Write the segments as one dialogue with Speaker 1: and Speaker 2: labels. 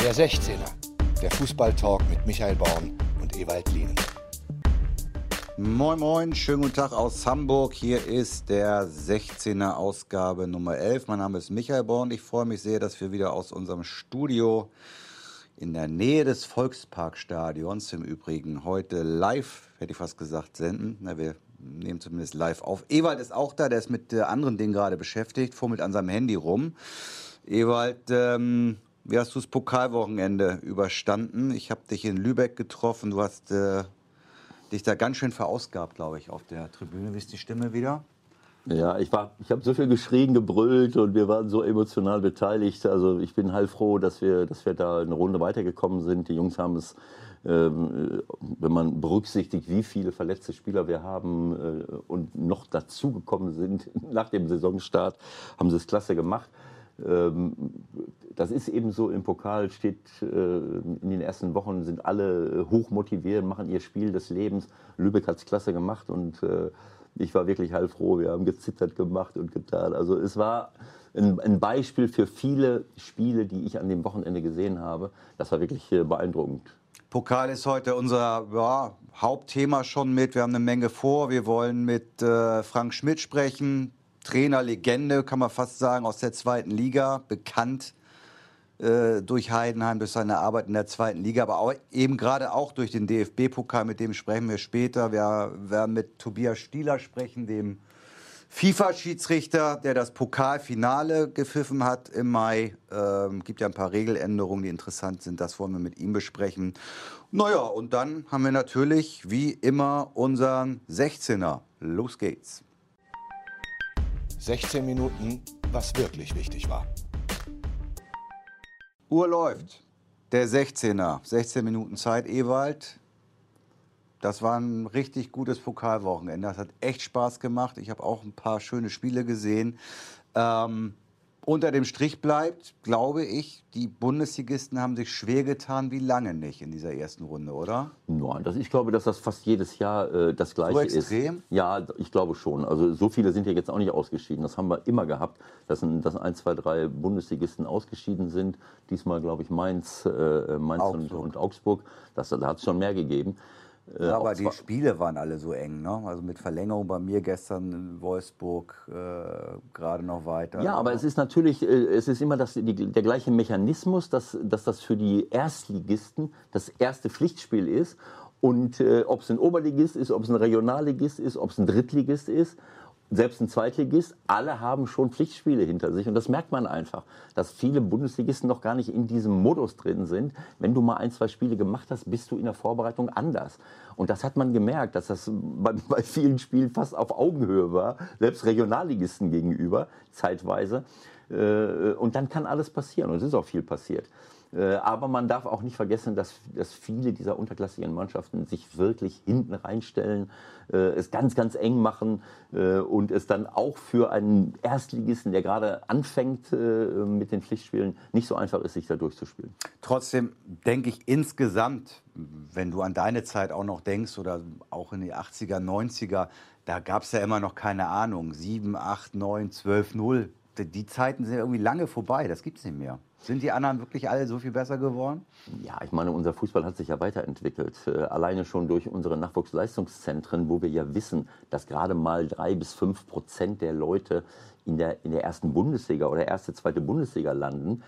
Speaker 1: Der 16er, der Fußballtalk mit Michael Baum und Ewald Lien.
Speaker 2: Moin Moin, schönen guten Tag aus Hamburg. Hier ist der 16er Ausgabe Nummer 11. Mein Name ist Michael Born. Ich freue mich sehr, dass wir wieder aus unserem Studio in der Nähe des Volksparkstadions im Übrigen heute live, hätte ich fast gesagt, senden. Na, wir nehmen zumindest live auf. Ewald ist auch da, der ist mit äh, anderen Dingen gerade beschäftigt, fummelt an seinem Handy rum. Ewald, ähm, wie hast du das Pokalwochenende überstanden? Ich habe dich in Lübeck getroffen. Du hast äh, dich da ganz schön verausgabt, glaube ich, auf der Tribüne. Wie ist die Stimme wieder?
Speaker 3: Ja, ich ich habe so viel geschrien, gebrüllt und wir waren so emotional beteiligt. Also ich bin heilfroh, dass wir, dass wir da eine Runde weitergekommen sind. Die Jungs haben es, ähm, wenn man berücksichtigt, wie viele verletzte Spieler wir haben äh, und noch dazugekommen sind nach dem Saisonstart, haben sie es klasse gemacht. Ähm, das ist eben so, im Pokal steht, äh, in den ersten Wochen sind alle hoch motiviert, machen ihr Spiel des Lebens. Lübeck hat es klasse gemacht und äh, ich war wirklich heilfroh. Wir haben gezittert gemacht und getan. Also es war ein, Beispiel für viele Spiele, die ich an dem Wochenende gesehen habe. Das war wirklich äh, beeindruckend.
Speaker 2: Pokal ist heute unser ja, Hauptthema schon mit. Wir haben eine Menge vor. Wir wollen mit äh, Frank Schmidt sprechen. Trainerlegende, kann man fast sagen, aus der zweiten Liga, bekannt äh, durch Heidenheim, durch seine Arbeit in der zweiten Liga, aber auch, eben gerade auch durch den DFB-Pokal, mit dem sprechen wir später. Wir werden mit Tobias Stieler sprechen, dem FIFA-Schiedsrichter, der das Pokalfinale gepfiffen hat im Mai. Ähm, gibt ja ein paar Regeländerungen, die interessant sind. Das wollen wir mit ihm besprechen. Naja, und dann haben wir natürlich wie immer unseren 16er. Los geht's.
Speaker 1: 16 Minuten, was wirklich wichtig war.
Speaker 2: Uhr läuft. Der 16er. 16 Minuten Zeit, Ewald. Das war ein richtig gutes Pokalwochenende. Das hat echt Spaß gemacht. Ich habe auch ein paar schöne Spiele gesehen. Ähm, unter dem Strich bleibt, glaube ich, die Bundesligisten haben sich schwer getan, wie lange nicht in dieser ersten Runde, oder?
Speaker 3: Nein, das, ich glaube, dass das fast jedes Jahr äh, das Gleiche so
Speaker 2: extrem?
Speaker 3: ist. Ja, ich glaube schon. Also so viele sind ja jetzt auch nicht ausgeschieden. Das haben wir immer gehabt, dass, ein, dass ein, zwei, drei Bundesligisten ausgeschieden sind. Diesmal, glaube ich, Mainz, äh, Mainz und, und, Augsburg. Das, da hat es schon mehr gegeben.
Speaker 2: Äh, aber die Spiele waren alle so eng, ne? Also mit Verlängerung bei mir gestern in Wolfsburg äh, gerade noch weiter.
Speaker 3: Ja, aber es ist natürlich, äh, es ist immer das, die, der gleiche Mechanismus, dass, dass das für die Erstligisten das erste Pflichtspiel ist. Und äh, ob es ein Oberligist ist, ob es ein Regionalligist ist, ob es ein Drittligist ist selbst ein Zweitligist, alle haben schon Pflichtspiele hinter sich. Und das merkt man einfach, dass viele Bundesligisten noch gar nicht in diesem Modus drin sind. Wenn du mal ein, zwei Spiele gemacht hast, bist du in der Vorbereitung anders. Und das hat man gemerkt, dass das bei, bei vielen Spielen fast auf Augenhöhe war, selbst Regionalligisten gegenüber, zeitweise. Äh, und dann kann alles passieren. Und es ist auch viel passiert. Äh, aber man darf auch nicht vergessen, dass, dass viele dieser unterklassigen Mannschaften sich wirklich hinten reinstellen, äh, es ganz, ganz eng machen äh, und es dann auch für einen Erstligisten, der gerade anfängt mit den Pflichtspielen, nicht so einfach ist, sich da durchzuspielen.
Speaker 2: Trotzdem denke ich insgesamt, wenn du an deine Zeit auch noch denkst oder auch in die 80er, 90er, da gab es ja immer noch keine Ahnung, 7, 8, 9, 12, 0. Die Zeiten sind irgendwie lange vorbei, das gibt es nicht mehr. Sind die anderen wirklich alle so viel besser geworden?
Speaker 3: Ja, ich meine, unser Fußball hat sich ja weiterentwickelt. Äh, alleine schon durch unsere Nachwuchsleistungszentren, wo wir ja wissen, dass gerade mal drei bis fünf Prozent der Leute in der, in der ersten Bundesliga oder erste, zweite Bundesliga landen.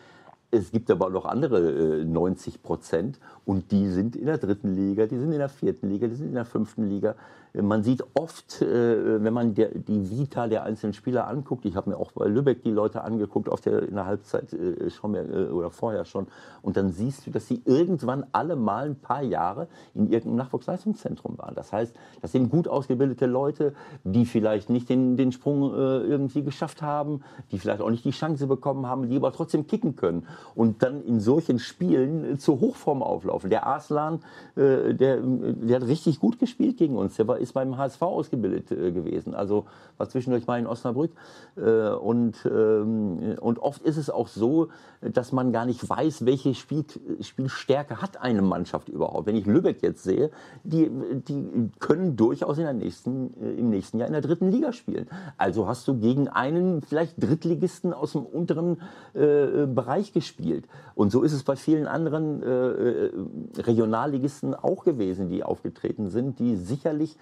Speaker 3: Es gibt aber noch andere äh, 90 Prozent und die sind in der dritten Liga, die sind in der vierten Liga, die sind in der fünften Liga. Man sieht oft, äh, wenn man der, die Vita der einzelnen Spieler anguckt, ich habe mir auch bei Lübeck die Leute angeguckt, der, in der Halbzeit äh, schon mehr, äh, oder vorher schon, und dann siehst du, dass sie irgendwann alle mal ein paar Jahre in irgendeinem Nachwuchsleistungszentrum waren. Das heißt, das sind gut ausgebildete Leute, die vielleicht nicht den, den Sprung irgendwie geschafft haben, die vielleicht auch nicht die Chance bekommen haben, die aber trotzdem kicken können und dann in solchen Spielen zur Hochform auflaufen. Der Arslan, der, der hat richtig gut gespielt gegen uns, der war ist beim HSV ausgebildet äh, gewesen. Also war zwischendurch mal in Osnabrück. Äh, und, ähm, und oft ist es auch so, dass man gar nicht weiß, welche Spiel, Spielstärke hat eine Mannschaft überhaupt. Wenn ich Lübeck jetzt sehe, die, die können durchaus in der nächsten, äh, im nächsten Jahr in der dritten Liga spielen. Also hast du gegen einen vielleicht Drittligisten aus dem unteren äh, Bereich gespielt spielt. Und so ist es bei vielen anderen äh, äh, Regionalligisten auch gewesen, die aufgetreten sind, die sicherlich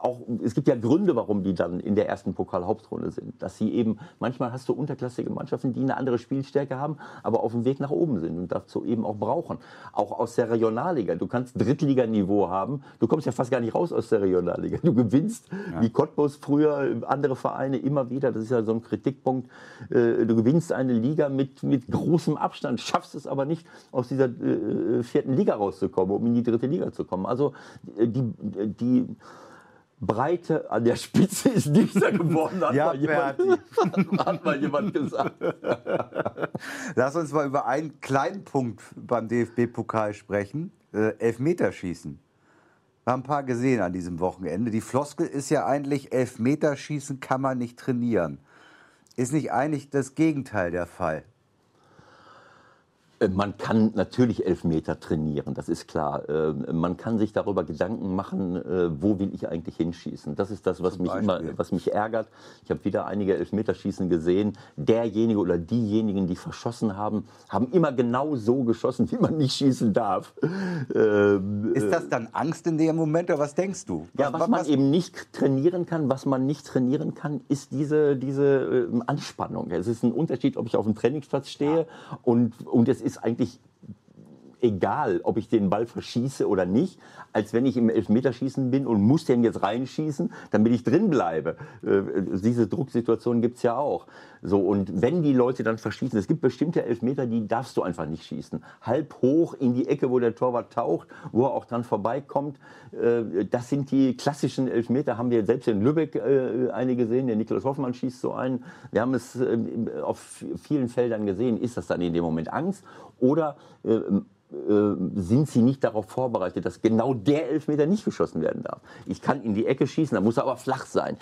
Speaker 3: auch, es gibt ja Gründe, warum die dann in der ersten Pokal-Hauptrunde sind. Dass sie eben, manchmal hast du unterklassige Mannschaften, die eine andere Spielstärke haben, aber auf dem Weg nach oben sind und dazu eben auch brauchen. Auch aus der Regionalliga. Du kannst Drittliganiveau haben, du kommst ja fast gar nicht raus aus der Regionalliga. Du gewinnst, ja. wie Cottbus früher, andere Vereine immer wieder, das ist ja so ein Kritikpunkt, äh, du gewinnst eine Liga mit, mit großem Abstand, schaffst es aber nicht, aus dieser äh, vierten Liga rauszukommen, um in die dritte Liga zu kommen. Also äh, die, die Breite an der Spitze ist niedriger geworden, hat, ja, mal jemand, hat mal jemand gesagt.
Speaker 2: Lass uns mal über einen kleinen Punkt beim DFB-Pokal sprechen. Äh, Elfmeterschießen. Wir haben ein paar gesehen an diesem Wochenende. Die Floskel ist ja eigentlich, Elfmeterschießen kann man nicht trainieren. Ist nicht eigentlich das Gegenteil der Fall?
Speaker 3: Äh, man kann natürlich Elfmeter trainieren, das ist klar. Äh, man kann sich darüber Gedanken machen, äh, wo will ich eigentlich hinschießen. Das ist das, was mich immer, was mich ärgert. Ich habe wieder einige Elfmeterschießen gesehen. Derjenige oder diejenigen, die verschossen haben, haben immer genau so geschossen, wie man nicht schießen darf.
Speaker 2: Ähm, ist das dann Angst in dem Moment oder was denkst du?
Speaker 3: Was, ja, was, was man eben nicht trainieren kann, was man nicht trainieren kann, ist diese, diese Anspannung. Es ist ein Unterschied, ob ich auf dem Trainingsplatz stehe ja. und, und es ist ist eigentlich egal, ob ich den Ball verschieße oder nicht, als wenn ich im Elfmeterschießen bin und muss den jetzt reinschießen, damit ich drin bleibe. Äh, diese Drucksituation gibt es ja auch. So, und wenn die Leute dann verschießen, es gibt bestimmte Elfmeter, die darfst du einfach nicht schießen. Halb hoch in die Ecke, wo der Torwart taucht, wo er auch dran vorbeikommt. Äh, das sind die klassischen Elfmeter, haben wir selbst in Lübeck äh, eine gesehen. Der Niklas Hoffmann schießt so einen. Wir haben es äh, auf vielen Feldern gesehen. Ist das dann in dem Moment Angst? Oder äh, äh, sind sie nicht darauf vorbereitet, dass genau der Elfmeter nicht geschossen werden darf. Ich kann in die Ecke schießen, da muss er aber flach sein.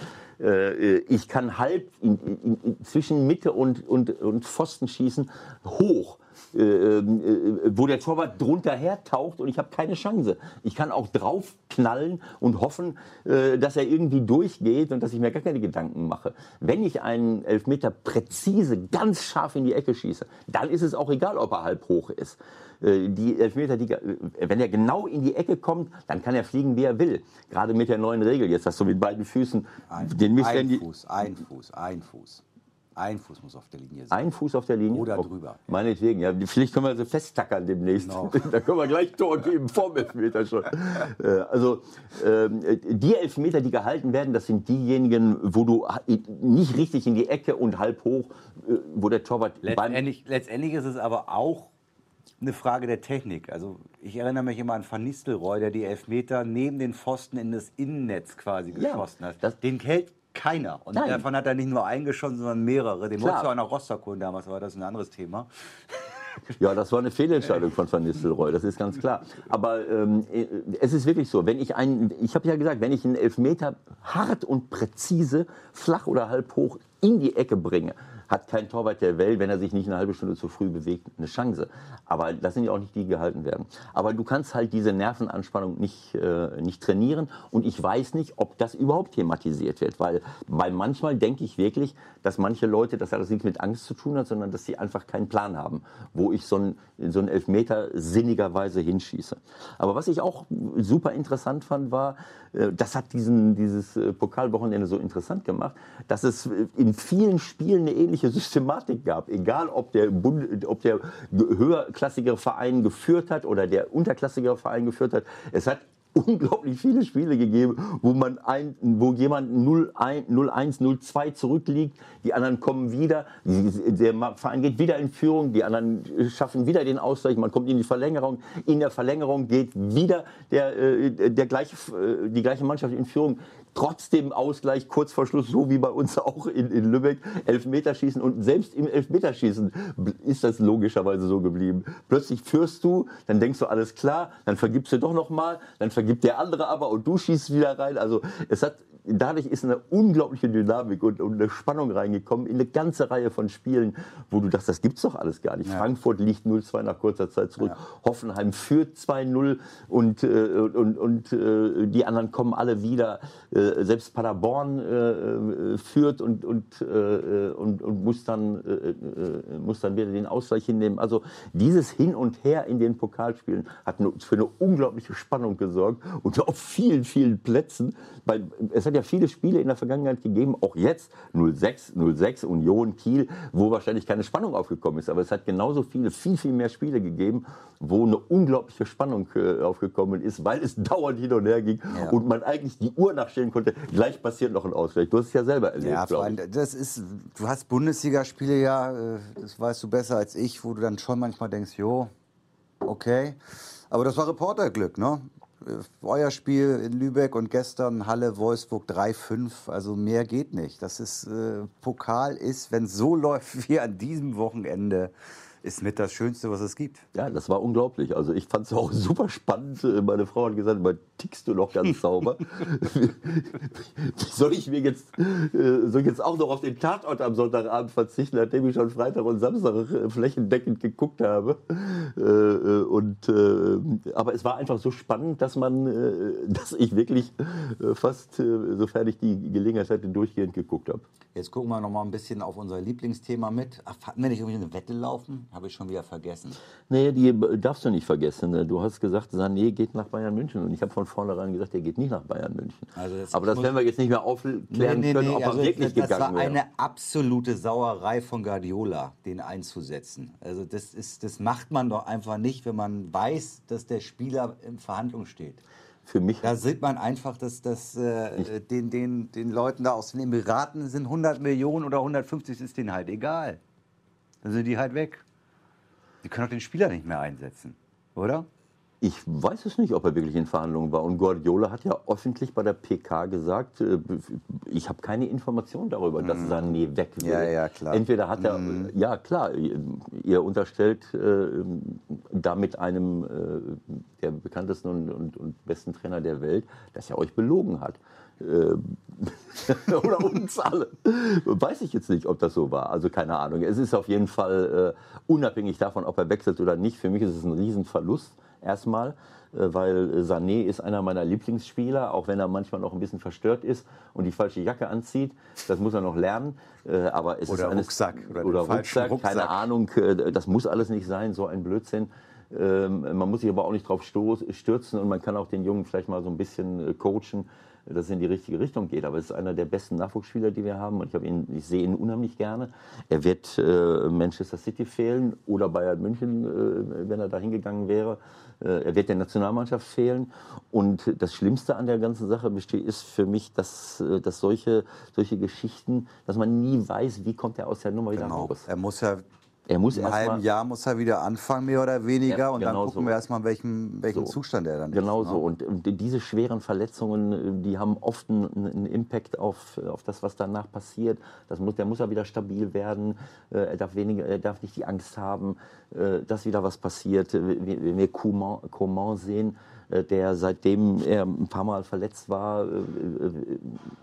Speaker 3: Ich kann halb in, in, in, zwischen Mitte und, und, und Pfosten schießen, hoch. Äh, äh, wo der Torwart drunter hertaucht und ich habe keine Chance. Ich kann auch draufknallen und hoffen, äh, dass er irgendwie durchgeht und dass ich mir gar keine Gedanken mache. Wenn ich einen Elfmeter präzise, ganz scharf in die Ecke schieße, dann ist es auch egal, ob er halb hoch ist. Die Elfmeter, die, wenn er genau in die Ecke kommt, dann kann er fliegen, wie er will. Gerade mit der neuen Regel, jetzt hast du mit beiden Füßen
Speaker 2: ein, den Ein Fuß, ein Fuß, ein Fuß. Ein Fuß muss auf der Linie
Speaker 3: sein. Ein Fuß auf der Linie?
Speaker 2: Oder drüber.
Speaker 3: Meinetwegen, ja. Vielleicht können wir sie festtackern demnächst. Genau. da können wir gleich Tor geben, vorm Elfmeter schon. Äh, also, ähm, die Elfmeter, die gehalten werden, das sind diejenigen, wo du nicht richtig in die Ecke und halb hoch, äh, wo der Torwart
Speaker 2: letztendlich, letztendlich ist es aber auch eine Frage der Technik. Also ich erinnere mich immer an Van Nistelrooy, der die Elfmeter neben den Pfosten in das Innennetz quasi geschossen ja, hat. Den hält keiner. Und Nein. davon hat er nicht nur eingeschossen, sondern mehrere. Den wolltest du auch nach Rostock holen damals, war das ein anderes Thema.
Speaker 3: Ja, das war eine Fehlentscheidung von Van Nistelrooy, das ist ganz klar. Aber ähm, es ist wirklich so, wenn ich einen, ich habe ja gesagt, wenn ich einen Elfmeter hart und präzise, flach oder halb hoch in die Ecke bringe, hat kein Torwart der Welt, wenn er sich nicht eine halbe Stunde zu früh bewegt, eine Chance. Aber das sind ja auch nicht die, die gehalten werden. Aber du kannst halt diese Nervenanspannung nicht, äh, nicht trainieren. Und ich weiß nicht, ob das überhaupt thematisiert wird. Weil, weil manchmal denke ich wirklich, dass manche Leute, das hat das nichts mit Angst zu tun hat, sondern dass sie einfach keinen Plan haben, wo ich so einen so einen Elfmeter sinnigerweise hinschieße. Aber was ich auch super interessant fand, war, äh, das hat diesen, dieses äh, Pokalwochenende so interessant gemacht, dass es in vielen Spielen eine ähnliche Systematik gab. Egal, ob der, Bund, ob der höherklassigere Verein geführt hat oder der unterklassigere Verein geführt hat. Es hat unglaublich viele Spiele gegeben, wo man ein, wo jemand 0-1, 0-2 zurückliegt, die anderen kommen wieder, der Verein geht wieder in Führung, die anderen schaffen wieder den Ausgleich, man kommt in die Verlängerung, in der Verlängerung geht wieder der, äh, der gleiche, äh, die gleiche Mannschaft in Führung trotzdem Ausgleich kurz vor Schluss, so wie bei uns auch in, in Lübeck, Elfmeterschießen. Und selbst im Elfmeterschießen ist das logischerweise so geblieben. Plötzlich führst du, dann denkst du, alles klar, dann vergibst du doch noch mal, dann vergibt der andere aber und du schießt wieder rein. Also es hat dadurch ist eine unglaubliche Dynamik und, und, eine Spannung reingekommen in eine ganze Reihe von Spielen, wo du dachtest, das gibt's doch alles gar nicht. Ja. Frankfurt liegt 0-2 nach kurzer Zeit zurück, ja. Hoffenheim führt 2-0 und, äh, und, und äh, die anderen kommen alle wieder. Äh, selbst Paderborn äh, führt und, und, äh, und, und muss, dann, äh, muss dann wieder den Ausgleich hinnehmen. Also dieses Hin und Her in den Pokalspielen hat für eine unglaubliche Spannung gesorgt und auf vielen, vielen Plätzen. Weil es hat ja viele Spiele in der Vergangenheit gegeben, auch jetzt 06, 06, Union, Kiel, wo wahrscheinlich keine Spannung aufgekommen ist. Aber es hat genauso viele, viel, viel mehr Spiele gegeben, wo eine unglaubliche Spannung äh, aufgekommen ist, weil es dauernd hin und her ging ja. und man eigentlich die Uhr nachstellen konnte, gleich passiert noch ein Ausgleich. Du hast es ja selber erlebt. Ja,
Speaker 2: vor allem, das ist, du hast Bundesligaspiele ja, äh, das weißt du besser als ich, wo du dann schon manchmal denkst, jo, okay. Aber das war Reporterglück, ne? Euer Spiel in Lübeck und gestern Halle Wolfsburg 3-5. Also mehr geht nicht. Das ist äh, Pokal ist, wenn so läuft wie an diesem Wochenende, ist mit das Schönste, was es gibt.
Speaker 3: Ja, das war unglaublich. Also ich fand es auch super spannend. Meine Frau hat gesagt, mal tickst du noch ganz sauber. soll ich mir jetzt, äh, soll ich jetzt auch noch auf den Tatort am Sonntagabend verzichten, nachdem ich schon Freitag und Samstag äh, flächendeckend geguckt habe. Äh, und, aber es war einfach so spannend, dass man, dass ich wirklich fast, sofern ich die Gelegenheit hatte, durchgehend geguckt habe.
Speaker 2: Jetzt gucken wir noch mal ein bisschen auf unser Lieblingsthema mit. Ach, hatten wir nicht irgendwie eine Wette laufen? Habe ich schon wieder vergessen.
Speaker 3: Nee, die darfst du nicht vergessen. Ne? Du hast gesagt, Sané geht nach Bayern München. Und ich habe von vornherein gesagt, er geht nicht nach Bayern München. Also das Aber das werden wir jetzt nicht mehr aufklären nee, nee, können, nee, ob also er wirklich das, gegangen wäre.
Speaker 2: Das war eine absolute Sauerei von Guardiola, den einzusetzen. Also das, ist, das macht man doch einfach nicht, wenn man weiß, dass der Spieler in Verhandlung steht
Speaker 3: für mich.
Speaker 2: Da sieht man einfach, dass das äh, den, den, den Leuten da aus den Emiraten sind 100 Millionen oder 150 ist denen halt egal. Dann sind die halt weg. Die können auch den Spieler nicht mehr einsetzen, oder?
Speaker 3: Ich weiß es nicht, ob er wirklich in Verhandlungen war. Und Guardiola hat ja öffentlich bei der PK gesagt, äh, ich habe keine Information darüber, dass mm. Sané weg will.
Speaker 2: Ja, ja, klar.
Speaker 3: Entweder hat er, mm. ja klar, ihr unterstellt äh, damit einem äh, der bekanntesten und, und, und, besten Trainer der Welt, dass er euch belogen hat. Äh, oder uns alle. Weiß ich jetzt nicht, ob das so war. Also keine Ahnung. Es ist auf jeden Fall äh, unabhängig davon, ob er wechselt oder nicht. Für mich ist es ein Riesenverlust erstmal, äh, weil Sané ist einer meiner Lieblingsspieler, auch wenn er manchmal noch ein bisschen verstört ist und die falsche Jacke anzieht. Das muss er noch lernen. Aber es
Speaker 2: oder
Speaker 3: ist
Speaker 2: alles, Rucksack.
Speaker 3: Oder, oder Rucksack, Rucksack, keine Ahnung. Das muss alles nicht sein, so ein Blödsinn. Ähm, man muss sich aber auch nicht drauf stürzen und man kann auch den Jungen vielleicht mal so ein bisschen coachen dass es in die richtige Richtung geht. Aber es ist einer der besten Nachwuchsspieler, die wir haben. Und ich, ihn, ich sehe ihn unheimlich gerne. Er wird äh, Manchester City fehlen oder Bayern München, äh, wenn er da hingegangen wäre. Äh, er wird der Nationalmannschaft fehlen. Und das Schlimmste an der ganzen Sache besteht, ist für mich, dass, äh, dass solche, solche Geschichten, dass man nie weiß, wie kommt er aus der Nummer wieder genau. raus.
Speaker 2: Er muss ja
Speaker 3: er muss
Speaker 2: Im halben Jahr muss er wieder anfangen, mehr oder weniger. Ja, und dann genau gucken so. wir erstmal, welchen, welchen so. Zustand er dann
Speaker 3: genau ist. Genau so. Und, und, diese schweren Verletzungen, die haben oft einen, einen, Impact auf, auf das, was danach passiert. Das muss, der muss ja wieder stabil werden. Äh, er darf, weniger, er darf nicht die Angst haben, äh, dass wieder was passiert. Wenn wir Coman sehen, äh, der seitdem er ein paar Mal verletzt war, äh, äh,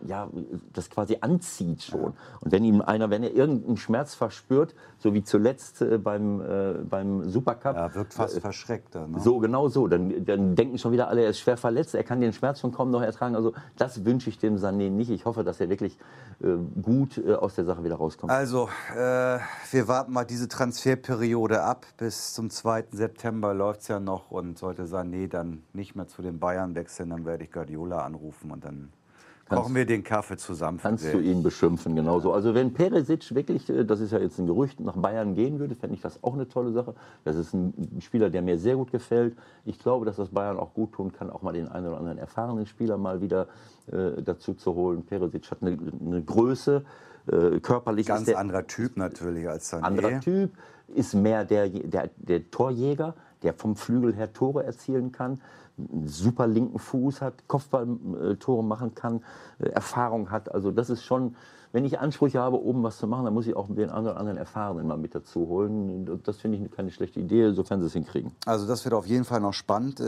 Speaker 3: ja, das quasi anzieht schon. Und wenn ihm einer, wenn er irgendeinen Schmerz verspürt, so wie zuletzt beim, beim Supercup.
Speaker 2: Er wirkt fast verschreckt.
Speaker 3: Ne? So, genau so. Dann, dann denken schon wieder alle, er ist schwer verletzt, er kann den Schmerz schon kaum noch ertragen. Also das wünsche ich dem Sané nicht. Ich hoffe, dass er wirklich gut aus der Sache wieder rauskommt.
Speaker 2: Also, äh, wir warten mal diese Transferperiode ab. Bis zum 2. September läuft es ja noch und sollte Sané dann nicht mehr zu den Bayern wechseln, dann werde ich Guardiola anrufen und dann Kannst, kochen wir den Kaffee zusammen.
Speaker 3: Kannst du ihn beschimpfen, genauso. Also wenn Peresic wirklich, äh, das ist ja jetzt ein Gerücht, nach Bayern gehen würde, fände ich das auch eine tolle Sache. Das ist ein Spieler, der mir sehr gut gefällt. Ich glaube, dass das Bayern auch gut tun kann, auch mal den einen oder anderen erfahrenen Spieler mal wieder äh, dazu zu holen. Peresic hat eine, eine Größe, äh, körperlich.
Speaker 2: Ganz anderer Typ natürlich als Sané.
Speaker 3: Anderer Typ, ist mehr der, der, der Torjäger, der vom Flügel her Tore erzielen kann einen super linken Fuß hat, Kopfballtore machen kann, äh, Erfahrung hat. Also das ist schon, wenn ich Ansprüche habe, oben was zu machen, dann muss ich auch den oder anderen Erfahrenen mal mit dazu holen. Das finde ich keine schlechte Idee, sofern sie es hinkriegen.
Speaker 2: Also das wird auf jeden Fall noch spannend.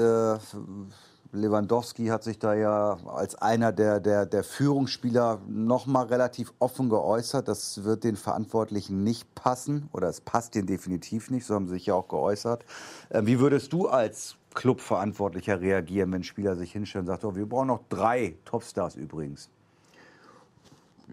Speaker 2: Lewandowski hat sich da ja als einer der, der, der Führungsspieler nochmal relativ offen geäußert. Das wird den Verantwortlichen nicht passen oder es passt denen definitiv nicht, so haben sie sich ja auch geäußert. Äh, wie würdest du als Clubverantwortlicher reagieren, wenn ein Spieler sich hinstellt und sagt, oh, wir brauchen noch drei Topstars übrigens?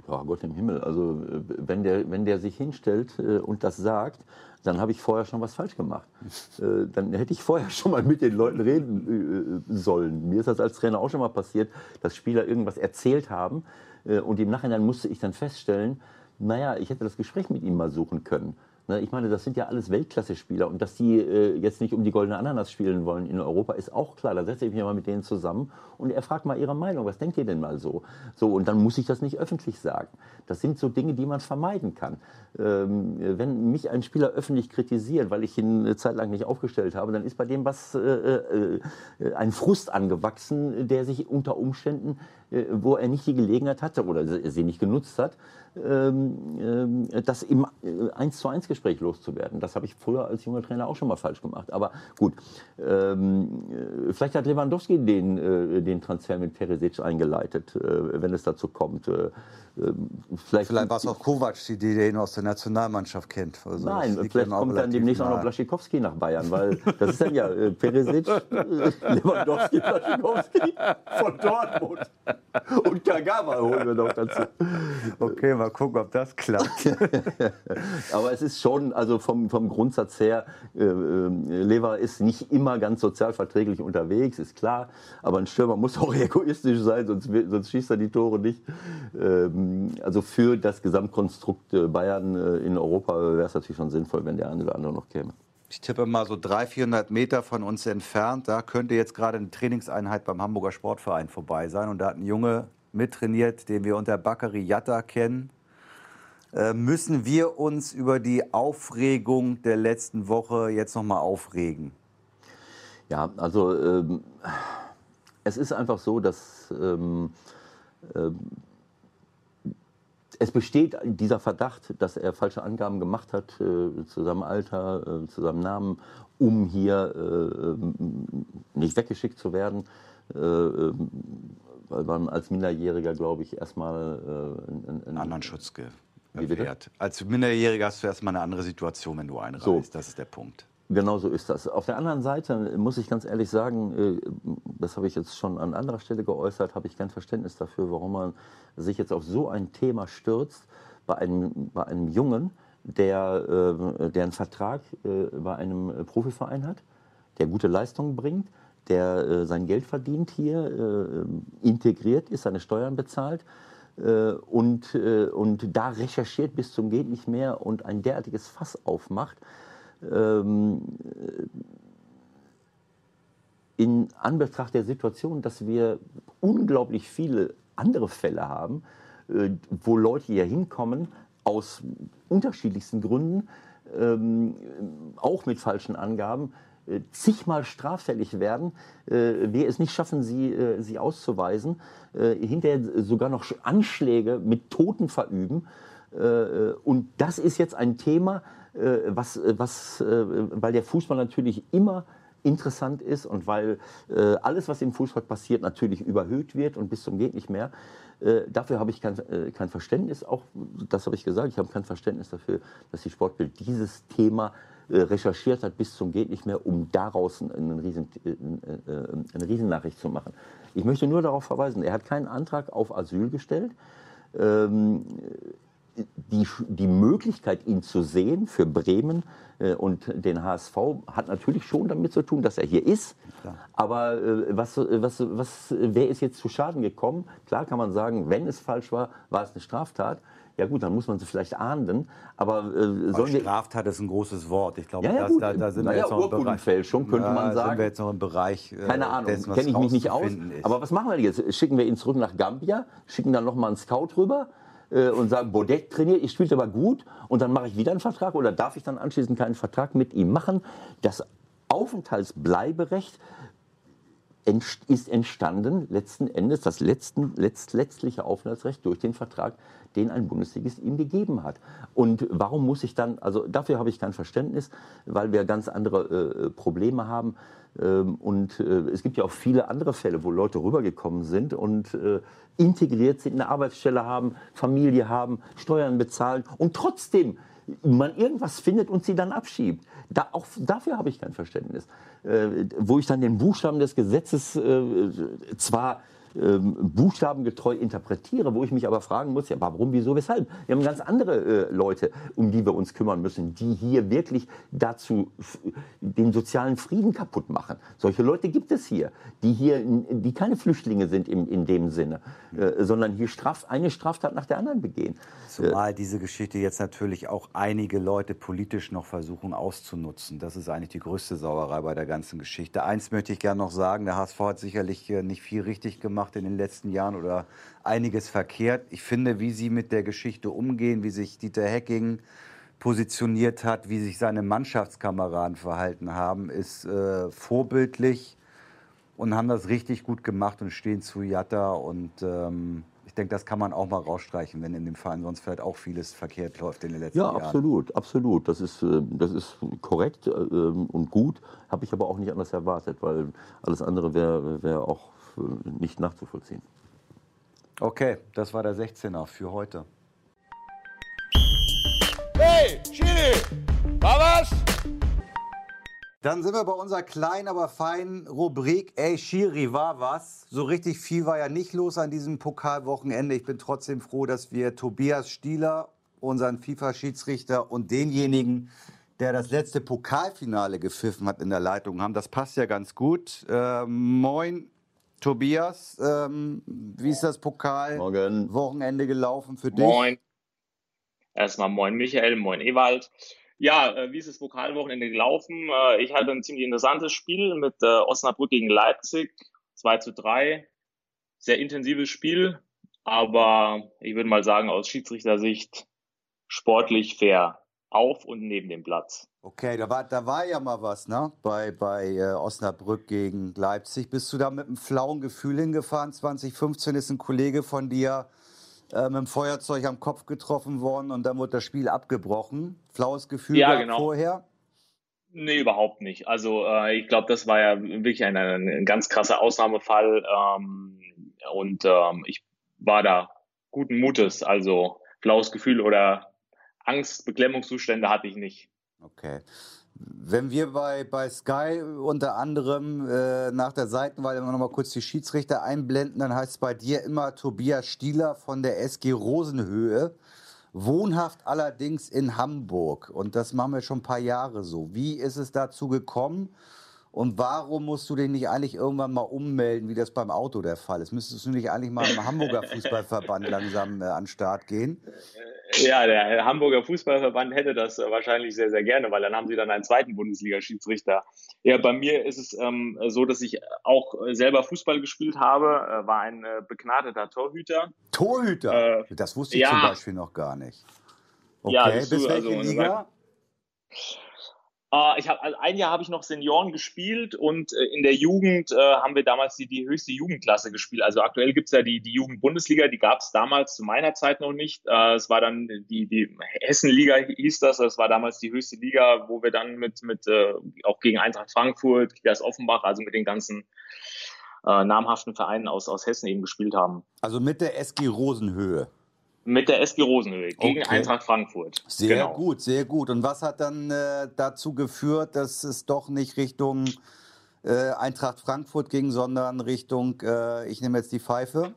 Speaker 3: Ja, Gott im Himmel. Also äh, wenn der, wenn der sich hinstellt äh, und das sagt, dann habe ich vorher schon was falsch gemacht. Äh, dann hätte ich vorher schon mal mit den Leuten reden äh, sollen. Mir ist das als Trainer auch schon mal passiert, dass Spieler irgendwas erzählt haben äh, und im Nachhinein musste ich dann feststellen, naja, ich hätte das Gespräch mit ihm mal suchen können. Ne, ich meine, das sind ja alles Weltklasse-Spieler und dass die äh, jetzt nicht um die goldene Ananas spielen wollen in Europa, ist auch klar. Da setze ich mich mal mit denen zusammen und er fragt mal ihre Meinung. Was denkt ihr denn mal so? So und dann muss ich das nicht öffentlich sagen. Das sind so Dinge, die man vermeiden kann. Ähm, wenn mich ein Spieler öffentlich kritisiert, weil ich ihn eine Zeit lang nicht aufgestellt habe, dann ist bei dem was äh, äh, ein Frust angewachsen, der sich unter Umständen, wo er nicht die Gelegenheit hatte oder sie nicht genutzt hat, ähm, äh, das im 1 zu 1 Gespräch loszuwerden. Das habe ich früher als junger Trainer auch schon mal falsch gemacht. Aber gut, ähm, äh, vielleicht hat Lewandowski den, äh, den Transfer mit Peresic eingeleitet, äh, wenn es dazu kommt. Äh,
Speaker 2: vielleicht, vielleicht war es auch Kovac, die den aus der Nationalmannschaft kennt.
Speaker 3: Also Nein, vielleicht kommt dann demnächst auch noch Blaschikowski nach Bayern, weil das ist dann ja äh, Peresic, Lewandowski, Blaschikowski von Dortmund und Kagawa holen wir noch dazu.
Speaker 2: Okay, mal gucken, ob das klappt.
Speaker 3: Aber es ist schon, also vom, vom Grundsatz her, äh, Lever ist nicht immer ganz sozialverträglich unterwegs, ist klar. Aber ein Stürmer muss auch egoistisch sein, sonst, sonst schießt er die Tore nicht. Ähm, also für das Gesamtkonstrukt Bayern äh, in Europa wäre es natürlich schon sinnvoll, wenn der eine oder andere noch käme.
Speaker 2: Ich tippe mal so 300, 400 Meter von uns entfernt. Da könnte jetzt gerade eine Trainingseinheit beim Hamburger Sportverein vorbei sein. Und da hat ein Junge mittrainiert, den wir unter Bakary Yatta kennen. Äh, müssen wir uns über die Aufregung der letzten Woche jetzt noch mal aufregen?
Speaker 3: Ja, also ähm, es ist einfach so, dass ähm, ähm, es besteht dieser Verdacht, dass er falsche Angaben gemacht hat äh, zu seinem Alter, äh, zu seinem Namen, um hier äh, nicht weggeschickt zu werden. Äh, ähm, weil man als Minderjähriger, glaube ich, erstmal
Speaker 2: äh, einen, einen anderen Schutz gewährt. Als Minderjähriger hast du erstmal eine andere Situation, wenn du einreist. So. Das ist der Punkt.
Speaker 3: Genau so ist das. Auf der anderen Seite muss ich ganz ehrlich sagen, äh, das habe ich jetzt schon an anderer Stelle geäußert, habe ich kein Verständnis dafür, warum man sich jetzt auf so ein Thema stürzt bei einem, bei einem Jungen, der, äh, der einen Vertrag äh, bei einem Profiverein hat, der gute Leistungen bringt, der sein Geld verdient hier, integriert ist, seine Steuern bezahlt und, und da recherchiert bis zum geht nicht mehr und ein derartiges Fass aufmacht ähm, in Anbetracht der Situation, dass wir unglaublich viele andere Fälle haben, äh, wo Leute hier hinkommen aus unterschiedlichsten Gründen, ähm, auch mit falschen Angaben, äh, zigmal straffällig werden, äh, wir es nicht schaffen, sie, äh, sie auszuweisen, äh, hinterher sogar noch Anschläge mit Toten verüben. Äh, und das ist jetzt ein Thema, was, äh, was, äh, weil der Fußball natürlich immer interessant ist und weil äh, alles, was im Fußball passiert, natürlich überhöht wird und bis zum geht nicht mehr. Äh, dafür habe ich kein, äh, kein Verständnis, auch das habe ich gesagt, ich habe kein Verständnis dafür, dass die Sportbild dieses Thema recherchiert hat bis zum geht nicht mehr, um daraus einen Riesen, eine Riesennachricht zu machen. Ich möchte nur darauf verweisen, er hat keinen Antrag auf Asyl gestellt. Ähm, die, die Möglichkeit, ihn zu sehen für Bremen äh, und den HSV hat natürlich schon damit zu tun, dass er hier ist. Klar. Aber äh, was, was, was, wer ist jetzt zu Schaden gekommen? Klar kann man sagen, wenn es falsch war, war es eine Straftat. Ja gut, dann muss man sie vielleicht ahnden. Aber,
Speaker 2: äh, Straftat ist ein großes Wort. Ich glaube,
Speaker 3: ja, ja, da, da, sind naja, wir jetzt noch im Bereich. könnte ja, man sagen.
Speaker 2: sind wir jetzt noch im Bereich.
Speaker 3: Äh, Keine Ahnung, kenne ich mich nicht aus. Ist. Aber was machen wir jetzt? Schicken wir ihn zurück nach Gambia, schicken dann noch mal einen Scout rüber äh, und sagen, Bodek trainiert, ich spiele aber gut und dann mache ich wieder einen Vertrag oder darf ich dann anschließend keinen Vertrag mit ihm machen? Das Aufenthaltsbleiberecht ist entstanden letzten Endes das letzten, letzt, letztliche Aufenthaltsrecht durch den Vertrag, den ein Bundesligist ihm gegeben hat. Und warum muss ich dann, also dafür habe ich kein Verständnis, weil wir ganz andere äh, Probleme haben. Ähm, und äh, es gibt ja auch viele andere Fälle, wo Leute rübergekommen sind und äh, integriert sind, eine Arbeitsstelle haben, Familie haben, Steuern bezahlen und trotzdem man irgendwas findet und sie dann abschiebt. Da, auch dafür habe ich kein Verständnis. Äh, wo ich dann den Buchstaben des Gesetzes äh, zwar ähm, buchstabengetreu interpretiere, wo ich mich aber fragen muss, ja, warum, wieso, weshalb? Wir haben ganz andere äh, Leute, um die wir uns kümmern müssen, die hier wirklich dazu den sozialen Frieden kaputt machen. Solche Leute gibt es hier, die hier, die keine Flüchtlinge sind in, in dem Sinne, äh, sondern hier Straf, eine Straftat nach der anderen begehen.
Speaker 2: Zumal diese Geschichte jetzt natürlich auch einige Leute politisch noch versuchen auszunutzen. Das ist eigentlich die größte Sauerei bei der ganzen Geschichte. Eins möchte ich gerne noch sagen, der HSV hat sicherlich nicht viel richtig gemacht in den letzten Jahren oder einiges verkehrt. Ich finde, wie sie mit der Geschichte umgehen, wie sich Dieter Hecking positioniert hat, wie sich seine Mannschaftskameraden verhalten haben, ist äh, vorbildlich und haben das richtig gut gemacht und stehen zu Jatta und ähm, denke, das kann man auch mal rausstreichen, wenn in dem Verein sonst vielleicht auch vieles verkehrt läuft in den letzten
Speaker 3: ja,
Speaker 2: Jahren.
Speaker 3: Ja, absolut, absolut. Das ist, äh, das ist korrekt ähm, und gut. Habe ich aber auch nicht anders erwartet, weil alles andere wäre wär auch äh, nicht nachzuvollziehen.
Speaker 2: Okay, das war der 16er für heute.
Speaker 4: Hey, Chili, war was?
Speaker 2: Dann sind wir bei unserer kleinen, aber feinen Rubrik. Ey, Schiri, war was? So richtig viel war ja nicht los an diesem Pokalwochenende. Ich bin trotzdem froh, dass wir Tobias Stieler, unseren FIFA-Schiedsrichter und denjenigen, der das letzte Pokalfinale gepfiffen hat, in der Leitung haben. Das passt ja ganz gut. Äh, moin, Tobias. Ähm, wie ist das Pokalwochenende gelaufen für dich?
Speaker 5: Moin. Erstmal moin, Michael. Moin, Ewald. Ja, äh, wie ist das Pokalwochenende gelaufen? Äh, ich hatte ein ziemlich interessantes Spiel mit äh, Osnabrück gegen Leipzig, 2 zu 3. Sehr intensives Spiel, aber ich würde mal sagen, aus Schiedsrichtersicht sportlich fair. Auf und neben dem Platz.
Speaker 2: Okay, da war, da war ja mal was, ne? Bei, bei äh, Osnabrück gegen Leipzig. Bist du da mit einem flauen Gefühl hingefahren? 2015 ist ein Kollege von dir äh, mit dem Feuerzeug am Kopf getroffen worden und dann wurde das Spiel abgebrochen. Flaues Gefühl
Speaker 5: ja, genau.
Speaker 2: vorher?
Speaker 5: Nee, überhaupt nicht. Also äh, ich glaube, das war ja wirklich ein, ein ganz krasser Ausnahmefall ähm, und ähm, ich war da guten Mutes. Also flaues Gefühl oder Angst, Beklemmungszustände hatte ich nicht.
Speaker 2: Okay. Wenn wir bei, bei Sky unter anderem äh, nach der Seitenwahl immer noch mal kurz die Schiedsrichter einblenden, dann heißt es bei dir immer Tobias Stieler von der SG Rosenhöhe. Wohnhaft allerdings in Hamburg. Und das machen wir schon ein paar Jahre so. Wie ist es dazu gekommen? Und warum musst du den nicht eigentlich irgendwann mal ummelden, wie das beim Auto der Fall ist? Müsstest du nicht eigentlich mal im Hamburger Fußballverband langsam äh, an den Start gehen?
Speaker 5: Ja, der Hamburger Fußballverband hätte das wahrscheinlich sehr, sehr gerne, weil dann haben sie dann einen zweiten Bundesliga-Schiedsrichter. Ja, bei mir ist es ähm, so, dass ich auch selber Fußball gespielt habe, äh, war ein äh, begnadeter Torhüter.
Speaker 2: Torhüter? Äh, das wusste ich ja. zum Beispiel noch gar nicht.
Speaker 5: Okay, ja, bis welche also, Liga? Äh, ich hab, also ein Jahr habe ich noch Senioren gespielt und äh, in der Jugend äh, haben wir damals die, die höchste Jugendklasse gespielt. Also aktuell gibt es ja die, die Jugendbundesliga, die gab es damals zu meiner Zeit noch nicht. Äh, es war dann die, die Hessenliga hieß das, das war damals die höchste Liga, wo wir dann mit, mit äh, auch gegen Eintracht Frankfurt, Kickers Offenbach, also mit den ganzen äh, namhaften Vereinen aus, aus Hessen eben gespielt haben.
Speaker 2: Also mit der SG Rosenhöhe.
Speaker 5: Mit der SG Rosenhöhe gegen okay. Eintracht Frankfurt.
Speaker 2: Sehr genau. gut, sehr gut. Und was hat dann äh, dazu geführt, dass es doch nicht Richtung äh, Eintracht Frankfurt ging, sondern Richtung, äh, ich nehme jetzt die Pfeife?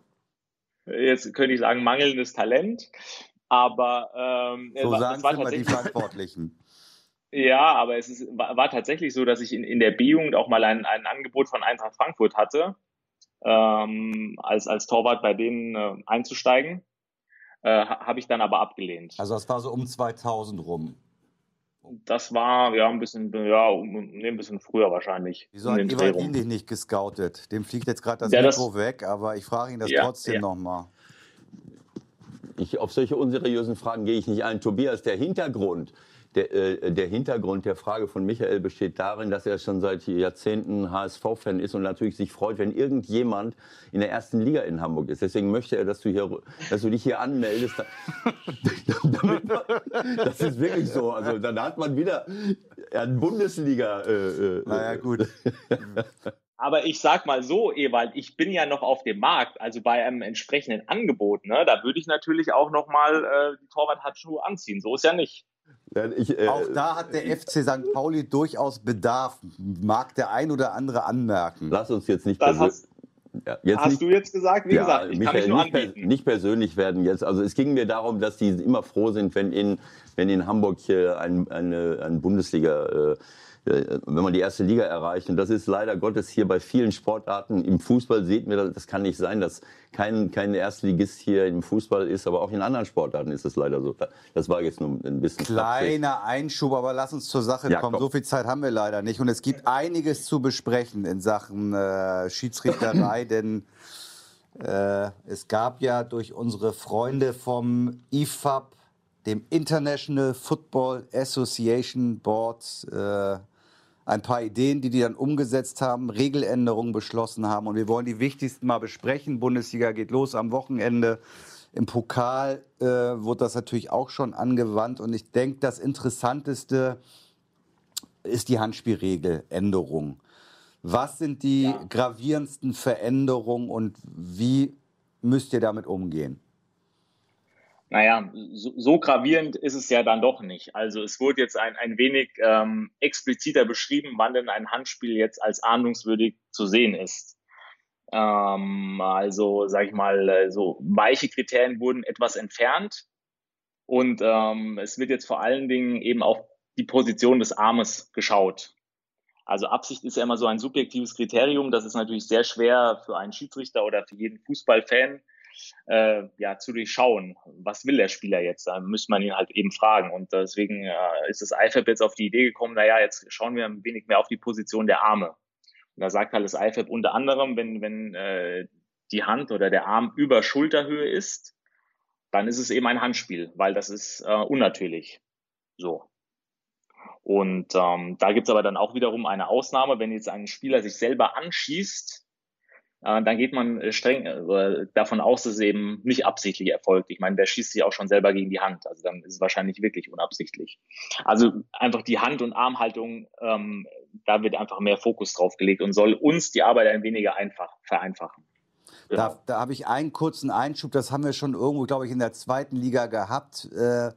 Speaker 5: Jetzt könnte ich sagen, mangelndes Talent. Aber ähm,
Speaker 2: so war, sagen es immer die Verantwortlichen.
Speaker 5: Ja, aber es ist, war, war, tatsächlich so, dass ich in, in der B-Jugend auch mal ein, ein Angebot von Eintracht Frankfurt hatte, ähm, als, als Torwart bei denen äh, einzusteigen. Äh, Habe ich dann aber abgelehnt.
Speaker 2: Also das war so um 2000 rum.
Speaker 5: Das war ja ein bisschen, ja, nee, ein bisschen früher wahrscheinlich.
Speaker 2: Wieso hat Ewald ihn dich nicht gescoutet? Dem fliegt jetzt gerade das ja, Mikro das, weg, aber ich frage ihn das ja, trotzdem ja. nochmal.
Speaker 3: Ich, auf solche unseriösen Fragen gehe ich nicht ein. Tobias, der Hintergrund der, äh, der Hintergrund der Frage von Michael besteht darin, dass er schon seit Jahrzehnten HSV-Fan ist und natürlich sich freut, wenn irgendjemand in der ersten Liga in Hamburg ist. Deswegen möchte er, dass du, hier, dass du dich hier anmeldest. damit man, das ist wirklich so. Also dann hat man wieder eine Bundesliga. Äh,
Speaker 2: äh, naja, gut.
Speaker 5: Aber ich sag mal so, Ewald, ich bin ja noch auf dem Markt, also bei einem entsprechenden Angebot, ne, da würde ich natürlich auch noch mal äh, die Torwart-Handschuhe anziehen. So ist ja nicht.
Speaker 2: Ich, äh, auch da hat der FC St. Pauli durchaus Bedarf, mag der ein oder andere anmerken.
Speaker 3: Lass uns jetzt nicht
Speaker 5: das hast, ja, jetzt
Speaker 3: hast
Speaker 5: nicht, du jetzt gesagt? Wie ja, gesagt, ich Michael, kann mich nur
Speaker 3: nicht, nicht, persönlich werden jetzt. Also es ging mir darum, dass die immer froh sind, wenn in, wenn in Hamburg hier ein, eine, ein Bundesliga äh, wenn man die erste Liga erreicht. Und das ist leider Gottes hier bei vielen Sportarten. Im Fußball sieht mir, das kann nicht sein, dass kein, kein Erstligist hier im Fußball ist, aber auch in anderen Sportarten ist es leider so. Das war jetzt nur ein bisschen
Speaker 2: Kleiner Einschub, aber lass uns zur Sache ja, kommen. Komm. So viel Zeit haben wir leider nicht. Und es gibt einiges zu besprechen in Sachen äh, Schiedsrichterei, denn äh, es gab ja durch unsere Freunde vom IFAB dem International Football Association Board äh, ein paar Ideen, die die dann umgesetzt haben, Regeländerungen beschlossen haben. Und wir wollen die wichtigsten mal besprechen. Bundesliga geht los am Wochenende. Im Pokal äh, wurde das natürlich auch schon angewandt. Und ich denke, das Interessanteste ist die Handspielregeländerung. Was sind die ja. gravierendsten Veränderungen und wie müsst ihr damit umgehen?
Speaker 5: Naja, so, so gravierend ist es ja dann doch nicht. Also es wurde jetzt ein, ein wenig ähm, expliziter beschrieben, wann denn ein Handspiel jetzt als ahndungswürdig zu sehen ist. Ähm, also, sag ich mal, äh, so weiche Kriterien wurden etwas entfernt. Und ähm, es wird jetzt vor allen Dingen eben auf die Position des Armes geschaut. Also Absicht ist ja immer so ein subjektives Kriterium. Das ist natürlich sehr schwer für einen Schiedsrichter oder für jeden Fußballfan äh, ja, zu durchschauen. Was will der Spieler jetzt? Da müsste man ihn halt eben fragen. Und deswegen äh, ist das IFAB jetzt auf die Idee gekommen, naja, jetzt schauen wir ein wenig mehr auf die Position der Arme. Und da sagt halt das IFAB unter anderem, wenn, wenn äh, die Hand oder der Arm über Schulterhöhe ist, dann ist es eben ein Handspiel, weil das ist äh, unnatürlich. So. Und ähm, da gibt's aber dann auch wiederum eine Ausnahme, wenn jetzt ein Spieler sich selber anschießt, äh, dann geht man äh, streng äh, davon aus, dass es eben nicht absichtlich erfolgt. Ich meine, der schießt sich auch schon selber gegen die Hand. Also dann ist es wahrscheinlich wirklich unabsichtlich. Also einfach die Hand- und Armhaltung, ähm, da wird einfach mehr Fokus drauf gelegt und soll uns die Arbeit ein weniger einfach vereinfachen.
Speaker 2: Genau. Da, da habe ich einen kurzen Einschub, das haben wir schon irgendwo, glaube ich, in der zweiten Liga gehabt. Äh,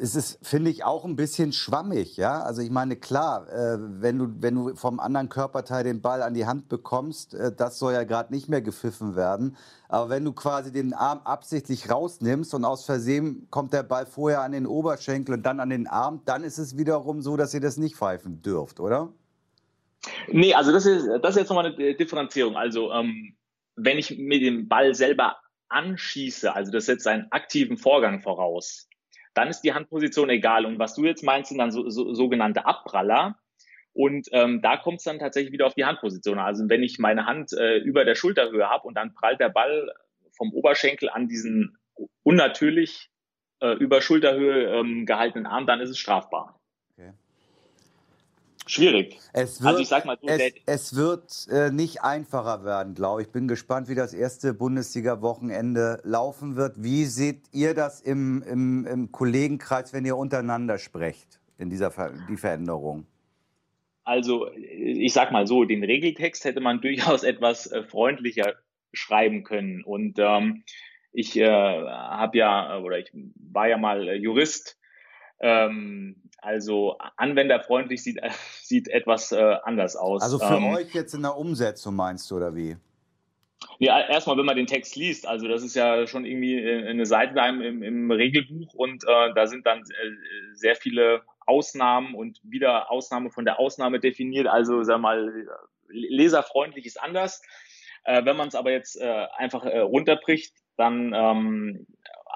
Speaker 2: es ist, finde ich, auch ein bisschen schwammig. Ja? Also ich meine, klar, äh, wenn, du, wenn du vom anderen Körperteil den Ball an die Hand bekommst, äh, das soll ja gerade nicht mehr gepfiffen werden. Aber wenn du quasi den Arm absichtlich rausnimmst und aus Versehen kommt der Ball vorher an den Oberschenkel und dann an den Arm, dann ist es wiederum so, dass ihr das nicht pfeifen dürft, oder?
Speaker 5: Nee, also das ist, das ist jetzt nochmal eine Differenzierung. Also ähm, wenn ich mir den Ball selber anschieße, also das setzt einen aktiven Vorgang voraus, dann ist die Handposition egal. Und was du jetzt meinst, sind dann so, so, sogenannte Abpraller. Und ähm, da kommt es dann tatsächlich wieder auf die Handposition. Also wenn ich meine Hand äh, über der Schulterhöhe habe und dann prallt der Ball vom Oberschenkel an diesen unnatürlich äh, über Schulterhöhe ähm, gehaltenen Arm, dann ist es strafbar schwierig.
Speaker 2: Es wird, also ich sag mal so, es, es wird äh, nicht einfacher werden, glaube ich. Bin gespannt, wie das erste Bundesliga-Wochenende laufen wird. Wie seht ihr das im, im, im Kollegenkreis, wenn ihr untereinander sprecht, in dieser Ver die Veränderung?
Speaker 5: Also ich sag mal so, den Regeltext hätte man durchaus etwas äh, freundlicher schreiben können. Und ähm, ich äh, habe ja oder ich war ja mal äh, Jurist ähm, also anwenderfreundlich sieht, sieht etwas äh, anders aus.
Speaker 2: Also für ähm, euch jetzt in der Umsetzung meinst du oder wie?
Speaker 5: Ja, erstmal, wenn man den Text liest, also das ist ja schon irgendwie äh, eine Seite im, im Regelbuch und äh, da sind dann äh, sehr viele Ausnahmen und wieder Ausnahme von der Ausnahme definiert. Also sag mal, leserfreundlich ist anders. Äh, wenn man es aber jetzt äh, einfach runterbricht, dann ähm,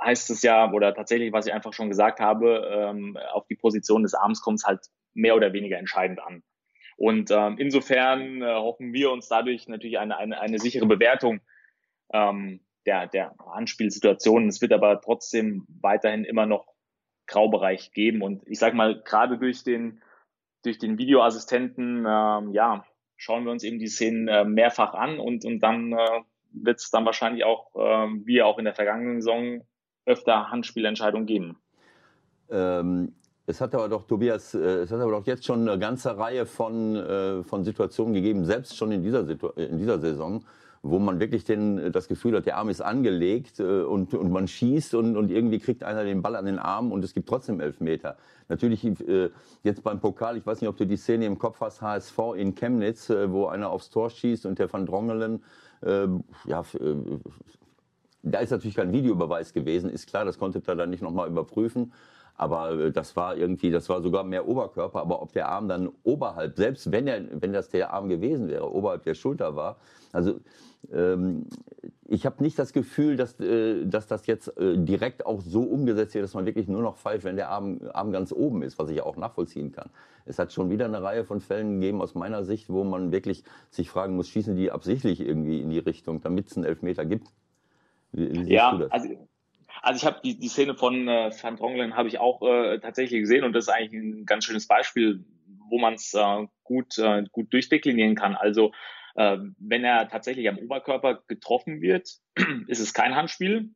Speaker 5: heißt es ja, oder tatsächlich, was ich einfach schon gesagt habe, ähm, auf die Position des Arms kommt es halt mehr oder weniger entscheidend an. Und ähm, insofern äh, hoffen wir uns dadurch natürlich eine, eine, eine sichere Bewertung ähm, der, der Anspielsituation. Es wird aber trotzdem weiterhin immer noch Graubereich geben. Und ich sag mal, gerade durch den, durch den Videoassistenten, ähm, ja, schauen wir uns eben die Szenen äh, mehrfach an und, und dann äh, wird es dann wahrscheinlich auch, äh, wie auch in der vergangenen Saison, öfter Handspielentscheidungen geben.
Speaker 3: Ähm, es hat aber doch, Tobias, äh, es hat aber doch jetzt schon eine ganze Reihe von, äh, von Situationen gegeben, selbst schon in dieser, Situ in dieser Saison, wo man wirklich den, das Gefühl hat, der Arm ist angelegt äh, und, und man schießt und, und irgendwie kriegt einer den Ball an den Arm und es gibt trotzdem Elfmeter. Natürlich jetzt beim Pokal, ich weiß nicht, ob du die Szene im Kopf hast, HSV in Chemnitz, wo einer aufs Tor schießt und der Van Drongelen, ja, da ist natürlich kein Videobeweis gewesen, ist klar, das konnte er dann nicht nochmal überprüfen. Aber äh, das war irgendwie, das war sogar mehr Oberkörper. Aber ob der Arm dann oberhalb, selbst wenn er, wenn das der Arm gewesen wäre, oberhalb der Schulter war, also ähm, ich habe nicht das Gefühl, dass, äh, dass das jetzt äh, direkt auch so umgesetzt wird, dass man wirklich nur noch pfeift, wenn der Arm, Arm ganz oben ist, was ich auch nachvollziehen kann. Es hat schon wieder eine Reihe von Fällen gegeben aus meiner Sicht, wo man wirklich sich fragen muss, schießen die absichtlich irgendwie in die Richtung, damit es einen Elfmeter gibt?
Speaker 5: Wie, wie ja, also also ich habe die, die Szene von äh, Van Drongelen habe ich auch äh, tatsächlich gesehen und das ist eigentlich ein ganz schönes Beispiel, wo man es äh, gut, äh, gut durchdeklinieren kann. Also äh, wenn er tatsächlich am Oberkörper getroffen wird, ist es kein Handspiel.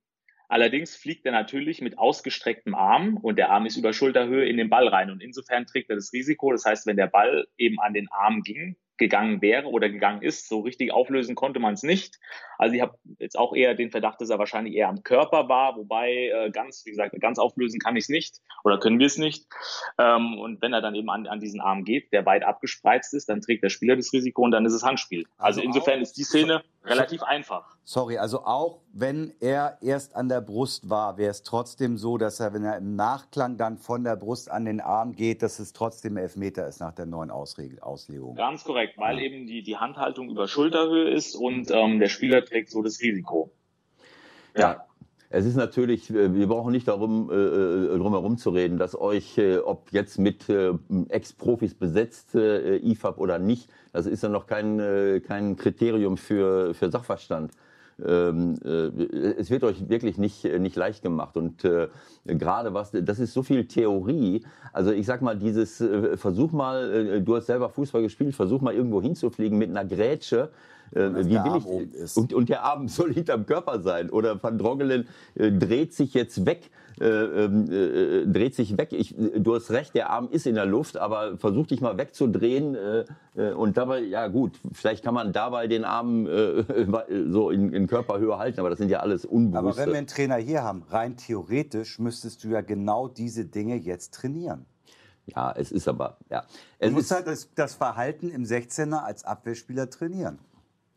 Speaker 5: Allerdings fliegt er natürlich mit ausgestrecktem Arm und der Arm ist über Schulterhöhe in den Ball rein und insofern trägt er das Risiko. Das heißt, wenn der Ball eben an den Arm ging, gegangen wäre oder gegangen ist. So richtig auflösen konnte man es nicht. Also ich habe jetzt auch eher den Verdacht, dass er wahrscheinlich eher am Körper war, wobei äh, ganz, wie gesagt, ganz auflösen kann ich es nicht oder können wir es nicht. Ähm, und wenn er dann eben an, an diesen Arm geht, der weit abgespreizt ist, dann trägt der Spieler das Risiko und dann ist es Handspiel. Also, also insofern ist die Szene relativ einfach.
Speaker 2: Sorry, also auch wenn er erst an der Brust war, wäre es trotzdem so, dass er, wenn er im Nachklang dann von der Brust an den Arm geht, dass es trotzdem Elfmeter ist nach der neuen Ausregel, Auslegung.
Speaker 5: Ganz korrekt, weil ja. eben die, die Handhaltung über Schulterhöhe ist und ähm, der Spieler trägt so das Risiko.
Speaker 3: ja. ja. Es ist natürlich, wir brauchen nicht darum, äh, äh, drum herum zu reden, dass euch, äh, ob jetzt mit Ex-Profis besetzt, IFAB oder nicht, das ist ja noch kein, kein Kriterium für, für Sachverstand. Ähm, äh, es wird euch wirklich nicht, nicht leicht gemacht. Und äh, gerade was, das ist so viel Theorie. Also ich sag mal, dieses, äh, versuch mal, äh, du hast selber Fußball gespielt, versuch mal irgendwo hinzufliegen mit einer Grätsche. Äh, wie will ich, und, und, der Arm soll hinterm Körper sein. Oder Van Drongelen äh, dreht sich jetzt weg äh, ähm, äh, dreht sich weg. Ich, du hast recht, der Arm ist in der Luft, aber versuch dich mal wegzudrehen äh, äh und dabei, ja gut, vielleicht kann man dabei den Arm äh, so in, in, Körperhöhe halten, aber das sind ja alles unbewusste.
Speaker 2: Aber wenn wir einen Trainer hier haben, rein theoretisch müsstest du ja genau diese Dinge jetzt trainieren.
Speaker 3: Ja, es ist aber, ja.
Speaker 2: Es du musst halt das, das Verhalten im 16er als Abwehrspieler trainieren.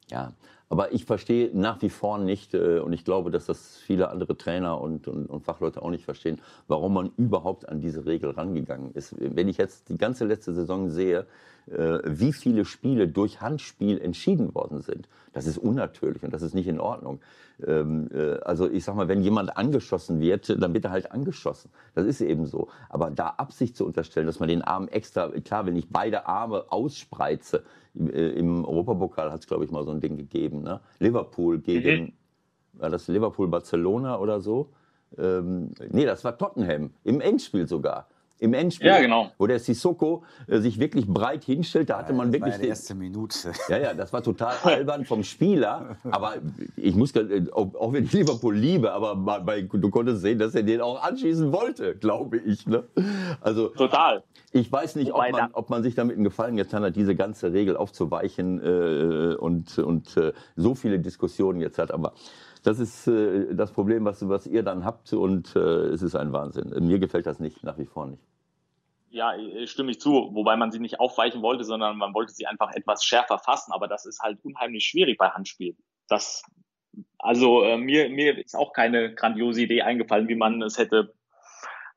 Speaker 3: Ja, aber ich verstehe nach wie vor nicht, äh, und ich glaube, dass das viele andere Trainer und, und, und, Fachleute auch nicht verstehen, warum man überhaupt an diese Regel rangegangen ist. Wenn ich jetzt die ganze letzte Saison sehe, wie viele Spiele durch Handspiel entschieden worden sind, das ist unnatürlich und das ist nicht in Ordnung. Ähm, äh, also ich sag mal, wenn jemand angeschossen wird, dann wird er halt angeschossen. Das ist eben so. Aber da Absicht zu unterstellen, dass man den Arm extra, klar, wenn ich beide Arme ausspreize, äh, Im Europapokal hat es, glaube ich, mal so ein Ding gegeben. Ne? Liverpool gegen, mhm. war das Liverpool-Barcelona oder so? Ähm, nee, das war Tottenham, im Endspiel sogar im Endspiel,
Speaker 5: ja, genau.
Speaker 3: wo der Sissoko äh, sich wirklich breit hinstellt. Da hatte ja, man wirklich.
Speaker 2: War die erste Minute.
Speaker 3: Ja, ja, das war total albern vom Spieler. Aber ich muss, äh, auch wenn ich Liverpool liebe, aber bei, du konntest sehen, dass er den auch anschießen wollte, glaube ich. Ne? Also,
Speaker 5: total.
Speaker 3: Ich weiß nicht, ob man, ob man sich damit einen Gefallen getan hat, diese ganze Regel aufzuweichen äh, und, und äh, so viele Diskussionen jetzt hat. Aber das ist äh, das Problem, was, was ihr dann habt und äh, es ist ein Wahnsinn. Mir gefällt das nicht, nach wie vor nicht.
Speaker 5: Ja, stimme ich zu, wobei man sie nicht aufweichen wollte, sondern man wollte sie einfach etwas schärfer fassen, aber das ist halt unheimlich schwierig bei Handspiel. Das, also äh, mir, mir ist auch keine grandiose Idee eingefallen, wie man es hätte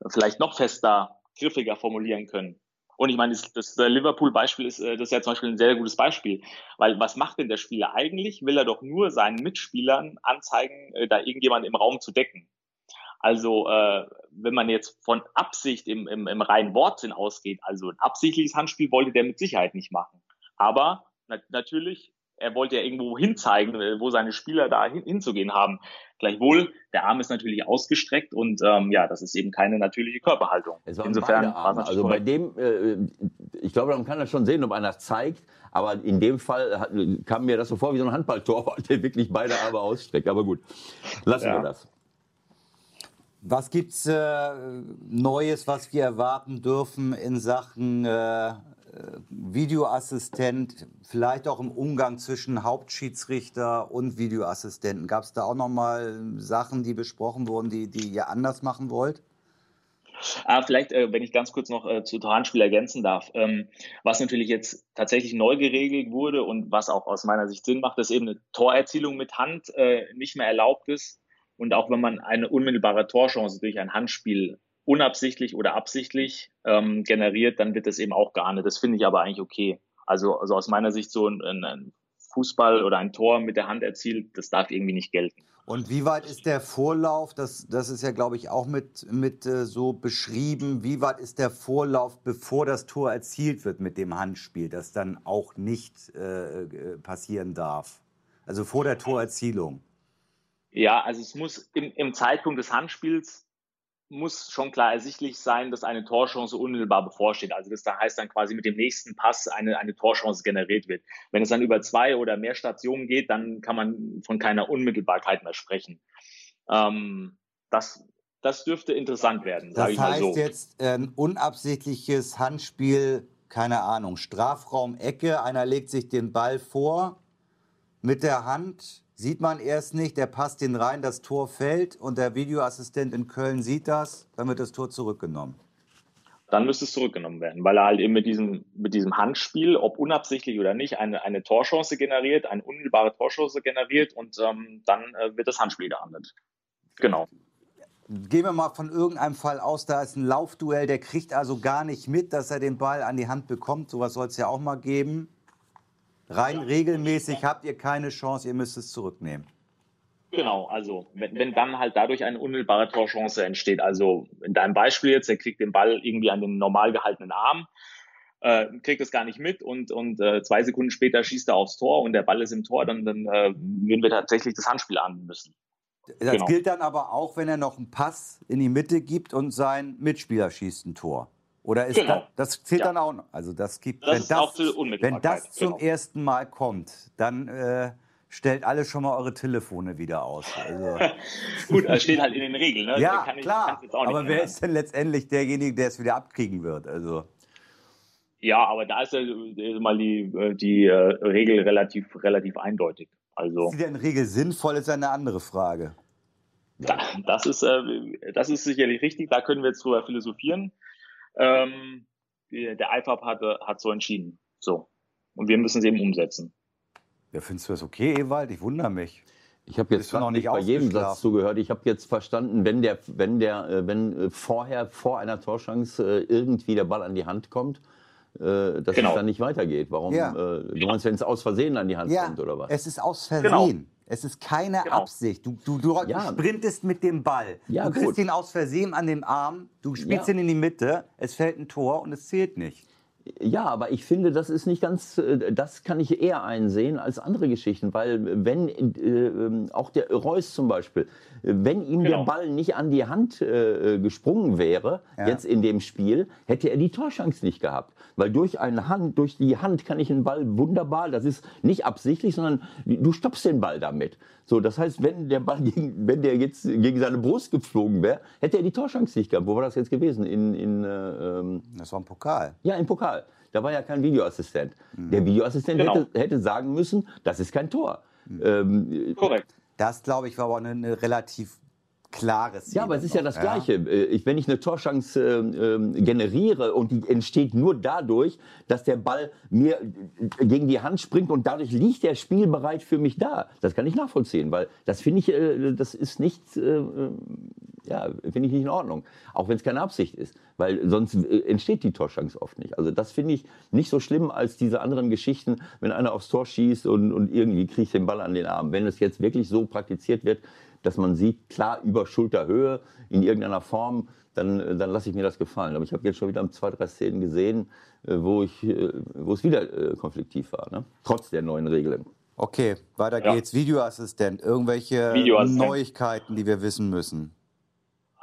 Speaker 5: vielleicht noch fester, griffiger formulieren können. Und ich meine, das, das Liverpool-Beispiel ist, äh, das ist ja zum Beispiel ein sehr gutes Beispiel. Weil was macht denn der Spieler eigentlich? Will er doch nur seinen Mitspielern anzeigen, äh, da irgendjemand im Raum zu decken. Also äh, wenn man jetzt von Absicht im, im, im reinen Wortsinn ausgeht, also ein absichtliches Handspiel wollte der mit Sicherheit nicht machen. Aber na natürlich er wollte ja irgendwo hinzeigen, äh, wo seine Spieler da hin, hinzugehen haben. Gleichwohl, der Arm ist natürlich ausgestreckt und ähm, ja, das ist eben keine natürliche Körperhaltung.
Speaker 3: Insofern war es Also bei dem, äh, ich glaube, man kann das schon sehen, ob einer zeigt, aber in dem Fall hat, kam mir das so vor wie so ein Handballtor, der wirklich beide Arme ausstreckt. Aber gut, lassen ja. wir das.
Speaker 2: Was gibt's äh, Neues, was wir erwarten dürfen in Sachen äh, Videoassistent, vielleicht auch im Umgang zwischen Hauptschiedsrichter und Videoassistenten? Gab es da auch noch mal Sachen, die besprochen wurden, die, die ihr anders machen wollt?
Speaker 5: Ah, vielleicht, äh, wenn ich ganz kurz noch äh, zu Handspiel ergänzen darf. Ähm, was natürlich jetzt tatsächlich neu geregelt wurde und was auch aus meiner Sicht Sinn macht, dass eben eine Torerzielung mit Hand äh, nicht mehr erlaubt ist. Und auch wenn man eine unmittelbare Torchance durch ein Handspiel unabsichtlich oder absichtlich ähm, generiert, dann wird das eben auch geahndet. Das finde ich aber eigentlich okay. Also, also aus meiner Sicht so ein, ein Fußball oder ein Tor mit der Hand erzielt, das darf irgendwie nicht gelten.
Speaker 2: Und wie weit ist der Vorlauf? Das, das ist ja, glaube ich, auch mit, mit äh, so beschrieben. Wie weit ist der Vorlauf, bevor das Tor erzielt wird mit dem Handspiel, das dann auch nicht äh, äh passieren darf? Also vor der Torerzielung.
Speaker 5: Ja, also es muss im, im Zeitpunkt des Handspiels muss schon klar ersichtlich sein, dass eine Torchance unmittelbar bevorsteht. Also das da heißt dann quasi mit dem nächsten Pass eine, eine Torchance generiert wird. Wenn es dann über zwei oder mehr Stationen geht, dann kann man von keiner Unmittelbarkeit mehr sprechen. Ähm, das, das dürfte interessant werden.
Speaker 2: Das
Speaker 5: ich
Speaker 2: heißt
Speaker 5: so.
Speaker 2: jetzt ein unabsichtliches Handspiel, keine Ahnung, Strafraum, Ecke, einer legt sich den Ball vor mit der Hand Sieht man erst nicht, der passt den rein, das Tor fällt und der Videoassistent in Köln sieht das, dann wird das Tor zurückgenommen.
Speaker 5: Dann müsste es zurückgenommen werden, weil er halt eben mit diesem, mit diesem Handspiel, ob unabsichtlich oder nicht, eine, eine Torchance generiert, eine unmittelbare Torchance generiert und ähm, dann äh, wird das Handspiel geahndet. Genau.
Speaker 2: Gehen wir mal von irgendeinem Fall aus, da ist ein Laufduell, der kriegt also gar nicht mit, dass er den Ball an die Hand bekommt. Sowas soll es ja auch mal geben. Rein regelmäßig habt ihr keine Chance, ihr müsst es zurücknehmen.
Speaker 5: Genau, also wenn, wenn dann halt dadurch eine unmittelbare Torchance entsteht, also in deinem Beispiel jetzt, er kriegt den Ball irgendwie an den normal gehaltenen Arm, äh, kriegt es gar nicht mit und, und äh, zwei Sekunden später schießt er aufs Tor und der Ball ist im Tor, dann, dann äh, würden wir tatsächlich das Handspiel ahnden müssen.
Speaker 2: Das genau. gilt dann aber auch, wenn er noch einen Pass in die Mitte gibt und sein Mitspieler schießt ein Tor. Oder ist genau. das, das zählt ja. dann auch noch? Also das gibt,
Speaker 5: das
Speaker 2: wenn, das, wenn
Speaker 5: das
Speaker 2: zum genau. ersten Mal kommt, dann äh, stellt alle schon mal eure Telefone wieder aus. Also.
Speaker 5: Gut, das steht halt in den Regeln. Ne?
Speaker 2: Ja, ich, klar. aber wer ist denn letztendlich derjenige, der es wieder abkriegen wird? Also.
Speaker 5: Ja, aber da ist ja mal die, die äh, Regel relativ, relativ eindeutig. Also,
Speaker 2: ist die denn Regel sinnvoll, ist eine andere Frage.
Speaker 5: das, ist, äh, das ist sicherlich richtig, da können wir jetzt drüber philosophieren. Ähm, der IFAB hatte, hat so entschieden. So. Und wir müssen es eben umsetzen.
Speaker 2: Ja, findest du das okay, Ewald? Ich wundere mich.
Speaker 3: Ich habe jetzt noch nicht bei jedem Satz zugehört. Ich habe jetzt verstanden, wenn der, wenn der, äh, wenn äh, vorher vor einer Torschance äh, irgendwie der Ball an die Hand kommt, dass genau. es dann nicht weitergeht. Warum? Ja. Du meinst, wenn es aus Versehen an die Hand ja, kommt oder was?
Speaker 2: Es ist aus Versehen. Genau. Es ist keine genau. Absicht. Du, du, du ja. sprintest mit dem Ball. Ja, du kriegst gut. ihn aus Versehen an den Arm, du spielst ihn in die Mitte, es fällt ein Tor und es zählt nicht.
Speaker 3: Ja, aber ich finde, das ist nicht ganz, äh, das kann ich eher einsehen als andere Geschichten, weil wenn äh, ähm, auch der Reus zum Beispiel, wenn ihm genau. der Ball nicht an die Hand äh, gesprungen wäre, ja. jetzt in dem Spiel, hätte er die Torchance nicht gehabt. Weil durch eine Hand, durch die Hand kann ich einen Ball wunderbar, das ist nicht absichtlich, sondern du stoppst den Ball damit. So, das heißt, wenn der Ball gegen, wenn der jetzt gegen seine Brust geflogen wäre, hätte er die Torchance nicht gehabt. Wo war das jetzt gewesen? In, in, äh, ähm
Speaker 2: das war ein Pokal.
Speaker 3: Ja, im Pokal. Da war ja kein Videoassistent. Mhm. Der Videoassistent genau. hätte, hätte, sagen müssen, das ist kein Tor.
Speaker 5: Mhm. Ähm, Korrekt.
Speaker 2: Das, glaube ich, war aber eine, eine relativ klares
Speaker 3: Ja, aber es ist ja das Gleiche. Äh, ich, wenn ich eine Torschance äh, generiere und die entsteht nur dadurch, dass der Ball mir äh, gegen die Hand springt und dadurch liegt der Spiel bereit für mich da. Das kann ich nachvollziehen, weil das finde ich, äh, das ist nicht, äh, äh ja, finde ich nicht in Ordnung. Auch wenn es keine Absicht ist, weil sonst entsteht die Torschance oft nicht. Also das finde ich nicht so schlimm als diese anderen Geschichten, wenn einer aufs Tor schießt und, und irgendwie kriegt den Ball an den Arm. Wenn es jetzt wirklich so praktiziert wird, dass man sieht, klar über Schulterhöhe in irgendeiner Form, dann, äh, dann lasse ich mir das gefallen. Aber ich habe jetzt schon wieder zwei, drei Szenen gesehen, äh, wo, ich, äh, wo es wieder konfliktiv war, ne? trotz der neuen Regeln.
Speaker 2: Okay, weiter ja. geht's. Videoassistent, irgendwelche Videoassistent. Neuigkeiten, die wir wissen müssen.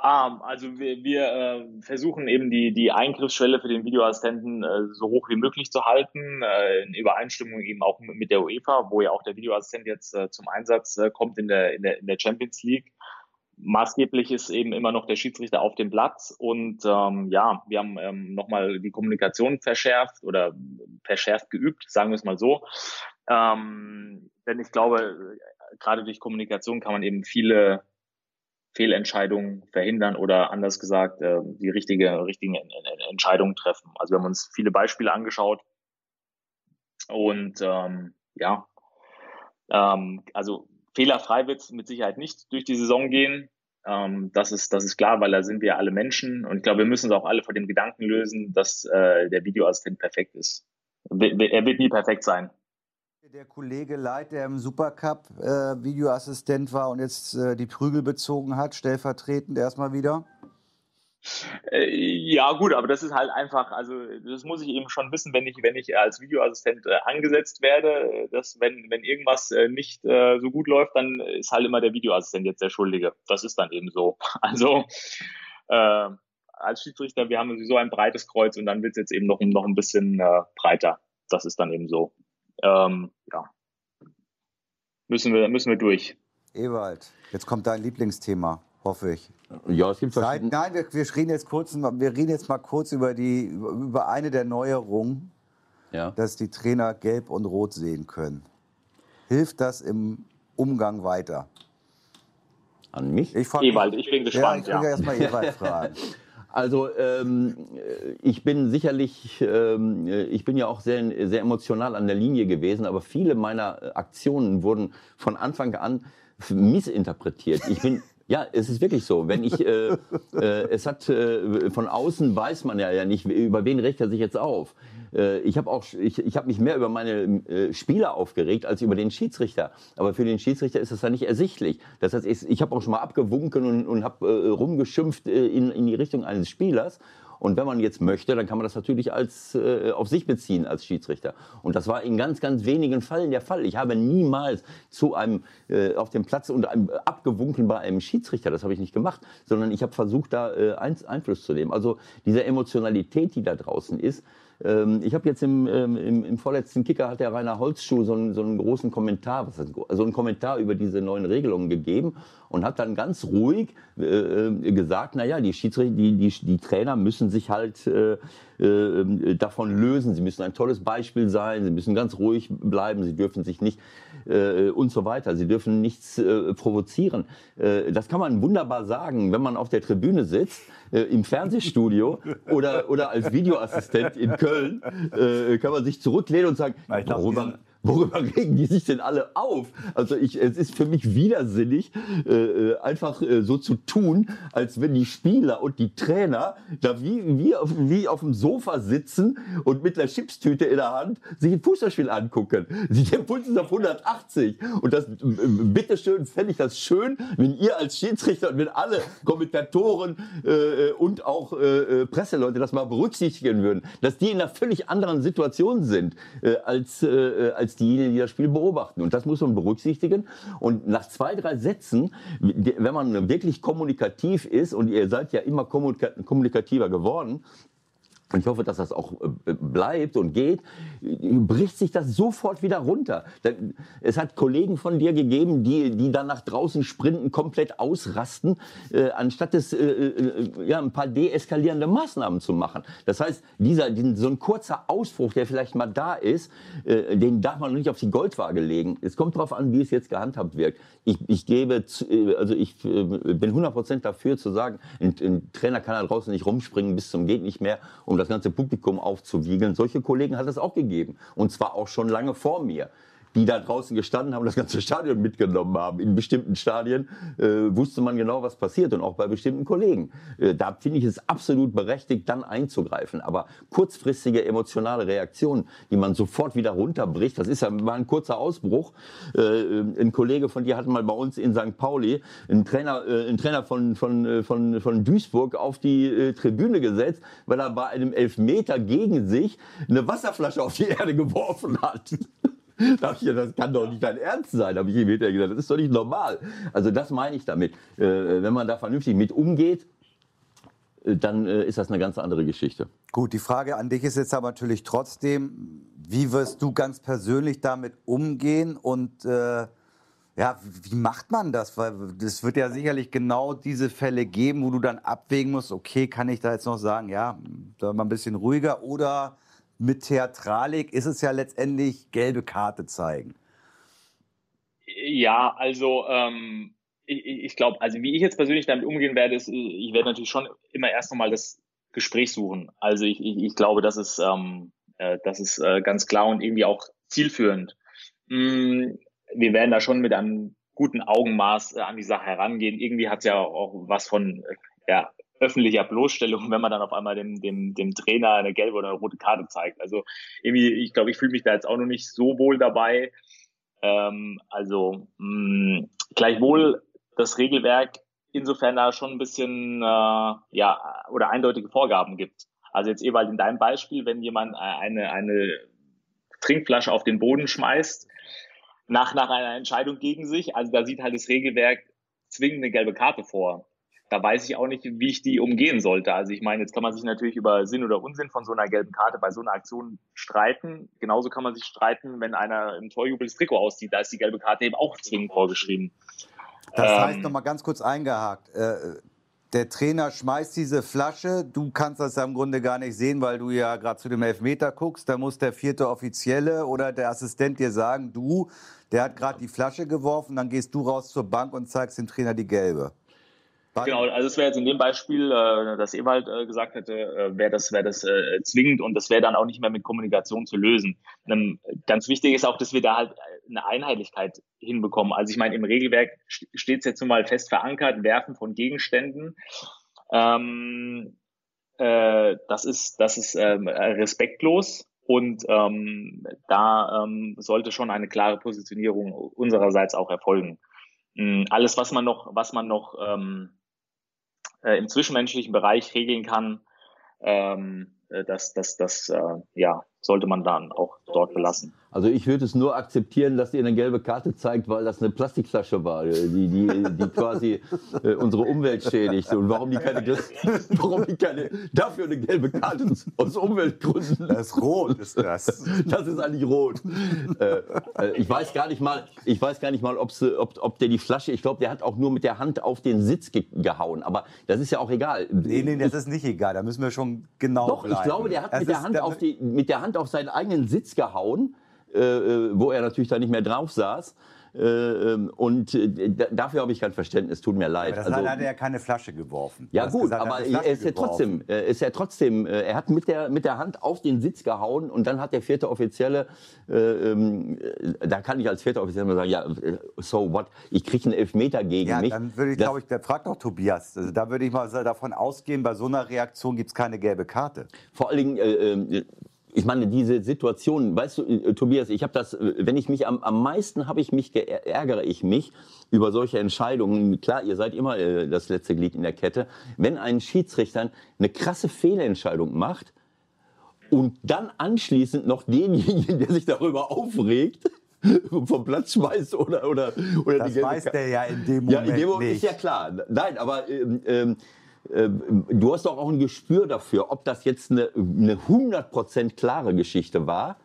Speaker 5: Ah, also wir, wir äh, versuchen eben die, die Eingriffsschwelle für den Videoassistenten äh, so hoch wie möglich zu halten, äh, in Übereinstimmung eben auch mit der UEFA, wo ja auch der Videoassistent jetzt äh, zum Einsatz äh, kommt in der, in, der, in der Champions League. Maßgeblich ist eben immer noch der Schiedsrichter auf dem Platz und ähm, ja, wir haben ähm, nochmal die Kommunikation verschärft oder verschärft geübt, sagen wir es mal so. Ähm, denn ich glaube, gerade durch Kommunikation kann man eben viele Fehlentscheidungen verhindern oder anders gesagt äh, die richtige richtigen Entscheidungen treffen. Also wir haben uns viele Beispiele angeschaut und ähm, ja, ähm, also fehlerfrei wird es mit Sicherheit nicht durch die Saison gehen. Ähm, das ist das ist klar, weil da sind wir alle Menschen und ich glaube, wir müssen uns auch alle vor dem Gedanken lösen, dass äh, der Videoassistent perfekt ist. Er wird nie perfekt sein
Speaker 2: der Kollege Leid, der im Supercup äh, Videoassistent war und jetzt äh, die Prügel bezogen hat, stellvertretend erstmal wieder?
Speaker 5: Äh, ja, gut, aber das ist halt einfach, also das muss ich eben schon wissen, wenn ich, wenn ich als Videoassistent äh, angesetzt werde, dass wenn, wenn irgendwas äh, nicht äh, so gut läuft, dann ist halt immer der Videoassistent jetzt der Schuldige. Das ist dann eben so. Also äh, als Schiedsrichter, wir haben sowieso ein breites Kreuz und dann wird es jetzt eben noch, noch ein bisschen äh, breiter. Das ist dann eben so ähm, ja, müssen wir, müssen wir durch.
Speaker 2: Ewald, jetzt kommt dein Lieblingsthema, hoffe ich.
Speaker 3: Ja, es gibt
Speaker 2: Nein, nein wir, wir, reden jetzt kurz, wir reden jetzt mal kurz über, die, über eine der Neuerungen, ja. dass die Trainer gelb und rot sehen können. Hilft das im Umgang weiter?
Speaker 3: An mich?
Speaker 5: Ich Ewald, ich bin gespannt.
Speaker 2: Ja, ich will ja. erstmal Ewald fragen.
Speaker 3: Also ähm, ich bin sicherlich, ähm, ich bin ja auch sehr, sehr emotional an der Linie gewesen, aber viele meiner Aktionen wurden von Anfang an missinterpretiert. Ich bin ja, es ist wirklich so. Wenn ich, äh, äh, es hat äh, von außen weiß man ja, ja nicht, über wen regt er sich jetzt auf. Äh, ich habe auch, ich, ich habe mich mehr über meine äh, Spieler aufgeregt als über den Schiedsrichter. Aber für den Schiedsrichter ist das ja nicht ersichtlich. Das heißt, ich, ich habe auch schon mal abgewunken und, und habe äh, rumgeschimpft äh, in, in die Richtung eines Spielers. Und wenn man jetzt möchte, dann kann man das natürlich als, äh, auf sich beziehen als Schiedsrichter. Und das war in ganz, ganz wenigen Fällen der Fall. Ich habe niemals zu einem äh, auf dem Platz und einem, abgewunken bei einem Schiedsrichter. Das habe ich nicht gemacht, sondern ich habe versucht, da äh, Einfluss zu nehmen. Also diese Emotionalität, die da draußen ist, ähm, ich habe jetzt im, ähm, im, im, vorletzten Kicker hat der Rainer Holzschuh so einen, so einen großen Kommentar, also einen Kommentar über diese neuen Regelungen gegeben und hat dann ganz ruhig äh, äh gesagt, naja, die Schiedsrichter, die, die, die Trainer müssen sich halt äh, äh, davon lösen, sie müssen ein tolles Beispiel sein, sie müssen ganz ruhig bleiben, sie dürfen sich nicht äh, und so weiter, sie dürfen nichts äh, provozieren. Äh, das kann man wunderbar sagen, wenn man auf der Tribüne sitzt, äh, im Fernsehstudio oder, oder als Videoassistent in Köln, äh, kann man sich zurücklehnen und sagen, worüber, worüber regen die sich denn alle auf? Also ich, es ist für mich widersinnig, äh, äh, einfach äh, so zu tun, als wenn die Spieler und die Trainer da wie, wie, auf, wie auf dem Sofa sitzen und mit einer Chipstüte in der Hand sich ein Fußballspiel angucken. Sie, der Puls ist auf 180. Und das, bitteschön, fände ich das schön, wenn ihr als Schiedsrichter und wenn alle Kommentatoren äh, und auch äh, äh, Presseleute das mal berücksichtigen würden, dass die in einer völlig anderen Situation sind äh, als, äh, als als diejenigen, die das Spiel beobachten. Und das muss man berücksichtigen. Und nach zwei, drei Sätzen, wenn man wirklich kommunikativ ist, und ihr seid ja immer kommunikativer geworden, und ich hoffe, dass das auch äh, bleibt und geht, bricht sich das sofort wieder runter. Es hat Kollegen von dir gegeben, die, die dann nach draußen sprinten, komplett ausrasten, äh, anstatt es, äh, äh, ja, ein paar deeskalierende Maßnahmen zu machen. Das heißt, dieser, so ein kurzer Ausbruch, der vielleicht mal da ist, äh, den darf man nicht auf die Goldwaage legen. Es kommt darauf an, wie es jetzt gehandhabt wird. Ich, ich gebe, äh, also ich bin 100% dafür zu sagen, ein, ein Trainer kann da draußen nicht rumspringen bis zum geht nicht mehr, um das ganze Publikum aufzuwiegeln. Solche Kollegen hat es auch gegeben. Und zwar auch schon lange vor mir die da draußen gestanden haben, das ganze Stadion mitgenommen haben. In bestimmten Stadien äh, wusste man genau, was passiert und auch bei bestimmten Kollegen. Äh, da finde ich es absolut berechtigt, dann einzugreifen. Aber kurzfristige emotionale Reaktionen, die man sofort wieder runterbricht, das ist ja mal ein kurzer Ausbruch. Äh, ein Kollege von dir hat mal bei uns in St. Pauli einen Trainer, äh, einen Trainer von, von, äh, von, von Duisburg auf die äh, Tribüne gesetzt, weil er bei einem Elfmeter gegen sich eine Wasserflasche auf die Erde geworfen hat. Das kann doch nicht dein Ernst sein, habe ich ihm hinterher gesagt. Das ist doch nicht normal. Also das meine ich damit. Äh, wenn man da vernünftig mit umgeht, äh, dann äh, ist das eine ganz andere Geschichte.
Speaker 2: Gut, die Frage an dich ist jetzt aber natürlich trotzdem, wie wirst du ganz persönlich damit umgehen und äh, ja, wie macht man das? Weil es wird ja sicherlich genau diese Fälle geben, wo du dann abwägen musst, okay, kann ich da jetzt noch sagen, ja, da mal ein bisschen ruhiger oder mit Theatralik ist es ja letztendlich gelbe Karte zeigen.
Speaker 5: Ja, also ähm, ich, ich glaube, also wie ich jetzt persönlich damit umgehen werde, ist, ich werde natürlich schon immer erst nochmal das Gespräch suchen. Also ich, ich, ich glaube, das ist, ähm, äh, das ist äh, ganz klar und irgendwie auch zielführend. Mm, wir werden da schon mit einem guten Augenmaß äh, an die Sache herangehen. Irgendwie hat es ja auch was von äh, ja, öffentlicher Bloßstellung, wenn man dann auf einmal dem, dem, dem Trainer eine gelbe oder eine rote Karte zeigt. Also irgendwie, ich glaube, ich fühle mich da jetzt auch noch nicht so wohl dabei. Ähm, also mh, mm, gleichwohl das Regelwerk insofern da schon ein bisschen äh, ja oder eindeutige Vorgaben gibt. Also jetzt Ewald in deinem Beispiel, wenn jemand eine eine Trinkflasche auf den Boden schmeißt nach nach einer Entscheidung gegen sich, also da sieht halt das Regelwerk zwingend eine gelbe Karte vor. Da weiß ich auch nicht, wie ich die umgehen sollte. Also ich meine, jetzt kann man sich natürlich über Sinn oder Unsinn von so einer gelben Karte bei so einer Aktion streiten. Genauso kann man sich streiten, wenn einer im Torjubel das Trikot auszieht. Da ist die gelbe Karte eben auch zwingend vorgeschrieben.
Speaker 2: Das ähm, heißt, nochmal ganz kurz eingehakt. Äh, der Trainer schmeißt diese Flasche, du kannst das ja im Grunde gar nicht sehen, weil du ja gerade zu dem Elfmeter guckst. Da muss der vierte Offizielle oder der Assistent dir sagen, du, der hat gerade die Flasche geworfen, dann gehst du raus zur Bank und zeigst dem Trainer die gelbe.
Speaker 5: Genau, also es wäre jetzt in dem Beispiel, äh, das Ewald äh, gesagt hätte, äh, wäre das, wäre das äh, zwingend und das wäre dann auch nicht mehr mit Kommunikation zu lösen. Ähm, ganz wichtig ist auch, dass wir da halt eine Einheitlichkeit hinbekommen. Also ich meine, im Regelwerk steht es jetzt nun mal fest verankert, Werfen von Gegenständen. Ähm, äh, das ist, das ist ähm, respektlos und ähm, da ähm, sollte schon eine klare Positionierung unsererseits auch erfolgen. Ähm, alles, was man noch, was man noch ähm, äh, im zwischenmenschlichen Bereich regeln kann, ähm, äh, das, das, das äh, ja, sollte man dann auch dort belassen.
Speaker 3: Also ich würde es nur akzeptieren, dass ihr eine gelbe Karte zeigt, weil das eine Plastikflasche war, äh, die, die, die quasi äh, unsere Umwelt schädigt. Und warum die keine, warum die keine dafür eine gelbe Karte aus Umweltgründen.
Speaker 2: Das ist rot, ist das.
Speaker 3: Das ist eigentlich rot. Äh, ich weiß gar nicht mal, ich weiß gar nicht mal, ob, ob der die Flasche, ich glaube, der hat auch nur mit der Hand auf den Sitz ge gehauen. Aber das ist ja auch egal.
Speaker 2: Nee, nee, das ist nicht egal. Da müssen wir schon genau
Speaker 3: Doch, bleiben. ich glaube, der hat mit der, Hand auf die, mit der Hand auf seinen eigenen Sitz gehauen wo er natürlich da nicht mehr drauf saß. Äh, ähm, und dafür habe ich kein Verständnis, tut mir leid.
Speaker 2: Aber das also, hat er ja keine Flasche geworfen.
Speaker 3: Ja gut, gesagt, aber er ist ja trotzdem, er ist ja trotzdem, er hat mit der, mit der Hand auf den Sitz gehauen und dann hat der vierte Offizielle, äh, ähm, da kann ich als vierter Offizielle mal sagen, ja, so what, ich kriege einen Elfmeter gegen ja, mich.
Speaker 2: Ja, dann würde ich, glaube ich, der fragt doch Tobias, also da würde ich mal davon ausgehen, bei so einer Reaktion gibt es keine gelbe Karte.
Speaker 3: Vor allen Dingen, äh, ich meine, diese Situation, weißt du, äh, Tobias, ich habe das, äh, wenn ich mich am, am meisten habe ich mich, ärgere ich mich über solche Entscheidungen. Klar, ihr seid immer äh, das letzte Glied in der Kette. Wenn ein Schiedsrichter eine krasse Fehlentscheidung macht und dann anschließend noch denjenigen, der sich darüber aufregt, vom Platz schmeißt oder oder oder
Speaker 2: das weiß der ja in dem Moment ja, in dem Moment
Speaker 3: nicht. ist ja klar. Nein, aber ähm, ähm, du hast doch auch ein Gespür dafür, ob das jetzt eine, eine 100% klare Geschichte war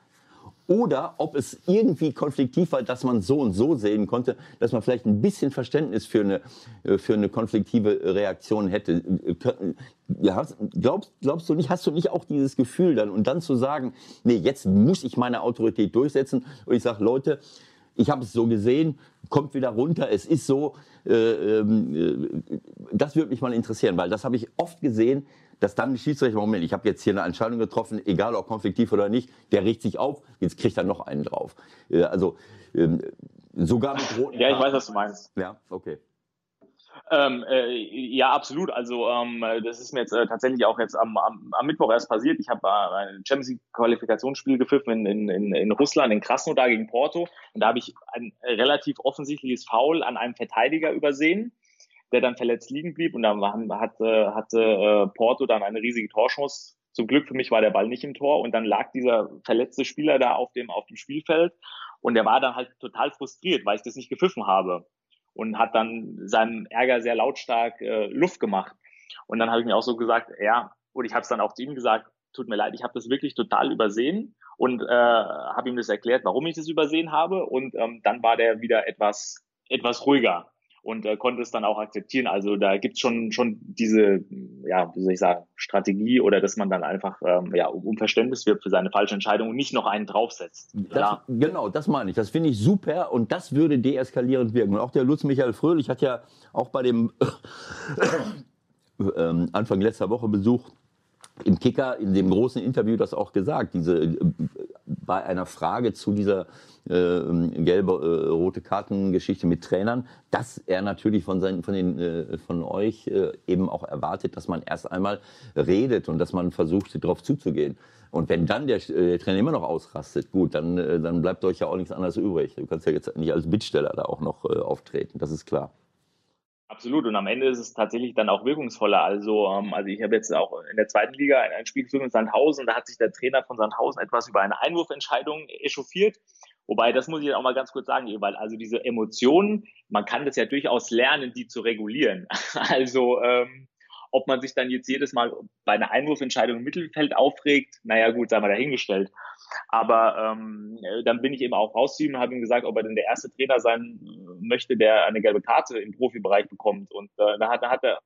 Speaker 3: oder ob es irgendwie konfliktiv war, dass man so und so sehen konnte, dass man vielleicht ein bisschen Verständnis für eine, äh, für eine konfliktive Reaktion hätte. Glaubst, glaubst du nicht, hast du nicht auch dieses Gefühl dann und dann zu sagen, nee, jetzt muss ich meine Autorität durchsetzen und ich sage, Leute, ich habe es so gesehen, kommt wieder runter, es ist so. Äh, ähm, äh, das würde mich mal interessieren, weil das habe ich oft gesehen, dass dann die Schiedsrichter, Moment, ich habe jetzt hier eine Entscheidung getroffen, egal ob konfliktiv oder nicht, der riecht sich auf, jetzt kriegt er noch einen drauf. Äh, also ähm, sogar mit
Speaker 5: roten. Ja, ich weiß, was du meinst.
Speaker 3: Ja, okay.
Speaker 5: Ähm, äh, ja, absolut. Also ähm, das ist mir jetzt äh, tatsächlich auch jetzt am, am, am Mittwoch erst passiert. Ich habe äh, ein Champions League Qualifikationsspiel gepfiffen in, in, in Russland, in Krasnodar gegen Porto. Und da habe ich ein relativ offensichtliches Foul an einem Verteidiger übersehen, der dann verletzt liegen blieb. Und dann hatte, hatte äh, Porto dann eine riesige Torschance Zum Glück für mich war der Ball nicht im Tor und dann lag dieser verletzte Spieler da auf dem, auf dem Spielfeld und er war dann halt total frustriert, weil ich das nicht gepfiffen habe und hat dann seinem Ärger sehr lautstark äh, Luft gemacht. Und dann habe ich mir auch so gesagt, ja, und ich habe es dann auch zu ihm gesagt, tut mir leid, ich habe das wirklich total übersehen und äh, habe ihm das erklärt, warum ich das übersehen habe. Und ähm, dann war der wieder etwas, etwas ruhiger und äh, konnte es dann auch akzeptieren. Also da gibt's schon schon diese, ja, wie soll ich sagen, Strategie oder dass man dann einfach ähm, ja, um Verständnis wirbt für seine falsche Entscheidung und nicht noch einen draufsetzt.
Speaker 3: Das, genau, das meine ich. Das finde ich super und das würde deeskalierend wirken. Und auch der Lutz Michael Fröhlich hat ja auch bei dem ähm, Anfang letzter Woche Besuch im Kicker in dem großen Interview das auch gesagt. Diese äh, bei einer Frage zu dieser äh, gelbe äh, rote Kartengeschichte mit Trainern, dass er natürlich von seinen von den äh, von euch äh, eben auch erwartet, dass man erst einmal redet und dass man versucht darauf zuzugehen. Und wenn dann der, äh, der Trainer immer noch ausrastet, gut, dann äh, dann bleibt euch ja auch nichts anderes übrig. Du kannst ja jetzt nicht als Bittsteller da auch noch auftreten, das ist klar.
Speaker 5: Absolut. Und am Ende ist es tatsächlich dann auch wirkungsvoller. Also, ähm, also ich habe jetzt auch in der zweiten Liga ein Spiel geführt mit Sandhausen. Da hat sich der Trainer von Sandhausen etwas über eine Einwurfentscheidung echauffiert. Wobei, das muss ich auch mal ganz kurz sagen, weil also diese Emotionen, man kann das ja durchaus lernen, die zu regulieren. Also ähm, ob man sich dann jetzt jedes Mal bei einer Einwurfentscheidung im Mittelfeld aufregt, naja gut, sei mal dahingestellt. Aber ähm, dann bin ich eben auch raus zu ihm und habe ihm gesagt, ob er denn der erste Trainer sein möchte, der eine gelbe Karte im Profibereich bekommt. Und äh, da hat, da hat er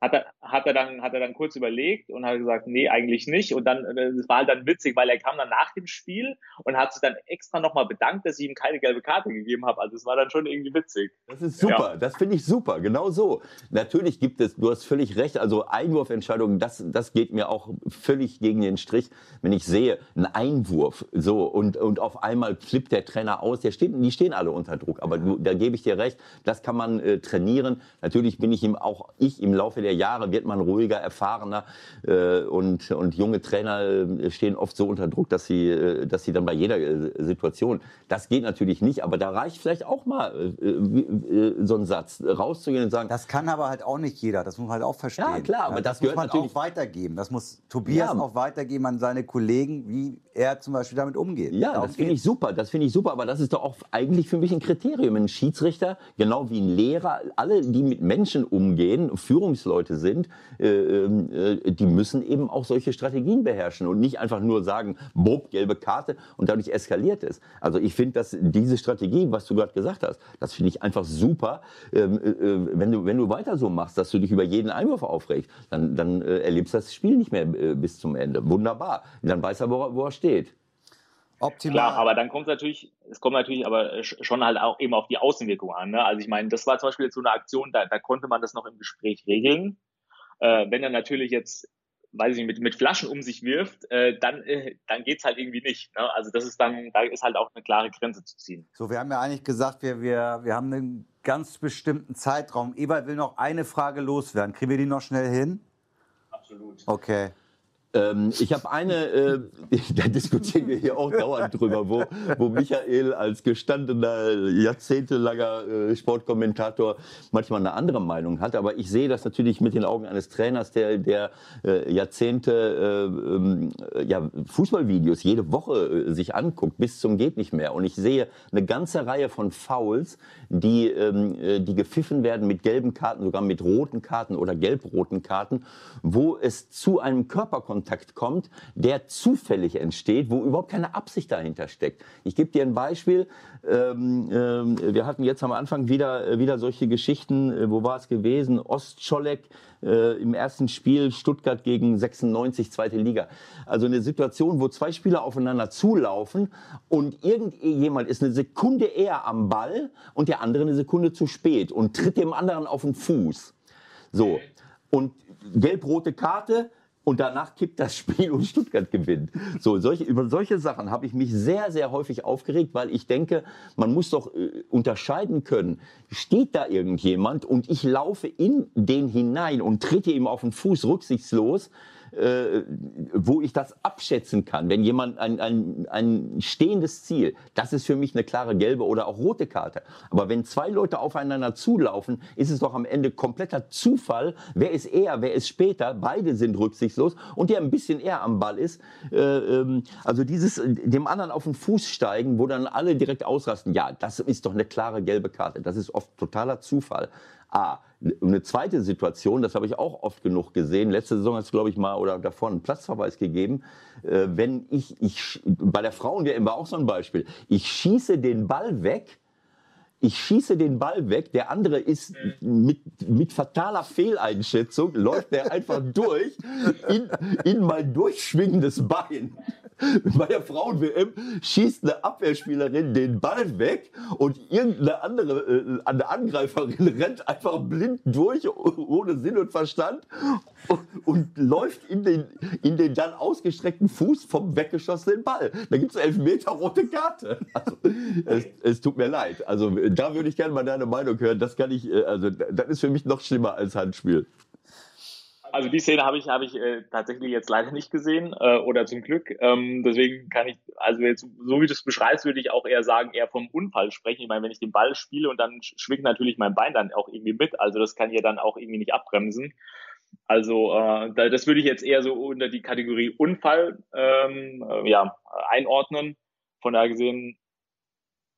Speaker 5: hat er, hat er dann, hat er dann kurz überlegt und hat gesagt, nee, eigentlich nicht. Und dann, äh, das war halt dann witzig, weil er kam dann nach dem Spiel und hat sich dann extra nochmal bedankt, dass ich ihm keine gelbe Karte gegeben habe. Also es war dann schon irgendwie witzig.
Speaker 3: Das ist super. Ja. Das finde ich super. Genau so. Natürlich gibt es, du hast völlig recht. Also Einwurfentscheidungen, das, das geht mir auch völlig gegen den Strich, wenn ich sehe, ein Einwurf, so, und, und auf einmal flippt der Trainer aus. Der steht, die stehen alle unter Druck. Aber du, da gebe ich dir recht. Das kann man äh, trainieren. Natürlich bin ich ihm auch, ich im Laufe der der Jahre wird man ruhiger, erfahrener äh, und, und junge Trainer äh, stehen oft so unter Druck, dass sie, äh, dass sie dann bei jeder Situation, das geht natürlich nicht, aber da reicht vielleicht auch mal äh, so ein Satz, rauszugehen und sagen.
Speaker 2: Das kann aber halt auch nicht jeder, das muss man halt auch verstehen.
Speaker 3: Ja, klar, aber das,
Speaker 2: das muss man auch weitergeben. Das muss Tobias ja. auch weitergeben an seine Kollegen, wie er zum Beispiel damit umgeht.
Speaker 3: Ja, Darum das finde ich super, das finde ich super, aber das ist doch auch eigentlich für mich ein Kriterium. Ein Schiedsrichter, genau wie ein Lehrer, alle, die mit Menschen umgehen, Führungsleute, Leute sind, äh, äh, die müssen eben auch solche Strategien beherrschen und nicht einfach nur sagen, bob, gelbe Karte und dadurch eskaliert es. Also ich finde, dass diese Strategie, was du gerade gesagt hast, das finde ich einfach super. Ähm, äh, wenn, du, wenn du weiter so machst, dass du dich über jeden Einwurf aufregst, dann, dann erlebst du das Spiel nicht mehr bis zum Ende. Wunderbar. Dann weiß er, wo er steht.
Speaker 5: Optimal. Klar, aber dann kommt natürlich, es kommt natürlich aber schon halt auch eben auf die Außenwirkung an. Ne? Also ich meine, das war zum Beispiel jetzt so eine Aktion, da, da konnte man das noch im Gespräch regeln. Äh, wenn er natürlich jetzt, weiß ich nicht, mit, mit Flaschen um sich wirft, äh, dann, äh, dann geht's halt irgendwie nicht. Ne? Also das ist dann, da ist halt auch eine klare Grenze zu ziehen.
Speaker 2: So, wir haben ja eigentlich gesagt, wir, wir, wir haben einen ganz bestimmten Zeitraum. Ebert will noch eine Frage loswerden. Kriegen wir die noch schnell hin?
Speaker 5: Absolut.
Speaker 2: Okay.
Speaker 3: Ähm, ich habe eine, äh, da diskutieren wir hier auch dauernd drüber, wo, wo Michael als gestandener, jahrzehntelanger äh, Sportkommentator manchmal eine andere Meinung hat. Aber ich sehe das natürlich mit den Augen eines Trainers, der, der äh, Jahrzehnte äh, ähm, ja, Fußballvideos jede Woche äh, sich anguckt, bis zum geht nicht mehr. Und ich sehe eine ganze Reihe von Fouls, die, ähm, äh, die gepfiffen werden mit gelben Karten, sogar mit roten Karten oder gelb-roten Karten, wo es zu einem Körperkontakt Kontakt kommt, der zufällig entsteht, wo überhaupt keine Absicht dahinter steckt. Ich gebe dir ein Beispiel. Ähm, ähm, wir hatten jetzt am Anfang wieder, äh, wieder solche Geschichten. Äh, wo war es gewesen? Ostscholek äh, im ersten Spiel Stuttgart gegen 96, zweite Liga. Also eine Situation, wo zwei Spieler aufeinander zulaufen und irgendjemand ist eine Sekunde eher am Ball und der andere eine Sekunde zu spät und tritt dem anderen auf den Fuß. So. Und gelb-rote Karte, und danach kippt das Spiel und Stuttgart gewinnt. So, solche, über solche Sachen habe ich mich sehr, sehr häufig aufgeregt, weil ich denke, man muss doch äh, unterscheiden können. Steht da irgendjemand und ich laufe in den hinein und trete ihm auf den Fuß rücksichtslos, äh, wo ich das abschätzen kann. Wenn jemand ein, ein, ein stehendes Ziel, das ist für mich eine klare gelbe oder auch rote Karte. Aber wenn zwei Leute aufeinander zulaufen, ist es doch am Ende kompletter Zufall. Wer ist eher, wer ist später? Beide sind rücksichtslos und der ein bisschen eher am Ball ist. Äh, ähm, also dieses dem anderen auf den Fuß steigen, wo dann alle direkt ausrasten. Ja, das ist doch eine klare gelbe Karte. Das ist oft totaler Zufall. A. Eine zweite Situation, das habe ich auch oft genug gesehen. Letzte Saison hat es, glaube ich, mal oder davor einen Platzverweis gegeben. Äh, wenn ich, ich, bei der Frauen-WM war auch so ein Beispiel. Ich schieße den Ball weg, ich schieße den Ball weg, der andere ist mit, mit fataler Fehleinschätzung, läuft der einfach durch in, in mein durchschwingendes Bein. Bei der Frauen-WM schießt eine Abwehrspielerin den Ball weg und irgendeine andere äh, eine Angreiferin rennt einfach blind durch, ohne Sinn und Verstand und, und läuft in den, in den dann ausgestreckten Fuß vom weggeschossenen Ball. Da gibt es elf Meter rote Karte. Also, es, es, tut mir leid. Also da würde ich gerne mal deine Meinung hören. Das kann ich, äh, also das ist für mich noch schlimmer als Handspiel.
Speaker 5: Also die Szene habe ich, habe ich äh, tatsächlich jetzt leider nicht gesehen äh, oder zum Glück. Ähm, deswegen kann ich, also jetzt, so wie du es beschreibst, würde ich auch eher sagen, eher vom Unfall sprechen. Ich meine, wenn ich den Ball spiele und dann schwingt natürlich mein Bein dann auch irgendwie mit. Also das kann ja dann auch irgendwie nicht abbremsen. Also äh, das würde ich jetzt eher so unter die Kategorie Unfall ähm, äh, ja, einordnen. Von daher gesehen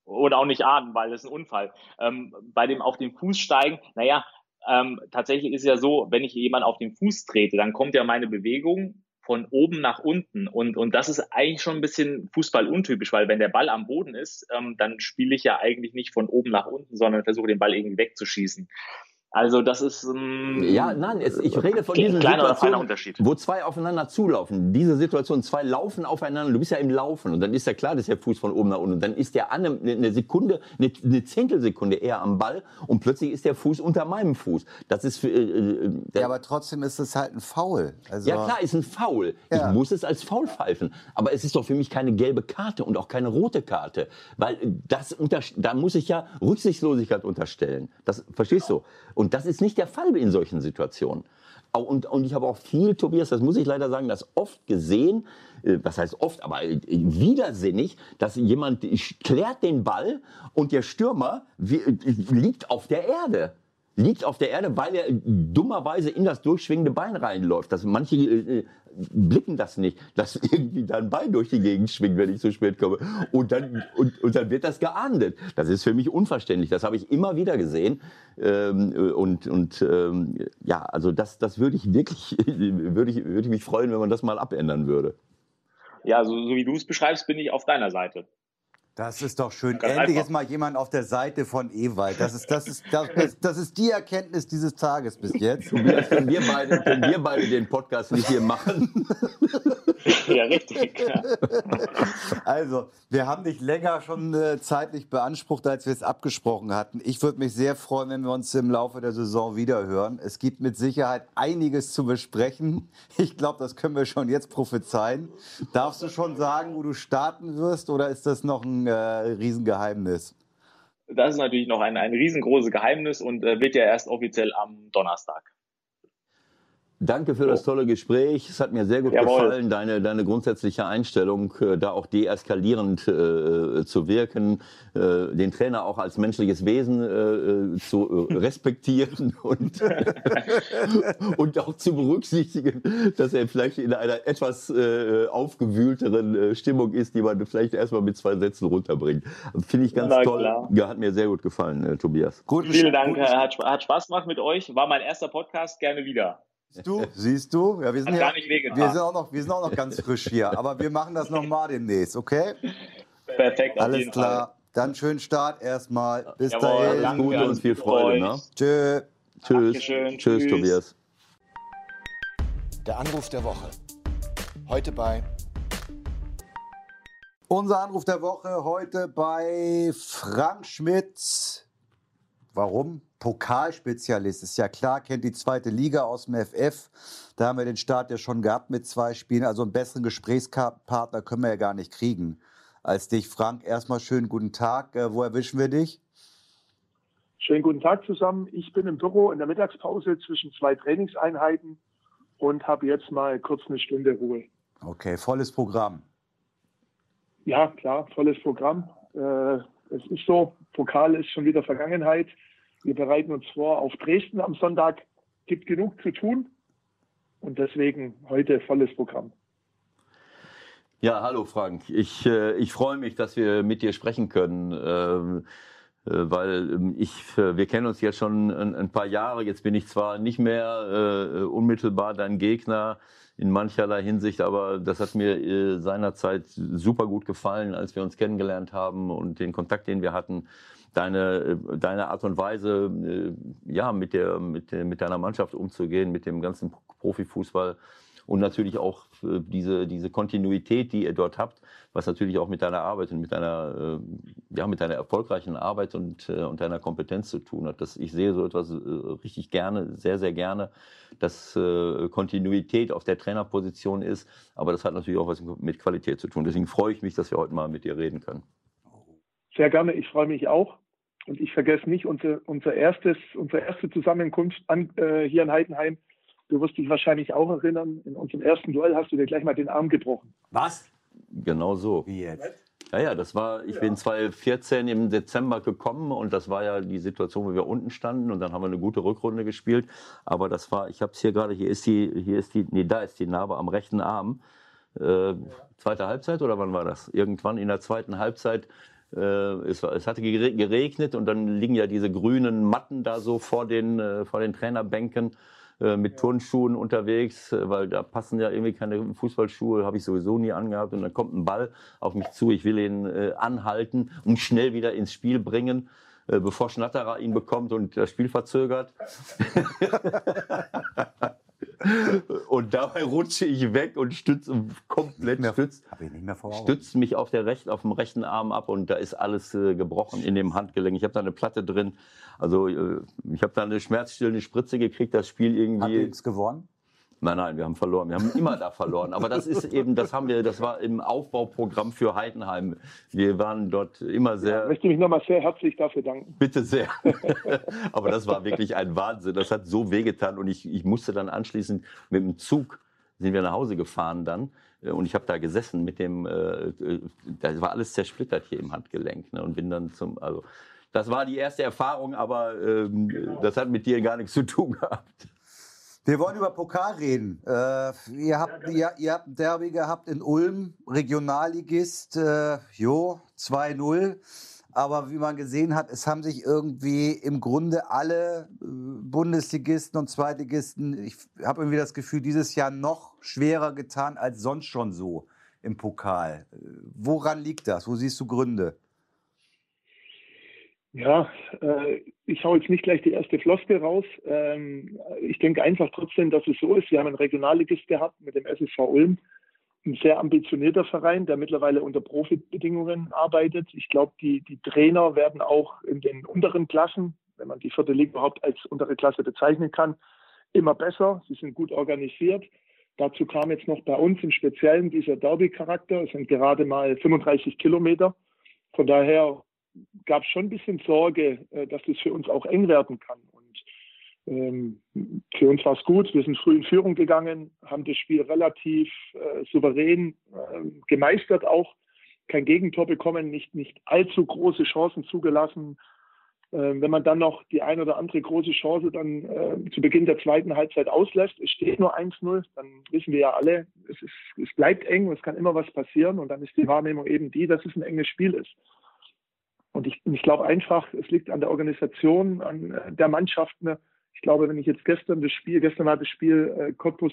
Speaker 5: oder auch nicht ahnen, weil das ist ein Unfall. Ähm, bei dem auf den Fuß steigen, naja, ähm, tatsächlich ist es ja so, wenn ich jemand auf den Fuß trete, dann kommt ja meine Bewegung von oben nach unten. Und, und das ist eigentlich schon ein bisschen Fußball untypisch, weil wenn der Ball am Boden ist, ähm, dann spiele ich ja eigentlich nicht von oben nach unten, sondern versuche den Ball irgendwie wegzuschießen. Also das ist ähm,
Speaker 3: ja nein, es, ich rede von diesen Situationen, wo zwei aufeinander zulaufen. Diese Situation, zwei laufen aufeinander. Du bist ja im Laufen und dann ist ja klar, dass der Fuß von oben nach unten. Und dann ist der eine eine Sekunde, eine, eine Zehntelsekunde eher am Ball und plötzlich ist der Fuß unter meinem Fuß. Das ist für, äh,
Speaker 2: äh ja, aber trotzdem ist es halt ein Foul.
Speaker 3: Also ja klar, ist ein Foul. Ja. Ich muss es als Foul pfeifen. Aber es ist doch für mich keine gelbe Karte und auch keine rote Karte, weil das unter, da muss ich ja Rücksichtslosigkeit unterstellen. Das verstehst du? Und das ist nicht der Fall in solchen Situationen. Und, und ich habe auch viel, Tobias, das muss ich leider sagen, das oft gesehen, äh, was heißt oft, aber äh, widersinnig, dass jemand klärt den Ball und der Stürmer liegt auf der Erde liegt auf der Erde, weil er dummerweise in das durchschwingende Bein reinläuft. Das, manche äh, blicken das nicht, dass irgendwie dein Bein durch die Gegend schwingt, wenn ich zu spät komme. Und dann, und, und dann wird das geahndet. Das ist für mich unverständlich. Das habe ich immer wieder gesehen. Ähm, und und ähm, ja, also das, das würde ich wirklich, würde ich, würde ich mich freuen, wenn man das mal abändern würde.
Speaker 5: Ja, so, so wie du es beschreibst, bin ich auf deiner Seite.
Speaker 2: Das ist doch schön. Ganz Endlich einfach. ist mal jemand auf der Seite von Ewald. Das ist, das ist, das, das ist die Erkenntnis dieses Tages bis jetzt.
Speaker 3: Tobias, können wir beide, können wir beide den Podcast nicht hier machen?
Speaker 5: Ja, richtig. Ja.
Speaker 2: Also, wir haben dich länger schon äh, zeitlich beansprucht, als wir es abgesprochen hatten. Ich würde mich sehr freuen, wenn wir uns im Laufe der Saison wiederhören. Es gibt mit Sicherheit einiges zu besprechen. Ich glaube, das können wir schon jetzt prophezeien. Darfst du schon sagen, wo du starten wirst, oder ist das noch ein äh, Riesengeheimnis?
Speaker 5: Das ist natürlich noch ein, ein riesengroßes Geheimnis und äh, wird ja erst offiziell am Donnerstag.
Speaker 3: Danke für das tolle Gespräch. Es hat mir sehr gut Jawohl. gefallen, deine, deine grundsätzliche Einstellung, äh, da auch deeskalierend äh, zu wirken, äh, den Trainer auch als menschliches Wesen äh, zu äh, respektieren und, und auch zu berücksichtigen, dass er vielleicht in einer etwas äh, aufgewühlteren Stimmung ist, die man vielleicht erstmal mit zwei Sätzen runterbringt. Finde ich ganz Na, toll. Klar. Ja, hat mir sehr gut gefallen, Tobias.
Speaker 5: Gut, Vielen Dank, hat, hat Spaß gemacht mit euch. War mein erster Podcast, gerne wieder.
Speaker 2: Siehst du? Siehst du? Ja, wir, sind ja, wir, sind auch noch, wir sind auch noch ganz frisch hier, aber wir machen das nochmal demnächst, okay?
Speaker 5: Perfekt.
Speaker 2: Alles klar. Fall. Dann schönen Start erstmal. Bis
Speaker 3: Jawohl, dahin. Gute und viel Freude. Ne?
Speaker 2: Tschö.
Speaker 3: Tschüss. Tschüss. Tschüss, Tobias.
Speaker 1: Der Anruf der Woche. Heute bei.
Speaker 2: Unser Anruf der Woche heute bei Frank Schmidt. Warum? Pokalspezialist, ist ja klar, kennt die zweite Liga aus dem FF. Da haben wir den Start ja schon gehabt mit zwei Spielen. Also einen besseren Gesprächspartner können wir ja gar nicht kriegen als dich. Frank, erstmal schönen guten Tag. Äh, wo erwischen wir dich?
Speaker 6: Schönen guten Tag zusammen. Ich bin im Büro in der Mittagspause zwischen zwei Trainingseinheiten und habe jetzt mal kurz eine Stunde Ruhe.
Speaker 2: Okay, volles Programm.
Speaker 6: Ja, klar, volles Programm. Äh, es ist so, Pokal ist schon wieder Vergangenheit. Wir bereiten uns vor auf Dresden am Sonntag. Gibt genug zu tun und deswegen heute volles Programm.
Speaker 3: Ja, hallo Frank. Ich, äh, ich freue mich, dass wir mit dir sprechen können. Ähm, äh, weil ähm, ich, äh, wir kennen uns jetzt schon ein, paar Jahre. Jetzt bin ich zwar nicht mehr äh, unmittelbar dein Gegner in mancherlei Hinsicht, aber das hat mir äh, seinerzeit super gut gefallen, als wir uns kennengelernt haben und den Kontakt, den wir hatten. Deine, äh, deine Art und Weise, äh, ja, mit, der, mit, mit deiner Mannschaft umzugehen, mit dem ganzen Profifußball und natürlich auch äh, diese, diese Kontinuität, die ihr dort habt, was natürlich auch mit deiner Arbeit und mit deiner, ja, mit deiner erfolgreichen Arbeit und, und deiner Kompetenz zu tun hat. Das, ich sehe so etwas richtig gerne, sehr, sehr gerne, dass Kontinuität auf der Trainerposition ist, aber das hat natürlich auch was mit Qualität zu tun. Deswegen freue ich mich, dass wir heute mal mit dir reden können.
Speaker 6: Sehr gerne, ich freue mich auch. Und ich vergesse nicht unser, unser erstes, unsere erste Zusammenkunft an, äh, hier in Heidenheim Du wirst dich wahrscheinlich auch erinnern, in unserem ersten Duell hast du dir gleich mal den Arm gebrochen.
Speaker 3: Was? Genau so.
Speaker 2: Wie jetzt?
Speaker 3: Ja, ja, das war, ich ja. bin 2014 im Dezember gekommen und das war ja die Situation, wo wir unten standen und dann haben wir eine gute Rückrunde gespielt. Aber das war, ich habe es hier gerade, hier ist die, hier ist die, nee, da ist die Narbe am rechten Arm. Äh, zweite Halbzeit oder wann war das? Irgendwann in der zweiten Halbzeit es, es, hatte geregnet und dann liegen ja diese grünen Matten da so vor den, äh, vor den Trainerbänken. Äh, mit Turnschuhen unterwegs, äh, weil da passen ja irgendwie keine Fußballschuhe, habe ich sowieso nie angehabt. Und dann kommt ein Ball auf mich zu, ich will ihn äh, anhalten und schnell wieder ins Spiel bringen äh, bevor Schnatterer ihn bekommt und das Spiel verzögert. und dabei rutsche ich weg und stütze komplett stützt, stützt mich auf, der rechten, auf dem rechten Arm ab und da ist alles äh, gebrochen in dem Handgelenk. Ich habe da eine Platte drin. Also äh, ich habe da eine schmerzstillende Spritze gekriegt. Das Spiel irgendwie.
Speaker 2: Habt ihr gewonnen?
Speaker 3: Nein, nein, wir haben verloren. Wir haben immer da verloren. Aber das ist eben, das haben wir, das war im Aufbauprogramm für Heidenheim. Wir waren dort immer sehr.
Speaker 6: ich möchte mich nochmal sehr herzlich dafür danken.
Speaker 3: Bitte sehr. Aber das war wirklich ein Wahnsinn. Das hat so wehgetan und ich, ich musste dann anschließend mit dem Zug sind wir nach Hause gefahren dann. Und ich habe da gesessen mit dem, äh, da war alles zersplittert hier im Handgelenk. Ne, und bin dann zum, also, das war die erste Erfahrung, aber ähm, genau. das hat mit dir gar nichts zu tun gehabt.
Speaker 2: Wir wollen über Pokal reden. Äh, ihr, habt, ihr, ihr, habt ein Derby gehabt in Ulm, Regionalligist, äh, jo, 2-0. Aber wie man gesehen hat, es haben sich irgendwie im Grunde alle äh, Bundesligisten und Zweitligisten, ich habe irgendwie das Gefühl, dieses Jahr noch schwerer getan als sonst schon so im Pokal. Äh, woran liegt das? Wo siehst du Gründe?
Speaker 6: Ja, äh, ich hau jetzt nicht gleich die erste Floskel raus. Ähm, ich denke einfach trotzdem, dass es so ist. Wir haben einen Regionalligist gehabt mit dem SSV Ulm, ein sehr ambitionierter Verein, der mittlerweile unter Profibedingungen arbeitet. Ich glaube, die, die Trainer werden auch in den unteren Klassen, wenn man die vierte Liga überhaupt als untere Klasse bezeichnen kann, immer besser. Sie sind gut organisiert. Dazu kam jetzt noch bei uns im Speziellen dieser Derby-Charakter. Es sind gerade mal 35 Kilometer. Von daher gab es schon ein bisschen Sorge, äh, dass das für uns auch eng werden kann. Und ähm, für uns war es gut. Wir sind früh in Führung gegangen, haben das Spiel relativ äh, souverän äh, gemeistert, auch kein Gegentor bekommen, nicht, nicht allzu große Chancen zugelassen. Ähm, wenn man dann noch die ein oder andere große Chance dann äh, zu Beginn der zweiten Halbzeit auslässt, es steht nur 1-0, dann wissen wir ja alle, es, ist, es bleibt eng, es kann immer was passieren und dann ist die Wahrnehmung eben die, dass es ein enges Spiel ist. Und ich, ich glaube einfach, es liegt an der Organisation, an äh, der Mannschaften. Ich glaube, wenn ich jetzt gestern das Spiel, gestern war das Spiel äh, Cottbus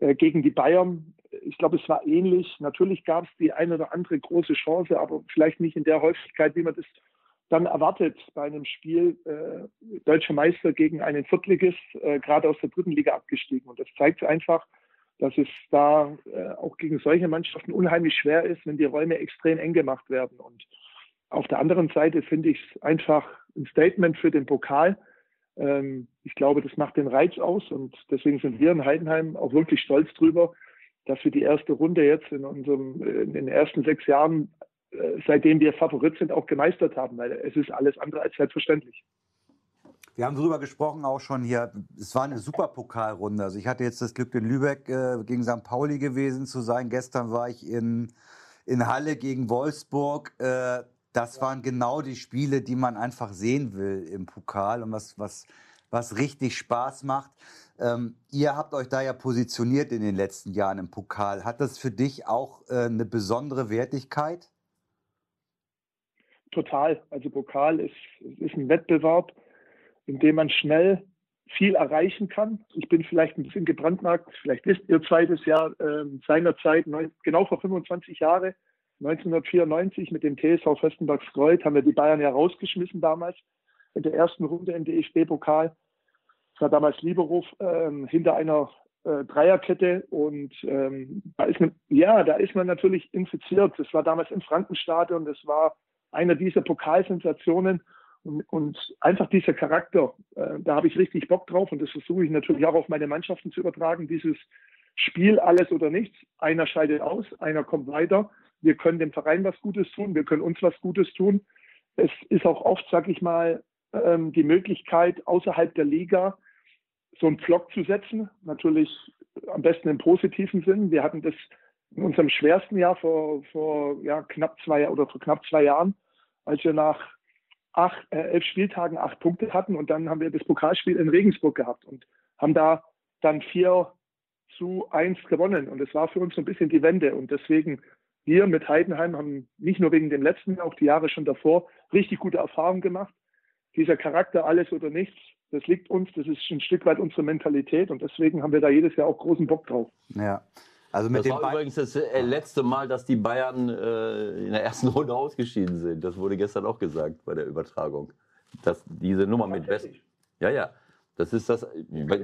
Speaker 6: äh, gegen die Bayern, ich glaube, es war ähnlich. Natürlich gab es die eine oder andere große Chance, aber vielleicht nicht in der Häufigkeit, wie man das dann erwartet bei einem Spiel äh, deutscher Meister gegen einen Viertligist, äh, gerade aus der dritten Liga abgestiegen. Und das zeigt einfach, dass es da äh, auch gegen solche Mannschaften unheimlich schwer ist, wenn die Räume extrem eng gemacht werden. Und auf der anderen Seite finde ich es einfach ein Statement für den Pokal. Ähm, ich glaube, das macht den Reiz aus und deswegen sind wir in Heidenheim auch wirklich stolz drüber, dass wir die erste Runde jetzt in unserem, in den ersten sechs Jahren, äh, seitdem wir Favorit sind, auch gemeistert haben, weil es ist alles andere als selbstverständlich.
Speaker 2: Wir haben darüber gesprochen auch schon hier. Es war eine super Pokalrunde. Also ich hatte jetzt das Glück, in Lübeck äh, gegen St. Pauli gewesen zu sein. Gestern war ich in, in Halle gegen Wolfsburg. Äh, das waren genau die Spiele, die man einfach sehen will im Pokal und was, was, was richtig Spaß macht. Ähm, ihr habt euch da ja positioniert in den letzten Jahren im Pokal. Hat das für dich auch äh, eine besondere Wertigkeit?
Speaker 6: Total. Also Pokal ist, ist ein Wettbewerb, in dem man schnell viel erreichen kann. Ich bin vielleicht ein bisschen gebrandmarkt. Vielleicht wisst ihr zweites Jahr äh, seinerzeit, genau vor 25 Jahren, 1994 mit dem TSV Festenberg-Skreuth haben wir die Bayern ja rausgeschmissen damals in der ersten Runde im DFB-Pokal. Es war damals Lieberhof ähm, hinter einer äh, Dreierkette und ähm, da ist man, ja, da ist man natürlich infiziert. Das war damals im Frankenstadion, das war einer dieser Pokalsensationen und, und einfach dieser Charakter, äh, da habe ich richtig Bock drauf und das versuche ich natürlich auch auf meine Mannschaften zu übertragen. Dieses Spiel alles oder nichts. Einer scheidet aus, einer kommt weiter. Wir können dem Verein was Gutes tun, wir können uns was Gutes tun. Es ist auch oft, sag ich mal, ähm, die Möglichkeit, außerhalb der Liga so einen Vlog zu setzen. Natürlich am besten im positiven Sinn. Wir hatten das in unserem schwersten Jahr vor, vor ja, knapp zwei oder vor knapp zwei Jahren, als wir nach acht, äh, elf Spieltagen acht Punkte hatten und dann haben wir das Pokalspiel in Regensburg gehabt und haben da dann vier zu eins gewonnen. Und es war für uns so ein bisschen die Wende. Und deswegen wir mit Heidenheim haben nicht nur wegen dem letzten, auch die Jahre schon davor richtig gute Erfahrungen gemacht dieser Charakter alles oder nichts, das liegt uns, das ist ein Stück weit unsere Mentalität und deswegen haben wir da jedes Jahr auch großen Bock drauf.
Speaker 3: Ja. Also mit das war übrigens das äh, letzte Mal, dass die Bayern äh, in der ersten Runde ausgeschieden sind. Das wurde gestern auch gesagt bei der Übertragung. Dass diese Nummer mit West. Ja, ja. Das ist das,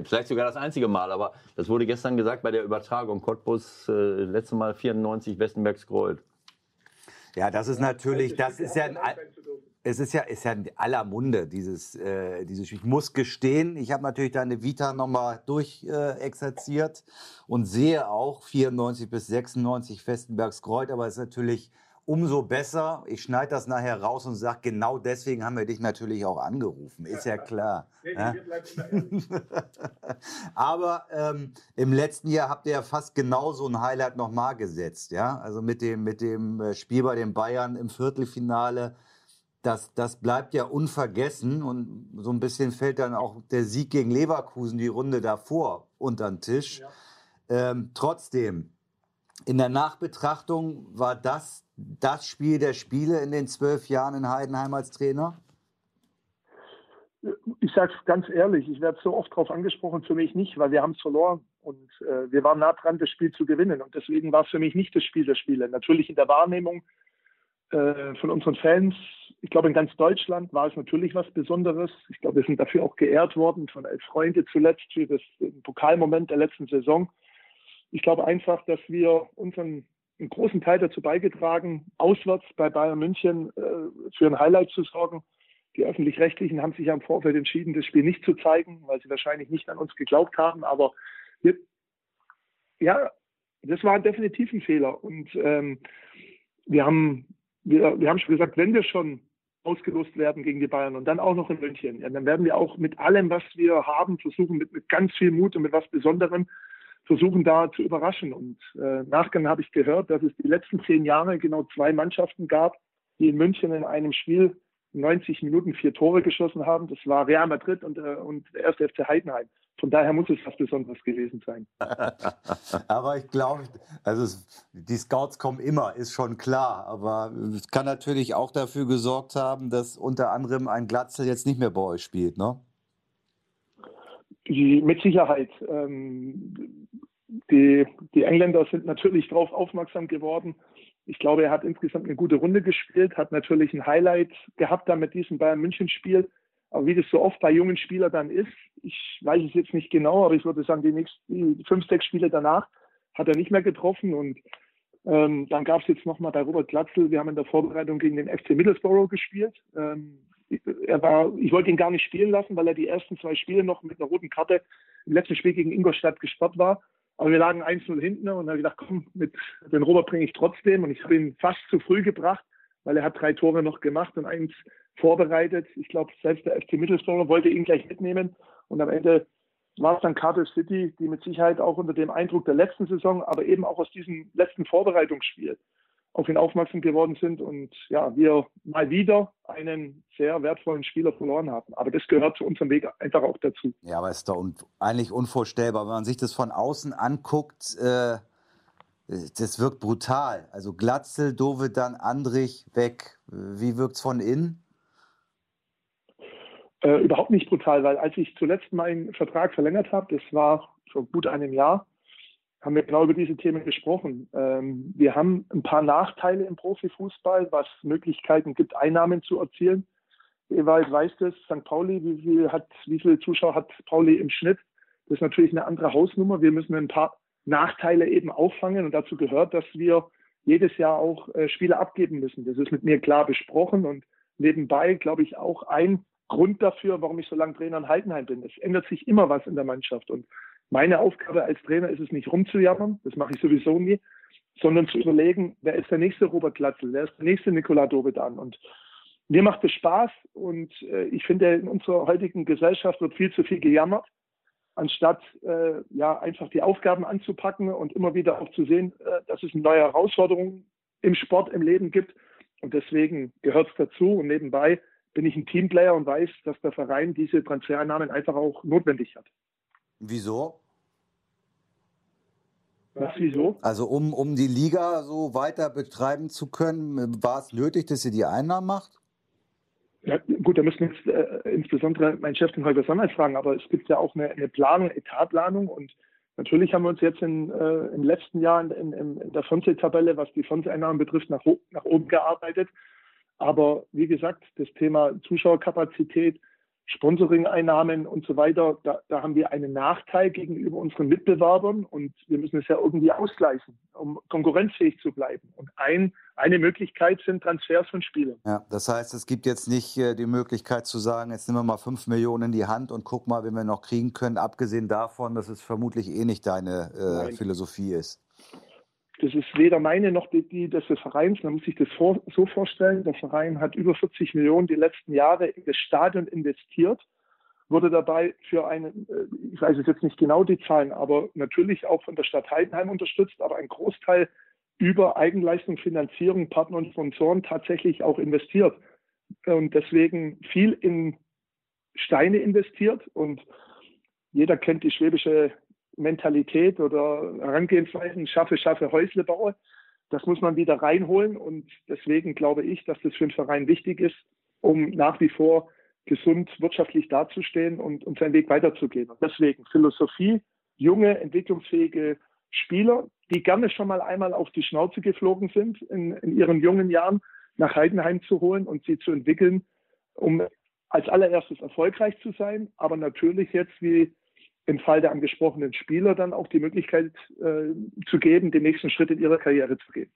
Speaker 3: vielleicht sogar das einzige Mal, aber das wurde gestern gesagt bei der Übertragung. Cottbus, äh, letzte Mal 94, Westenbergs Gold.
Speaker 2: Ja, das ist natürlich, das ist ja ein, es ist ja, ist ja in aller Munde, dieses, äh, dieses Spiel. Ich muss gestehen, ich habe natürlich deine Vita nochmal durchexerziert äh, und sehe auch 94 bis 96 Festenbergs Kreuz, aber es ist natürlich umso besser. Ich schneide das nachher raus und sage, genau deswegen haben wir dich natürlich auch angerufen. Ist ja klar. Ja? Aber ähm, im letzten Jahr habt ihr ja fast genauso ein Highlight nochmal gesetzt. Ja? Also mit dem, mit dem äh, Spiel bei den Bayern im Viertelfinale das, das bleibt ja unvergessen und so ein bisschen fällt dann auch der Sieg gegen Leverkusen die Runde davor unter den Tisch. Ja. Ähm, trotzdem, in der Nachbetrachtung war das das Spiel der Spiele in den zwölf Jahren in Heidenheim als Trainer?
Speaker 6: Ich sage es ganz ehrlich, ich werde so oft darauf angesprochen, für mich nicht, weil wir haben es verloren und äh, wir waren nah dran, das Spiel zu gewinnen und deswegen war es für mich nicht das Spiel der Spiele. Natürlich in der Wahrnehmung äh, von unseren Fans ich glaube, in ganz Deutschland war es natürlich was Besonderes. Ich glaube, wir sind dafür auch geehrt worden von Elf Freunde zuletzt für das Pokalmoment der letzten Saison. Ich glaube einfach, dass wir unseren einen großen Teil dazu beigetragen, auswärts bei Bayern München äh, für ein Highlight zu sorgen. Die öffentlich-rechtlichen haben sich ja im Vorfeld entschieden, das Spiel nicht zu zeigen, weil sie wahrscheinlich nicht an uns geglaubt haben. Aber wir, ja, das war definitiv ein Fehler. Und ähm, wir haben wir, wir haben schon gesagt, wenn wir schon ausgelost werden gegen die Bayern und dann auch noch in München, ja, dann werden wir auch mit allem, was wir haben, versuchen, mit, mit ganz viel Mut und mit was Besonderem, versuchen da zu überraschen. Und äh, Nachgang habe ich gehört, dass es die letzten zehn Jahre genau zwei Mannschaften gab, die in München in einem Spiel 90 Minuten vier Tore geschossen haben. Das war Real Madrid und, äh, und der erste FC Heidenheim. Von daher muss es was Besonderes gewesen sein.
Speaker 2: aber ich glaube, also die Scouts kommen immer, ist schon klar. Aber es kann natürlich auch dafür gesorgt haben, dass unter anderem ein Glatzel jetzt nicht mehr bei euch spielt, ne?
Speaker 6: Mit Sicherheit. Ähm, die, die Engländer sind natürlich darauf aufmerksam geworden. Ich glaube, er hat insgesamt eine gute Runde gespielt, hat natürlich ein Highlight gehabt da mit diesem Bayern München Spiel. Aber wie das so oft bei jungen Spielern dann ist, ich weiß es jetzt nicht genau, aber ich würde sagen, die nächsten fünf, sechs Spiele danach hat er nicht mehr getroffen. Und ähm, dann gab es jetzt nochmal bei Robert Glatzel, wir haben in der Vorbereitung gegen den FC Middlesbrough gespielt. Ähm, er war, ich wollte ihn gar nicht spielen lassen, weil er die ersten zwei Spiele noch mit einer roten Karte im letzten Spiel gegen Ingolstadt gesperrt war. Aber wir lagen 1-0 hinten und habe gedacht, komm, mit den Robert bringe ich trotzdem. Und ich habe ihn fast zu früh gebracht, weil er hat drei Tore noch gemacht und eins vorbereitet. Ich glaube, selbst der FC Mittelsburger wollte ihn gleich mitnehmen und am Ende war es dann Cardiff City, die mit Sicherheit auch unter dem Eindruck der letzten Saison, aber eben auch aus diesem letzten Vorbereitungsspiel auf ihn aufmerksam geworden sind und ja, wir mal wieder einen sehr wertvollen Spieler verloren haben. Aber das gehört zu unserem Weg einfach auch dazu.
Speaker 2: Ja, aber ist doch un eigentlich unvorstellbar, wenn man sich das von außen anguckt. Äh, das wirkt brutal. Also Glatzel, Dove, dann Andrich weg. Wie wirkt es von innen?
Speaker 6: Äh, überhaupt nicht brutal, weil als ich zuletzt meinen Vertrag verlängert habe, das war vor gut einem Jahr, haben wir genau über diese Themen gesprochen. Ähm, wir haben ein paar Nachteile im Profifußball, was Möglichkeiten gibt, Einnahmen zu erzielen. Ewald weiß das, St. Pauli, wie, viel hat, wie viele Zuschauer hat Pauli im Schnitt? Das ist natürlich eine andere Hausnummer. Wir müssen ein paar Nachteile eben auffangen und dazu gehört, dass wir jedes Jahr auch äh, Spiele abgeben müssen. Das ist mit mir klar besprochen und nebenbei, glaube ich, auch ein Grund dafür, warum ich so lange Trainer in Heidenheim bin. Es ändert sich immer was in der Mannschaft und meine Aufgabe als Trainer ist es nicht rumzujammern, das mache ich sowieso nie, sondern zu überlegen, wer ist der nächste Robert Glatzel, wer ist der nächste Nikola Dovedan. Und mir macht es Spaß und äh, ich finde, in unserer heutigen Gesellschaft wird viel zu viel gejammert, anstatt äh, ja einfach die Aufgaben anzupacken und immer wieder auch zu sehen, äh, dass es neue Herausforderungen im Sport, im Leben gibt. Und deswegen gehört es dazu. Und nebenbei bin ich ein Teamplayer und weiß, dass der Verein diese Transfereinnahmen einfach auch notwendig hat.
Speaker 2: Wieso?
Speaker 6: Was, wieso?
Speaker 2: Also um, um die Liga so weiter betreiben zu können, war es nötig, dass ihr die Einnahmen macht?
Speaker 6: Ja, gut, da müssen wir jetzt äh, insbesondere meinen Chef den Holger Sonners fragen, aber es gibt ja auch eine, eine Planung, Etatplanung und natürlich haben wir uns jetzt in, äh, im letzten Jahr in, in, in der Fernsehtabelle, was die Fernseheinnahmen betrifft, nach, nach oben gearbeitet. Aber wie gesagt, das Thema Zuschauerkapazität, Sponsoring-Einnahmen und so weiter, da, da haben wir einen Nachteil gegenüber unseren Mitbewerbern und wir müssen es ja irgendwie ausgleichen, um konkurrenzfähig zu bleiben. Und ein, eine Möglichkeit sind Transfers von Spielern.
Speaker 2: Ja, das heißt, es gibt jetzt nicht äh, die Möglichkeit zu sagen, jetzt nehmen wir mal fünf Millionen in die Hand und guck mal, wenn wir noch kriegen können, abgesehen davon, dass es vermutlich eh nicht deine äh, Philosophie ist.
Speaker 6: Das ist weder meine noch die, die des Vereins. Man muss sich das vor, so vorstellen. Der Verein hat über 40 Millionen die letzten Jahre in das Stadion investiert, wurde dabei für eine, äh, ich weiß jetzt nicht genau die Zahlen, aber natürlich auch von der Stadt Heidenheim unterstützt, aber ein Großteil über Eigenleistung, Finanzierung, Partner und Sponsoren tatsächlich auch investiert. Und deswegen viel in Steine investiert und jeder kennt die schwäbische Mentalität oder Herangehensweisen, schaffe, schaffe, Häusle baue. Das muss man wieder reinholen und deswegen glaube ich, dass das für den Verein wichtig ist, um nach wie vor gesund wirtschaftlich dazustehen und, und seinen Weg weiterzugehen. Und deswegen Philosophie, junge, entwicklungsfähige Spieler, die gerne schon mal einmal auf die Schnauze geflogen sind in, in ihren jungen Jahren, nach Heidenheim zu holen und sie zu entwickeln, um als allererstes erfolgreich zu sein, aber natürlich jetzt, wie im Fall der angesprochenen Spieler dann auch die Möglichkeit äh, zu geben, den nächsten Schritt in ihrer Karriere zu gehen.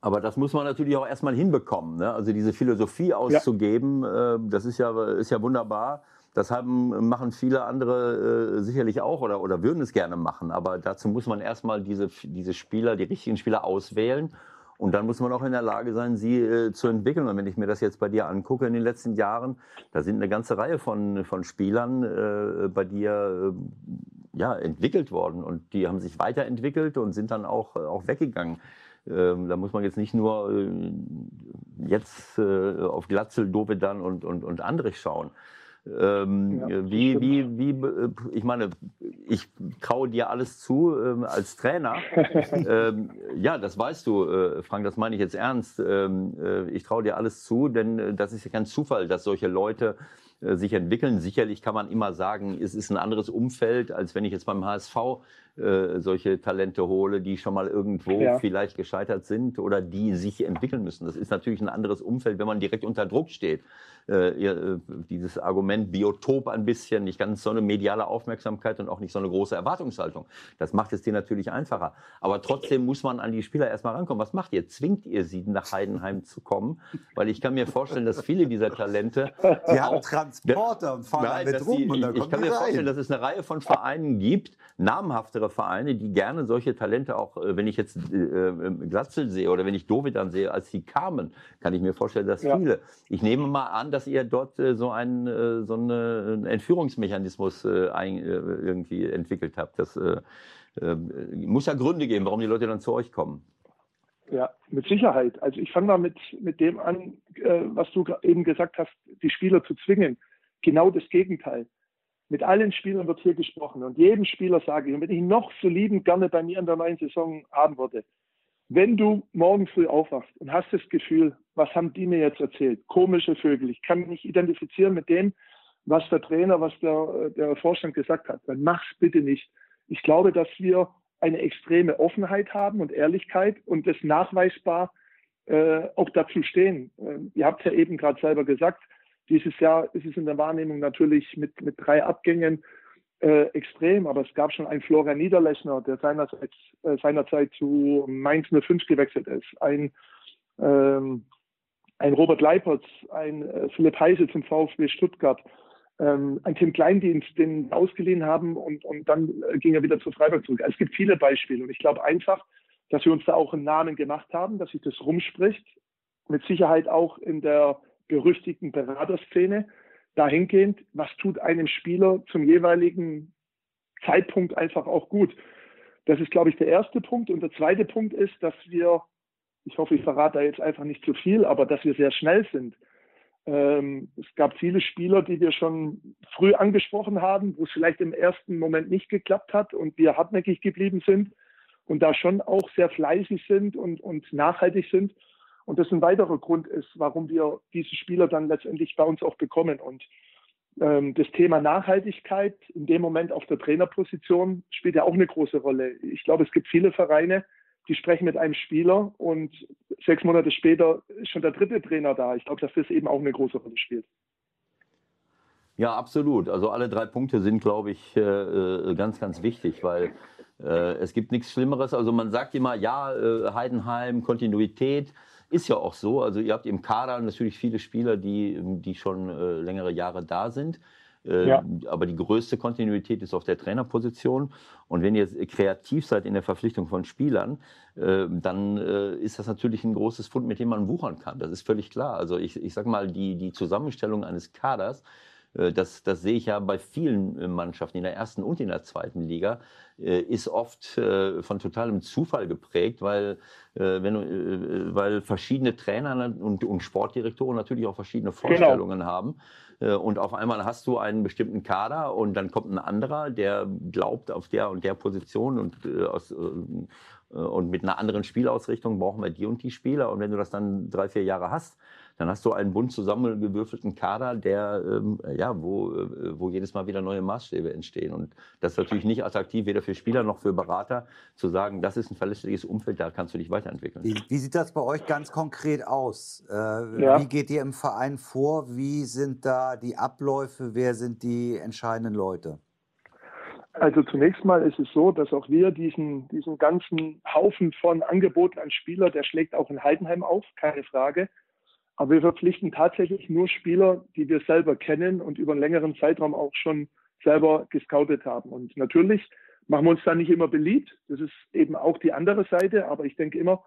Speaker 3: Aber das muss man natürlich auch erstmal hinbekommen. Ne? Also diese Philosophie auszugeben, ja. äh, das ist ja, ist ja wunderbar. Das haben, machen viele andere äh, sicherlich auch oder, oder würden es gerne machen. Aber dazu muss man erstmal diese, diese Spieler, die richtigen Spieler auswählen und dann muss man auch in der Lage sein, sie äh, zu entwickeln. Und wenn ich mir das jetzt bei dir angucke in den letzten Jahren, da sind eine ganze Reihe von, von Spielern äh, bei dir äh, ja, entwickelt worden. Und die haben sich weiterentwickelt und sind dann auch, auch weggegangen. Ähm, da muss man jetzt nicht nur äh, jetzt äh, auf Glatzel, Dovedan und, und, und Andrich schauen. Ähm, ja, wie, wie, wie, äh, ich meine, ich traue dir alles zu ähm, als Trainer. ähm, ja, das weißt du, äh, Frank, das meine ich jetzt ernst. Ähm, äh, ich traue dir alles zu, denn äh, das ist ja kein Zufall, dass solche Leute äh, sich entwickeln. Sicherlich kann man immer sagen, es ist ein anderes Umfeld, als wenn ich jetzt beim HSV äh, solche Talente hole, die schon mal irgendwo ja. vielleicht gescheitert sind oder die sich entwickeln müssen. Das ist natürlich ein anderes Umfeld, wenn man direkt unter Druck steht. Äh, äh, dieses Argument Biotop ein bisschen, nicht ganz so eine mediale Aufmerksamkeit und auch nicht so eine große Erwartungshaltung. Das macht es dir natürlich einfacher. Aber trotzdem muss man an die Spieler erstmal rankommen. Was macht ihr? Zwingt ihr sie nach Heidenheim zu kommen? Weil ich kann mir vorstellen, dass viele dieser Talente.
Speaker 2: Die haben Transporter und fahren nein,
Speaker 3: damit rum. Die, und dann ich, ich kann mir rein. vorstellen, dass es eine Reihe von Vereinen gibt, namhaftere andere Vereine, die gerne solche Talente auch, äh, wenn ich jetzt äh, äh, Glatzel sehe oder wenn ich Dovidan sehe, als sie kamen, kann ich mir vorstellen, dass ja. viele. Ich nehme mal an, dass ihr dort äh, so einen, äh, so einen Entführungsmechanismus äh, ein, irgendwie entwickelt habt. Das muss ja Gründe geben, warum die Leute dann zu euch kommen.
Speaker 6: Ja, mit Sicherheit. Also ich fange mal mit, mit dem an, was du eben gesagt hast, die Spieler zu zwingen. Genau das Gegenteil. Mit allen Spielern wird hier gesprochen und jedem Spieler sage ich, und wenn ich noch so liebend gerne bei mir in der neuen Saison haben würde, wenn du morgen früh aufwachst und hast das Gefühl, was haben die mir jetzt erzählt? Komische Vögel. Ich kann mich identifizieren mit dem, was der Trainer, was der, der Vorstand gesagt hat. Dann mach's bitte nicht. Ich glaube, dass wir eine extreme Offenheit haben und Ehrlichkeit und das nachweisbar äh, auch dazu stehen. Äh, ihr habt ja eben gerade selber gesagt, dieses Jahr ist es in der Wahrnehmung natürlich mit, mit drei Abgängen äh, extrem, aber es gab schon einen Florian Niederlechner, der seinerzeit, äh, seinerzeit zu Mainz 05 gewechselt ist, ein, ähm, ein Robert Leipertz, ein äh, Philipp Heise zum VfB Stuttgart, ähm, ein Tim Kleindienst, den ausgeliehen haben und, und dann äh, ging er wieder zu Freiburg zurück. Also es gibt viele Beispiele und ich glaube einfach, dass wir uns da auch einen Namen gemacht haben, dass sich das rumspricht, mit Sicherheit auch in der berüchtigten Beraterszene dahingehend, was tut einem Spieler zum jeweiligen Zeitpunkt einfach auch gut. Das ist, glaube ich, der erste Punkt. Und der zweite Punkt ist, dass wir, ich hoffe, ich verrate da jetzt einfach nicht zu viel, aber dass wir sehr schnell sind. Ähm, es gab viele Spieler, die wir schon früh angesprochen haben, wo es vielleicht im ersten Moment nicht geklappt hat und wir hartnäckig geblieben sind und da schon auch sehr fleißig sind und, und nachhaltig sind. Und das ein weiterer Grund ist, warum wir diese Spieler dann letztendlich bei uns auch bekommen. Und ähm, das Thema Nachhaltigkeit in dem Moment auf der Trainerposition spielt ja auch eine große Rolle. Ich glaube, es gibt viele Vereine, die sprechen mit einem Spieler und sechs Monate später ist schon der dritte Trainer da. Ich glaube, dass das eben auch eine große Rolle spielt.
Speaker 3: Ja, absolut. Also alle drei Punkte sind, glaube ich, äh, äh, ganz, ganz wichtig, weil äh, es gibt nichts Schlimmeres. Also man sagt immer, ja, Heidenheim, Kontinuität. Ist ja auch so. Also ihr habt im Kader natürlich viele Spieler, die, die schon äh, längere Jahre da sind. Äh, ja. Aber die größte Kontinuität ist auf der Trainerposition. Und wenn ihr kreativ seid in der Verpflichtung von Spielern, äh, dann äh, ist das natürlich ein großes Fund, mit dem man wuchern kann. Das ist völlig klar. Also ich, ich sag mal, die, die Zusammenstellung eines Kaders, das, das sehe ich ja bei vielen äh, Mannschaften in der ersten und in der zweiten Liga, äh, ist oft von totalem Zufall geprägt, weil, wenn, weil verschiedene Trainer und, und Sportdirektoren natürlich auch verschiedene genau. Vorstellungen genau. haben. Und auf einmal hast du einen bestimmten Kader und dann kommt ein anderer, der glaubt auf der und der Position und, aus, und mit einer anderen Spielausrichtung brauchen wir die und die Spieler. Und wenn du das dann drei, vier Jahre hast, dann hast du einen bunt zusammengewürfelten Kader, der, ähm, ja, wo, äh, wo jedes Mal wieder neue Maßstäbe entstehen. Und das ist natürlich nicht attraktiv, weder für Spieler noch für Berater, zu sagen, das ist ein verlässliches Umfeld, da kannst du dich weiterentwickeln.
Speaker 2: Wie, wie sieht das bei euch ganz konkret aus? Äh, ja. Wie geht ihr im Verein vor? Wie sind da die Abläufe? Wer sind die entscheidenden Leute?
Speaker 6: Also zunächst mal ist es so, dass auch wir diesen, diesen ganzen Haufen von Angeboten an Spieler, der schlägt auch in Heidenheim auf, keine Frage. Aber wir verpflichten tatsächlich nur Spieler, die wir selber kennen und über einen längeren Zeitraum auch schon selber gescoutet haben. Und natürlich machen wir uns da nicht immer beliebt. Das ist eben auch die andere Seite. Aber ich denke immer,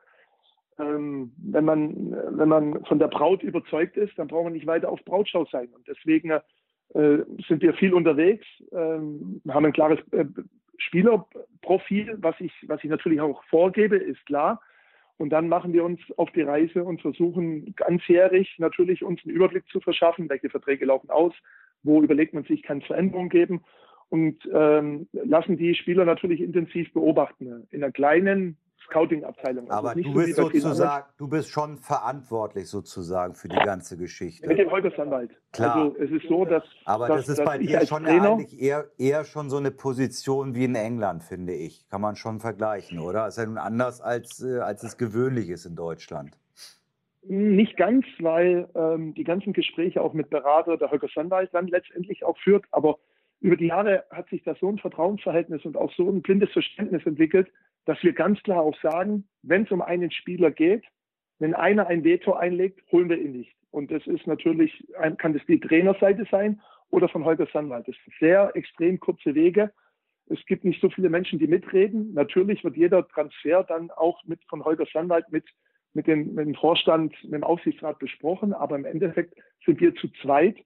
Speaker 6: ähm, wenn, man, wenn man von der Braut überzeugt ist, dann brauchen wir nicht weiter auf Brautschau sein. Und deswegen äh, sind wir viel unterwegs, ähm, haben ein klares äh, Spielerprofil, was ich, was ich natürlich auch vorgebe, ist klar. Und dann machen wir uns auf die Reise und versuchen ganzjährig natürlich uns einen Überblick zu verschaffen, welche Verträge laufen aus, wo überlegt man sich, kann es Veränderungen geben und ähm, lassen die Spieler natürlich intensiv beobachten. In einer kleinen Scouting-Abteilung.
Speaker 2: Also Aber du bist so sozusagen, du bist schon verantwortlich sozusagen für die ganze Geschichte.
Speaker 6: Mit dem Holgersanwalt. Klar. Also es ist so, dass.
Speaker 2: Aber dass, das ist bei dir schon Trainer, eigentlich eher, eher schon so eine Position wie in England, finde ich. Kann man schon vergleichen, oder? Ist ja nun anders, als, äh, als es gewöhnlich ist in Deutschland.
Speaker 6: Nicht ganz, weil ähm, die ganzen Gespräche auch mit Berater der Holger Sandwald dann letztendlich auch führt. Aber über die Jahre hat sich da so ein Vertrauensverhältnis und auch so ein blindes Verständnis entwickelt, dass wir ganz klar auch sagen, wenn es um einen Spieler geht, wenn einer ein Veto einlegt, holen wir ihn nicht. Und das ist natürlich, kann das die Trainerseite sein oder von Holger Sandwald. Das sind sehr extrem kurze Wege. Es gibt nicht so viele Menschen, die mitreden. Natürlich wird jeder Transfer dann auch mit von Holger Sandwald mit, mit, dem, mit dem Vorstand, mit dem Aufsichtsrat besprochen. Aber im Endeffekt sind wir zu zweit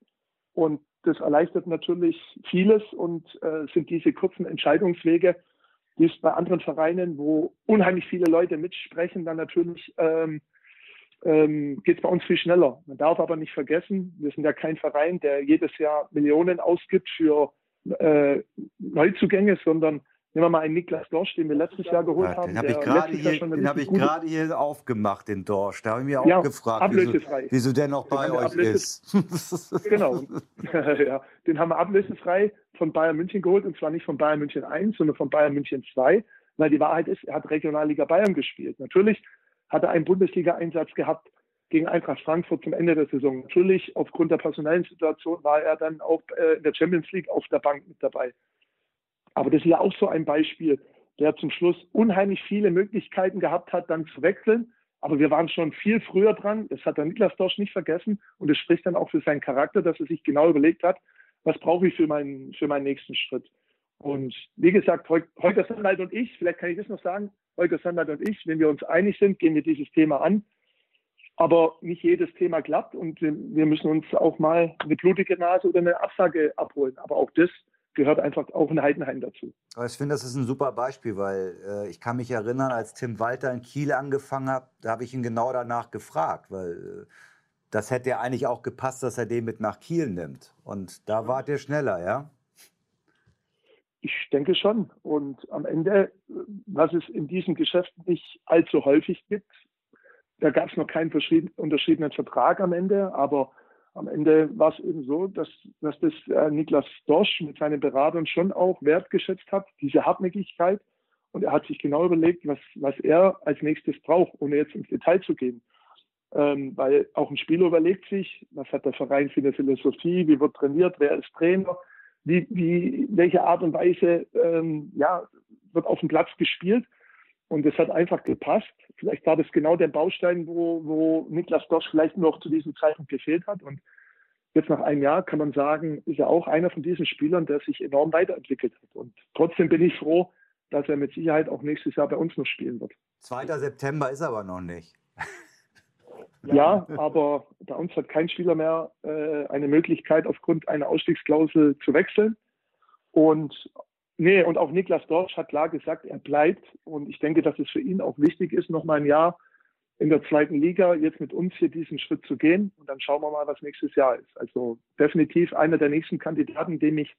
Speaker 6: und das erleichtert natürlich vieles und äh, sind diese kurzen Entscheidungswege, es bei anderen Vereinen, wo unheimlich viele Leute mitsprechen, dann natürlich ähm, ähm, geht es bei uns viel schneller. Man darf aber nicht vergessen, wir sind ja kein Verein, der jedes Jahr Millionen ausgibt für äh, Neuzugänge, sondern Nehmen wir mal einen Niklas Dorsch, den wir letztes Jahr geholt ja, haben.
Speaker 2: Den habe ich gerade hier, hab ich gerade hier aufgemacht, den Dorsch. Da habe ich mir auch ja, gefragt, wieso, wieso, der noch bei euch ist.
Speaker 6: genau. ja, den haben wir ablösefrei von Bayern München geholt und zwar nicht von Bayern München 1, sondern von Bayern München 2, weil die Wahrheit ist, er hat Regionalliga Bayern gespielt. Natürlich hat er einen Bundesliga-Einsatz gehabt gegen Eintracht Frankfurt zum Ende der Saison. Natürlich, aufgrund der personellen Situation war er dann auch äh, in der Champions League auf der Bank mit dabei. Aber das ist ja auch so ein Beispiel, der zum Schluss unheimlich viele Möglichkeiten gehabt hat, dann zu wechseln. Aber wir waren schon viel früher dran. Das hat der Niklas Dorsch nicht vergessen. Und es spricht dann auch für seinen Charakter, dass er sich genau überlegt hat, was brauche ich für meinen, für meinen nächsten Schritt. Und wie gesagt, Holger Sandheit und ich, vielleicht kann ich das noch sagen, Holger Sandheit und ich, wenn wir uns einig sind, gehen wir dieses Thema an. Aber nicht jedes Thema klappt und wir müssen uns auch mal eine blutige Nase oder eine Absage abholen. Aber auch das gehört einfach auch ein Heidenheim dazu.
Speaker 2: Aber ich finde, das ist ein super Beispiel, weil äh, ich kann mich erinnern, als Tim Walter in Kiel angefangen hat, da habe ich ihn genau danach gefragt, weil äh, das hätte ja eigentlich auch gepasst, dass er den mit nach Kiel nimmt. Und da wart ihr schneller, ja?
Speaker 6: Ich denke schon. Und am Ende, was es in diesem Geschäft nicht allzu häufig gibt, da gab es noch keinen unterschriebenen Vertrag am Ende, aber am Ende war es eben so, dass, dass das äh, Niklas Dorsch mit seinen Beratern schon auch wertgeschätzt hat, diese Hartnäckigkeit. Und er hat sich genau überlegt, was, was er als nächstes braucht, ohne jetzt ins Detail zu gehen. Ähm, weil auch ein Spieler überlegt sich, was hat der Verein für eine Philosophie, wie wird trainiert, wer ist Trainer, wie, wie, welche Art und Weise ähm, ja, wird auf dem Platz gespielt. Und es hat einfach gepasst. Vielleicht war das genau der Baustein, wo, wo Niklas Dorsch vielleicht noch zu diesem Zeitpunkt gefehlt hat. Und jetzt nach einem Jahr kann man sagen, ist er auch einer von diesen Spielern, der sich enorm weiterentwickelt hat. Und trotzdem bin ich froh, dass er mit Sicherheit auch nächstes Jahr bei uns noch spielen wird.
Speaker 2: 2. September ist aber noch nicht.
Speaker 6: Ja, aber bei uns hat kein Spieler mehr äh, eine Möglichkeit, aufgrund einer Ausstiegsklausel zu wechseln. Und Nee, und auch Niklas Dorsch hat klar gesagt, er bleibt. Und ich denke, dass es für ihn auch wichtig ist, noch mal ein Jahr in der zweiten Liga jetzt mit uns hier diesen Schritt zu gehen. Und dann schauen wir mal, was nächstes Jahr ist. Also definitiv einer der nächsten Kandidaten, dem ich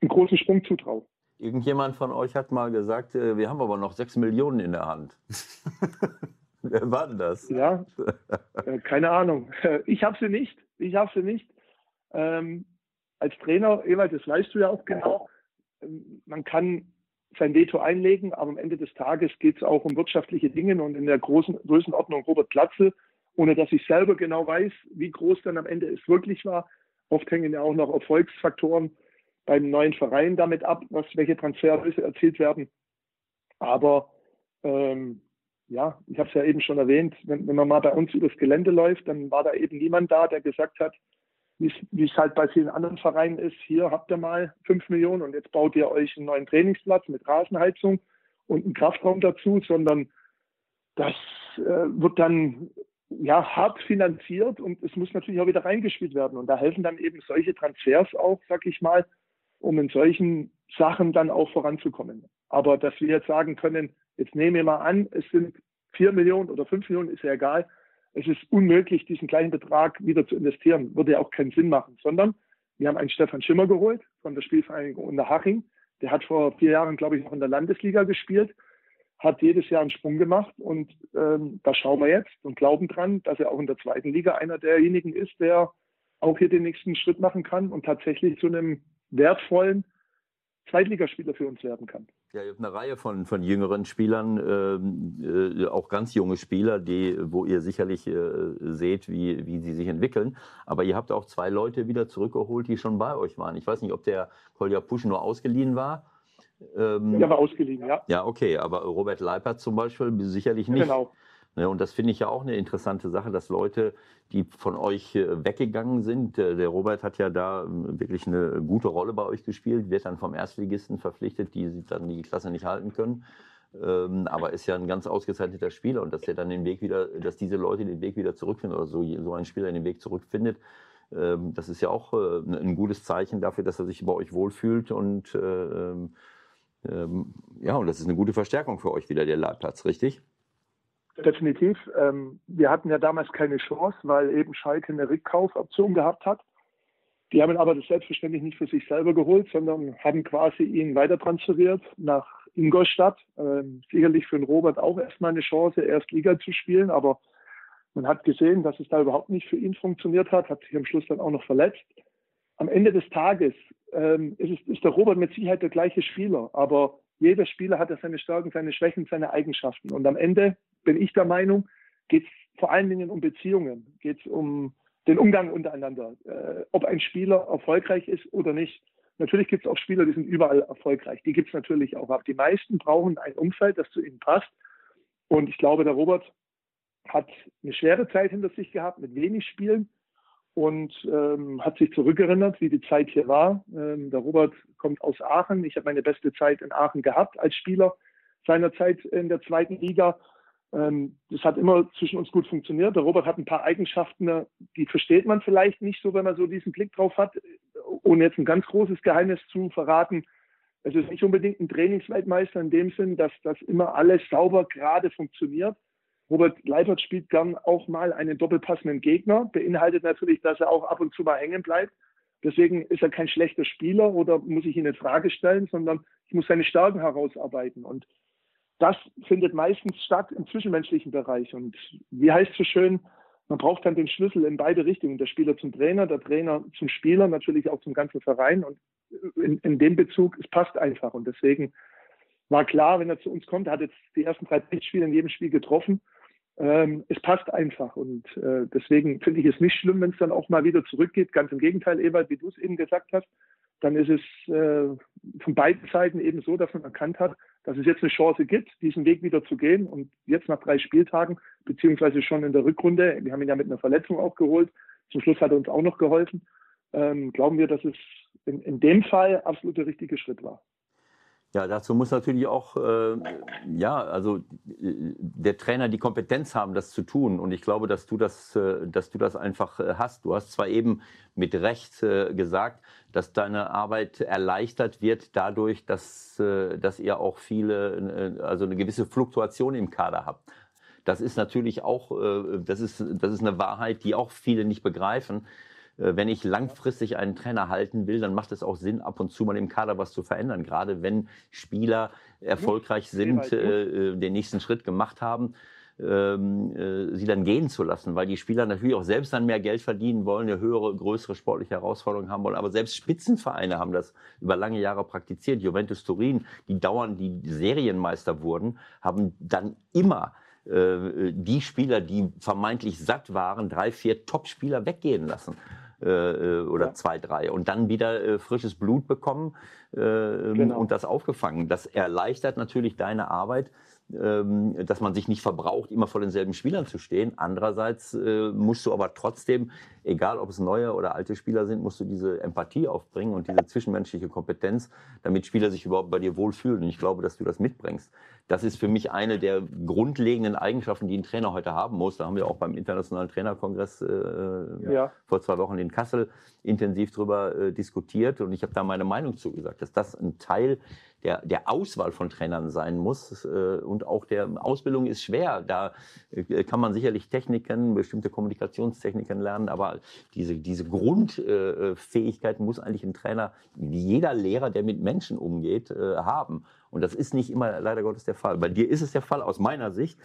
Speaker 6: einen großen Sprung zutraue.
Speaker 3: Irgendjemand von euch hat mal gesagt, äh, wir haben aber noch sechs Millionen in der Hand. Wer war denn das?
Speaker 6: Ja, äh, keine Ahnung. Ich habe sie nicht. Ich habe sie nicht. Ähm, als Trainer, Ewald, das weißt du ja auch genau, man kann sein Veto einlegen, aber am Ende des Tages geht es auch um wirtschaftliche Dinge und in der großen Größenordnung Robert Platzel, ohne dass ich selber genau weiß, wie groß dann am Ende es wirklich war. Oft hängen ja auch noch Erfolgsfaktoren beim neuen Verein damit ab, was welche Transferrisse erzielt werden. Aber ähm, ja, ich habe es ja eben schon erwähnt, wenn, wenn man mal bei uns übers Gelände läuft, dann war da eben niemand da, der gesagt hat, wie es halt bei vielen anderen Vereinen ist, hier habt ihr mal fünf Millionen und jetzt baut ihr euch einen neuen Trainingsplatz mit Rasenheizung und einen Kraftraum dazu, sondern das äh, wird dann ja hart finanziert und es muss natürlich auch wieder reingespielt werden. Und da helfen dann eben solche Transfers auch, sag ich mal, um in solchen Sachen dann auch voranzukommen. Aber dass wir jetzt sagen können, jetzt nehmen wir mal an, es sind vier Millionen oder fünf Millionen, ist ja egal, es ist unmöglich, diesen gleichen Betrag wieder zu investieren. Würde ja auch keinen Sinn machen, sondern wir haben einen Stefan Schimmer geholt von der Spielvereinigung Unterhaching. Der hat vor vier Jahren, glaube ich, noch in der Landesliga gespielt, hat jedes Jahr einen Sprung gemacht und ähm, da schauen wir jetzt und glauben dran, dass er auch in der zweiten Liga einer derjenigen ist, der auch hier den nächsten Schritt machen kann und tatsächlich zu einem wertvollen Zweitligaspieler für uns werden kann.
Speaker 3: Ja, ihr habt eine Reihe von, von jüngeren Spielern, ähm, äh, auch ganz junge Spieler, die, wo ihr sicherlich äh, seht, wie, wie sie sich entwickeln. Aber ihr habt auch zwei Leute wieder zurückgeholt, die schon bei euch waren. Ich weiß nicht, ob der Kolja Pusch nur ausgeliehen war.
Speaker 6: Ähm, der war ausgeliehen, ja.
Speaker 3: Ja, okay, aber Robert Leipert zum Beispiel sicherlich nicht. Genau. Ne, und das finde ich ja auch eine interessante Sache, dass Leute, die von euch äh, weggegangen sind, der Robert hat ja da ähm, wirklich eine gute Rolle bei euch gespielt, wird dann vom Erstligisten verpflichtet, die dann die Klasse nicht halten können. Ähm, aber ist ja ein ganz ausgezeichneter Spieler und dass er dann den Weg wieder, dass diese Leute den Weg wieder zurückfinden oder so, so ein Spieler den Weg zurückfindet, ähm, das ist ja auch äh, ein gutes Zeichen dafür, dass er sich bei euch wohlfühlt und äh, ja, und das ist eine gute Verstärkung für euch wieder, der Leitplatz, richtig?
Speaker 6: Definitiv. Ähm, wir hatten ja damals keine Chance, weil eben Schalke eine Rückkaufoption gehabt hat. Die haben aber das selbstverständlich nicht für sich selber geholt, sondern haben quasi ihn weiter transferiert nach Ingolstadt. Ähm, sicherlich für den Robert auch erstmal eine Chance, erst Liga zu spielen, aber man hat gesehen, dass es da überhaupt nicht für ihn funktioniert hat, hat sich am Schluss dann auch noch verletzt. Am Ende des Tages ähm, ist, es, ist der Robert mit Sicherheit der gleiche Spieler, aber jeder Spieler hat ja seine Stärken, seine Schwächen, seine Eigenschaften. Und am Ende bin ich der Meinung, geht es vor allen Dingen um Beziehungen, geht es um den Umgang untereinander, äh, ob ein Spieler erfolgreich ist oder nicht. Natürlich gibt es auch Spieler, die sind überall erfolgreich. Die gibt es natürlich auch. Aber die meisten brauchen ein Umfeld, das zu ihnen passt. Und ich glaube, der Robert hat eine schwere Zeit hinter sich gehabt mit wenig Spielen und ähm, hat sich zurückerinnert, wie die Zeit hier war. Ähm, der Robert kommt aus Aachen. Ich habe meine beste Zeit in Aachen gehabt als Spieler seiner Zeit in der zweiten Liga. Ähm, das hat immer zwischen uns gut funktioniert. Der Robert hat ein paar Eigenschaften, die versteht man vielleicht nicht so, wenn man so diesen Blick drauf hat, ohne jetzt ein ganz großes Geheimnis zu verraten. Es ist nicht unbedingt ein Trainingsweltmeister in dem Sinn, dass das immer alles sauber gerade funktioniert. Robert Leitert spielt gern auch mal einen doppelpassenden Gegner, beinhaltet natürlich, dass er auch ab und zu mal hängen bleibt. Deswegen ist er kein schlechter Spieler oder muss ich ihn in Frage stellen, sondern ich muss seine Stärken herausarbeiten. Und das findet meistens statt im zwischenmenschlichen Bereich. Und wie heißt es so schön, man braucht dann den Schlüssel in beide Richtungen. Der Spieler zum Trainer, der Trainer zum Spieler, natürlich auch zum ganzen Verein. Und in, in dem Bezug, es passt einfach. Und deswegen war klar, wenn er zu uns kommt, er hat jetzt die ersten drei Pflichtspiele in jedem Spiel getroffen. Ähm, es passt einfach und äh, deswegen finde ich es nicht schlimm, wenn es dann auch mal wieder zurückgeht. Ganz im Gegenteil, Ewald, wie du es eben gesagt hast, dann ist es äh, von beiden Seiten eben so, dass man erkannt hat, dass es jetzt eine Chance gibt, diesen Weg wieder zu gehen. Und jetzt nach drei Spieltagen, beziehungsweise schon in der Rückrunde, wir haben ihn ja mit einer Verletzung auch geholt, zum Schluss hat er uns auch noch geholfen, ähm, glauben wir, dass es in, in dem Fall absolut der richtige Schritt war.
Speaker 3: Ja, dazu muss natürlich auch, äh, ja, also äh, der Trainer die Kompetenz haben, das zu tun. Und ich glaube, dass du das, äh, dass du das einfach äh, hast. Du hast zwar eben mit Recht äh, gesagt, dass deine Arbeit erleichtert wird dadurch, dass, dass ihr auch viele, also eine gewisse Fluktuation im Kader habt. Das ist natürlich auch, das ist, das ist eine Wahrheit, die auch viele nicht begreifen wenn ich langfristig einen Trainer halten will, dann macht es auch Sinn, ab und zu mal im Kader was zu verändern. Gerade wenn Spieler erfolgreich sind, äh, äh, den nächsten Schritt gemacht haben, ähm, äh, sie dann gehen zu lassen, weil die Spieler natürlich auch selbst dann mehr Geld verdienen wollen, eine höhere, größere sportliche Herausforderung haben wollen. Aber selbst Spitzenvereine haben das über lange Jahre praktiziert. Juventus Turin, die dauernd die Serienmeister wurden, haben dann immer äh, die Spieler, die vermeintlich satt waren, drei, vier Top-Spieler weggehen lassen. Äh, äh, oder ja. zwei, drei und dann wieder äh, frisches Blut bekommen äh, genau. und das aufgefangen. Das erleichtert natürlich deine Arbeit, ähm, dass man sich nicht verbraucht, immer vor denselben Spielern zu stehen. Andererseits äh, musst du aber trotzdem, egal ob es neue oder alte Spieler sind, musst du diese Empathie aufbringen und diese zwischenmenschliche Kompetenz, damit Spieler sich überhaupt bei dir wohlfühlen. Und ich glaube, dass du das mitbringst. Das ist für mich eine der grundlegenden Eigenschaften, die ein Trainer heute haben muss. Da haben wir auch beim Internationalen Trainerkongress äh, ja. vor zwei Wochen in Kassel intensiv drüber äh, diskutiert. Und ich habe da meine Meinung zugesagt, dass das ein Teil der, der Auswahl von Trainern sein muss. Äh, und auch der Ausbildung ist schwer. Da äh, kann man sicherlich Techniken, bestimmte Kommunikationstechniken lernen, aber diese, diese Grundfähigkeit muss eigentlich ein Trainer, jeder Lehrer, der mit Menschen umgeht, äh, haben. Und das ist nicht immer leider Gottes der Fall. Bei dir ist es der Fall aus meiner Sicht.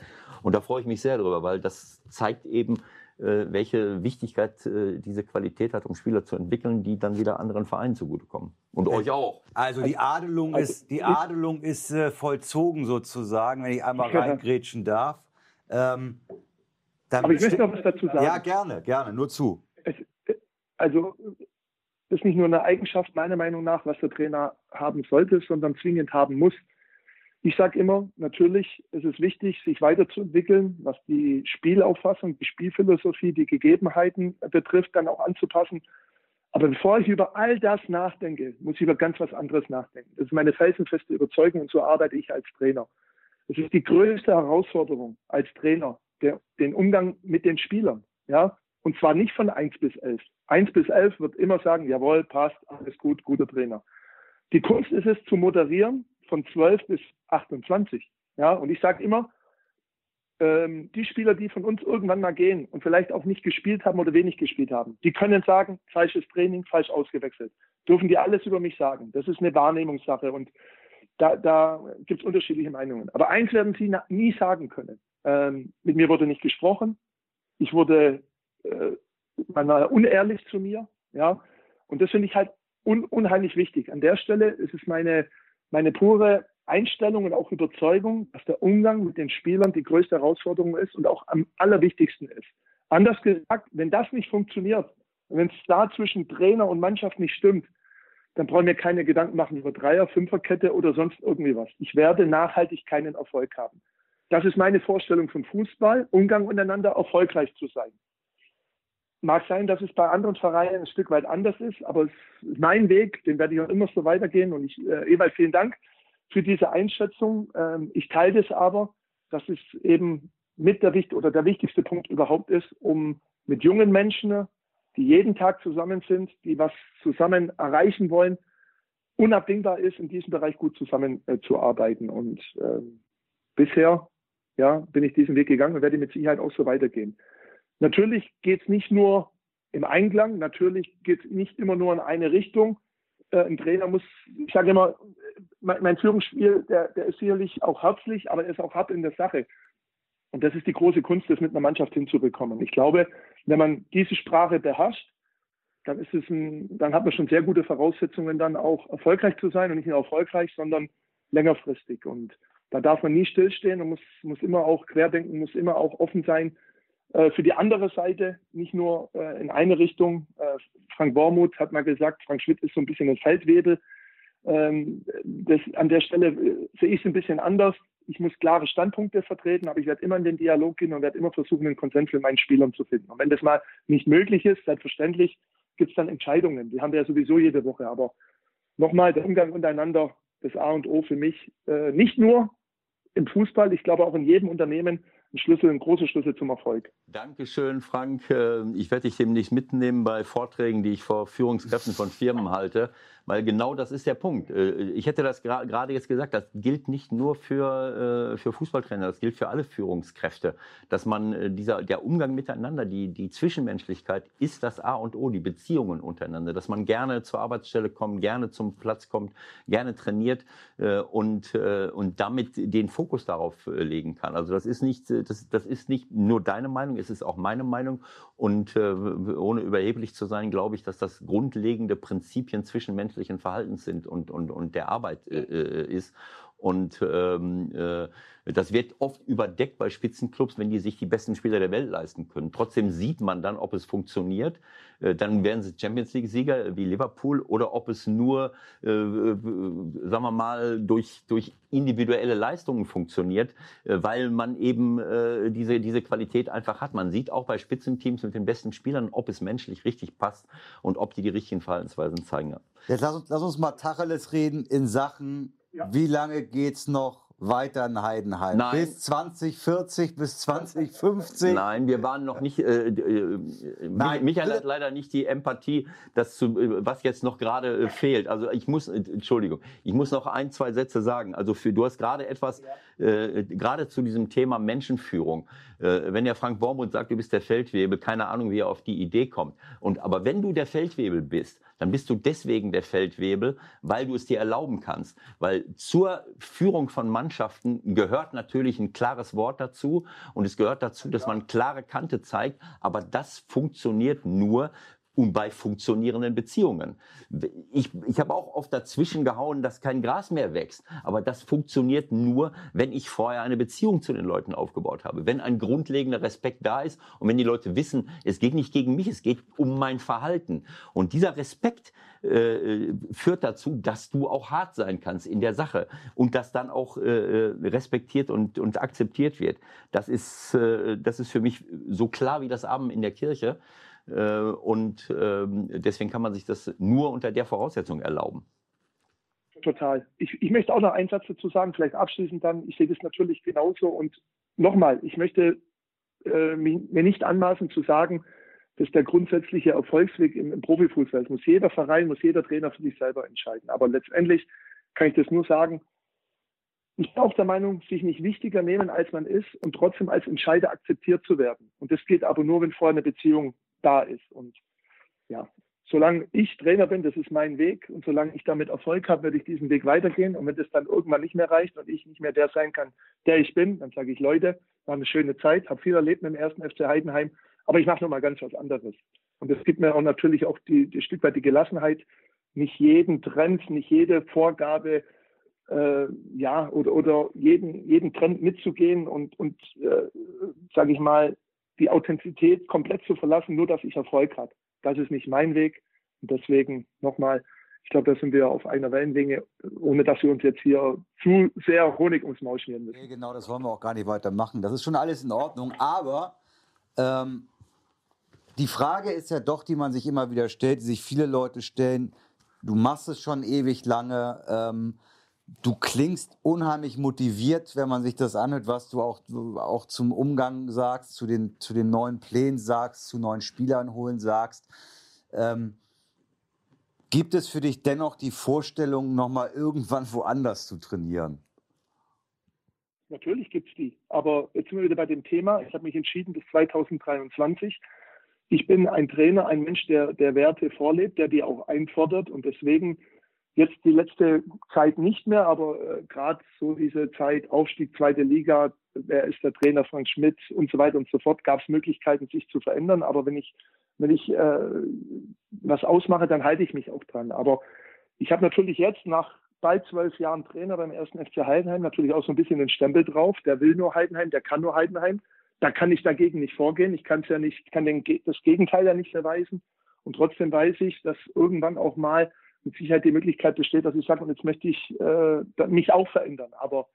Speaker 3: Und da freue ich mich sehr drüber, weil das zeigt eben, äh, welche Wichtigkeit äh, diese Qualität hat, um Spieler zu entwickeln, die dann wieder anderen Vereinen zugutekommen. Und euch auch.
Speaker 7: Also die Adelung also, ist, die Adelung ist äh, vollzogen sozusagen, wenn ich einmal reingrätschen darf. Ähm,
Speaker 6: Aber ich möchte noch was dazu sagen.
Speaker 7: Ja, gerne, gerne, nur zu.
Speaker 6: Es, also das ist nicht nur eine Eigenschaft meiner Meinung nach, was der Trainer haben sollte, sondern zwingend haben muss. Ich sage immer, natürlich ist es wichtig, sich weiterzuentwickeln, was die Spielauffassung, die Spielphilosophie, die Gegebenheiten betrifft, dann auch anzupassen. Aber bevor ich über all das nachdenke, muss ich über ganz was anderes nachdenken. Das ist meine felsenfeste Überzeugung und so arbeite ich als Trainer. Es ist die größte Herausforderung als Trainer, der, den Umgang mit den Spielern. Ja? Und zwar nicht von 1 bis 11. 1 bis 11 wird immer sagen, jawohl, passt, alles gut, guter Trainer. Die Kunst ist es zu moderieren von 12 bis 28. Ja? Und ich sage immer, ähm, die Spieler, die von uns irgendwann mal gehen und vielleicht auch nicht gespielt haben oder wenig gespielt haben, die können sagen, falsches Training, falsch ausgewechselt. Dürfen die alles über mich sagen. Das ist eine Wahrnehmungssache und da, da gibt es unterschiedliche Meinungen. Aber eins werden sie nie sagen können. Ähm, mit mir wurde nicht gesprochen. Ich wurde, äh, man war unehrlich zu mir. Ja, und das finde ich halt un, unheimlich wichtig. An der Stelle ist es meine, meine pure Einstellung und auch Überzeugung, dass der Umgang mit den Spielern die größte Herausforderung ist und auch am allerwichtigsten ist. Anders gesagt, wenn das nicht funktioniert, wenn es da zwischen Trainer und Mannschaft nicht stimmt, dann brauchen wir keine Gedanken machen über Dreier, Fünferkette oder sonst irgendwie was. Ich werde nachhaltig keinen Erfolg haben. Das ist meine Vorstellung vom Fußball, Umgang untereinander erfolgreich zu sein. Mag sein, dass es bei anderen Vereinen ein Stück weit anders ist, aber es ist mein Weg, den werde ich auch immer so weitergehen. Und ich, äh, Ewald, vielen Dank für diese Einschätzung. Ähm, ich teile das aber, dass es eben mit der wichtig oder der wichtigste Punkt überhaupt ist, um mit jungen Menschen, die jeden Tag zusammen sind, die was zusammen erreichen wollen, unabdingbar ist, in diesem Bereich gut zusammenzuarbeiten. Äh, und äh, bisher ja, bin ich diesen Weg gegangen und werde mit Sicherheit auch so weitergehen. Natürlich geht es nicht nur im Einklang, natürlich geht es nicht immer nur in eine Richtung. Äh, ein Trainer muss, ich sage immer, mein, Führungsspiel, der, der ist sicherlich auch herzlich, aber er ist auch hart in der Sache. Und das ist die große Kunst, das mit einer Mannschaft hinzubekommen. Ich glaube, wenn man diese Sprache beherrscht, dann ist es ein, dann hat man schon sehr gute Voraussetzungen, dann auch erfolgreich zu sein und nicht nur erfolgreich, sondern längerfristig. Und da darf man nie stillstehen und muss, muss immer auch querdenken, muss immer auch offen sein für die andere Seite, nicht nur äh, in eine Richtung. Äh, Frank Wormuth hat mal gesagt, Frank Schmidt ist so ein bisschen ein Feldwebel. Ähm, das, an der Stelle äh, sehe ich es ein bisschen anders. Ich muss klare Standpunkte vertreten, aber ich werde immer in den Dialog gehen und werde immer versuchen, einen Konsens für meinen Spielern zu finden. Und wenn das mal nicht möglich ist, selbstverständlich gibt es dann Entscheidungen. Die haben wir ja sowieso jede Woche. Aber nochmal, der Umgang untereinander, das A und O für mich, äh, nicht nur im Fußball, ich glaube auch in jedem Unternehmen ein Schlüssel, ein großer Schlüssel zum Erfolg.
Speaker 3: Dankeschön, Frank. Äh, ich werde dich demnächst mitnehmen bei Vorträgen, die ich vor Führungskräften von Firmen halte. Weil genau das ist der Punkt. Äh, ich hätte das gerade jetzt gesagt, das gilt nicht nur für, äh, für Fußballtrainer, das gilt für alle Führungskräfte. Dass man äh, dieser, der Umgang miteinander, die, die Zwischenmenschlichkeit ist das A und O, die Beziehungen untereinander. Dass man gerne zur Arbeitsstelle kommt, gerne zum Platz kommt, gerne trainiert und, und damit den Fokus darauf legen kann. Also das ist nicht, das, das ist nicht nur deine Meinung, es ist auch meine Meinung. Und ohne überheblich zu sein, glaube ich, dass das grundlegende Prinzipien zwischenmenschlich menschlichen Verhaltens sind und, und, und der Arbeit äh, äh, ist. Und ähm, äh, das wird oft überdeckt bei Spitzenclubs, wenn die sich die besten Spieler der Welt leisten können. Trotzdem sieht man dann, ob es funktioniert. Äh, dann werden sie Champions League-Sieger wie Liverpool oder ob es nur, äh, sagen wir mal, durch, durch individuelle Leistungen funktioniert, äh, weil man eben äh, diese, diese Qualität einfach hat. Man sieht auch bei Spitzenteams mit den besten Spielern, ob es menschlich richtig passt und ob die die richtigen Verhaltensweisen zeigen.
Speaker 2: Jetzt lass lass uns mal Tacheles reden in Sachen ja. Wie lange geht es noch weiter in Heidenheim? Nein. Bis 2040, bis 2050?
Speaker 3: Nein, wir waren noch nicht. Äh, äh, Nein. Michael hat leider nicht die Empathie, das zu, äh, was jetzt noch gerade äh, fehlt. Also ich muss, äh, Entschuldigung, ich muss noch ein, zwei Sätze sagen. Also für, du hast gerade etwas, äh, gerade zu diesem Thema Menschenführung. wenn ja Frank Bormund sagt, du bist der Feldwebel, keine Ahnung, wie er auf die Idee kommt. Und aber wenn du der Feldwebel bist, dann bist du deswegen der Feldwebel, weil du es dir erlauben kannst. Weil zur Führung von Mannschaften gehört natürlich ein klares Wort dazu und es gehört dazu, dass man klare Kante zeigt. Aber das funktioniert nur, und bei funktionierenden Beziehungen. Ich, ich habe auch oft dazwischen gehauen, dass kein Gras mehr wächst. Aber das funktioniert nur, wenn ich vorher eine Beziehung zu den Leuten aufgebaut habe. Wenn ein grundlegender Respekt da ist und wenn die Leute wissen, es geht nicht gegen mich, es geht um mein Verhalten. Und dieser Respekt äh, führt dazu, dass du auch hart sein kannst in der Sache und das dann auch äh, äh respektiert und, und akzeptiert wird. Das ist, äh, das ist für mich so klar wie das Abend in der Kirche. Äh, und ähm, deswegen kann man sich das nur unter der Voraussetzung erlauben.
Speaker 6: Total. Ich, ich möchte auch noch einen Satz dazu sagen, vielleicht abschließend dann. Ich sehe das natürlich genauso. Und nochmal, ich möchte äh, mir nicht anmaßen zu sagen, dass der grundsätzliche Erfolgsweg im, im Profifußball ist. Muss jeder Verein, muss jeder Trainer für sich selber entscheiden. Aber letztendlich kann ich das nur sagen, ich bin auch der Meinung, sich nicht wichtiger nehmen, als man ist und trotzdem als Entscheider akzeptiert zu werden. Und das geht aber nur, wenn vorher eine Beziehung da ist. Und ja, solange ich Trainer bin, das ist mein Weg. Und solange ich damit Erfolg habe, werde ich diesen Weg weitergehen. Und wenn das dann irgendwann nicht mehr reicht und ich nicht mehr der sein kann, der ich bin, dann sage ich, Leute, war eine schöne Zeit, habe viel erlebt mit dem ersten FC Heidenheim, aber ich mache noch mal ganz was anderes. Und es gibt mir auch natürlich auch die, die Stück weit die Gelassenheit, nicht jeden Trend, nicht jede Vorgabe äh, ja, oder, oder jeden, jeden Trend mitzugehen und, und äh, sage ich mal, die Authentizität komplett zu verlassen, nur dass ich Erfolg habe. Das ist nicht mein Weg. Und deswegen nochmal, ich glaube, da sind wir auf einer Wellenlänge, ohne dass wir uns jetzt hier zu sehr Honig ums Maul schmieren müssen.
Speaker 2: Nee, genau, das wollen wir auch gar nicht weitermachen. Das ist schon alles in Ordnung. Aber ähm, die Frage ist ja doch, die man sich immer wieder stellt, die sich viele Leute stellen. Du machst es schon ewig lange. Ähm, du klingst unheimlich motiviert, wenn man sich das anhört, was du auch, auch zum Umgang sagst, zu den, zu den neuen Plänen sagst, zu neuen Spielern holen sagst. Ähm, gibt es für dich dennoch die Vorstellung, nochmal irgendwann woanders zu trainieren?
Speaker 6: Natürlich gibt es die. Aber jetzt sind wir wieder bei dem Thema. Ich habe mich entschieden bis 2023. Ich bin ein Trainer, ein Mensch, der, der Werte vorlebt, der die auch einfordert. Und deswegen Jetzt die letzte Zeit nicht mehr, aber äh, gerade so diese Zeit Aufstieg, zweite Liga, wer ist der Trainer, Frank Schmidt und so weiter und so fort, gab es Möglichkeiten, sich zu verändern. Aber wenn ich, wenn ich äh, was ausmache, dann halte ich mich auch dran. Aber ich habe natürlich jetzt nach bald zwölf Jahren Trainer beim ersten FC Heidenheim natürlich auch so ein bisschen den Stempel drauf. Der will nur Heidenheim, der kann nur Heidenheim. Da kann ich dagegen nicht vorgehen. Ich kann ja nicht, kann den, das Gegenteil ja nicht erweisen. Und trotzdem weiß ich, dass irgendwann auch mal mit Sicherheit die Möglichkeit besteht, dass ich sage, und jetzt möchte ich äh, mich auch verändern. Aber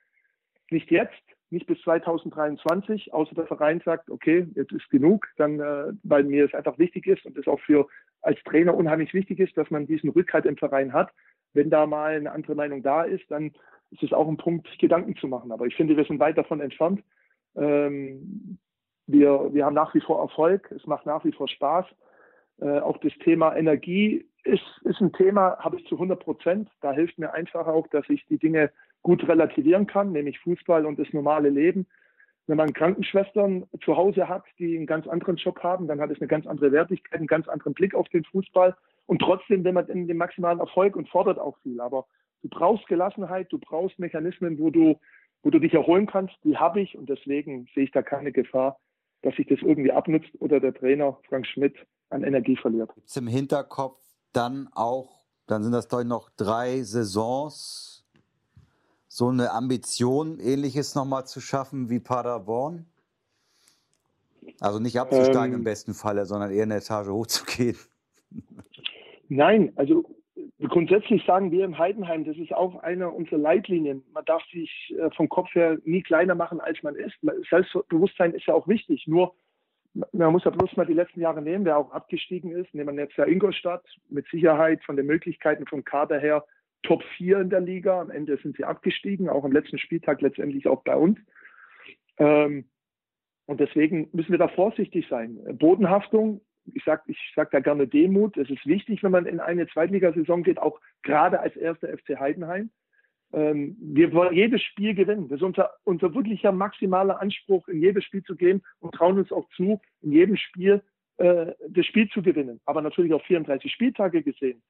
Speaker 6: nicht jetzt, nicht bis 2023, außer der Verein sagt, okay, jetzt ist genug, dann, äh, weil mir es einfach wichtig ist und es auch für als Trainer unheimlich wichtig ist, dass man diesen Rückhalt im Verein hat. Wenn da mal eine andere Meinung da ist, dann ist es auch ein Punkt, Gedanken zu machen. Aber ich finde, wir sind weit davon entfernt. Ähm, wir, wir haben nach wie vor Erfolg, es macht nach wie vor Spaß. Äh, auch das Thema Energie ist, ist ein Thema, habe ich zu 100 Prozent. Da hilft mir einfach auch, dass ich die Dinge gut relativieren kann, nämlich Fußball und das normale Leben. Wenn man Krankenschwestern zu Hause hat, die einen ganz anderen Job haben, dann hat es eine ganz andere Wertigkeit, einen ganz anderen Blick auf den Fußball. Und trotzdem, wenn man den maximalen Erfolg und fordert auch viel. Aber du brauchst Gelassenheit, du brauchst Mechanismen, wo du, wo du dich erholen kannst. Die habe ich und deswegen sehe ich da keine Gefahr, dass sich das irgendwie abnutzt oder der Trainer Frank Schmidt an Energie verliert.
Speaker 2: Gibt es im Hinterkopf dann auch, dann sind das doch noch drei Saisons, so eine Ambition, ähnliches nochmal zu schaffen wie Paderborn? Also nicht abzusteigen ähm, im besten Falle, sondern eher eine Etage hochzugehen.
Speaker 6: Nein, also grundsätzlich sagen wir im Heidenheim, das ist auch eine unserer Leitlinien. Man darf sich äh, vom Kopf her nie kleiner machen, als man ist. Selbstbewusstsein ist ja auch wichtig. Nur man muss ja bloß mal die letzten Jahre nehmen, wer auch abgestiegen ist. Nehmen wir jetzt ja Ingolstadt mit Sicherheit von den Möglichkeiten vom Kader her Top 4 in der Liga. Am Ende sind sie abgestiegen, auch am letzten Spieltag letztendlich auch bei uns. Ähm, und deswegen müssen wir da vorsichtig sein. Bodenhaftung, ich sage ich sag da gerne Demut. Es ist wichtig, wenn man in eine Zweitligasaison geht, auch gerade als erster FC Heidenheim. Ähm, wir wollen jedes Spiel gewinnen. Das ist unser, unser wirklicher maximaler Anspruch, in jedes Spiel zu gehen und trauen uns auch zu, in jedem Spiel äh, das Spiel zu gewinnen. Aber natürlich auch 34 Spieltage gesehen.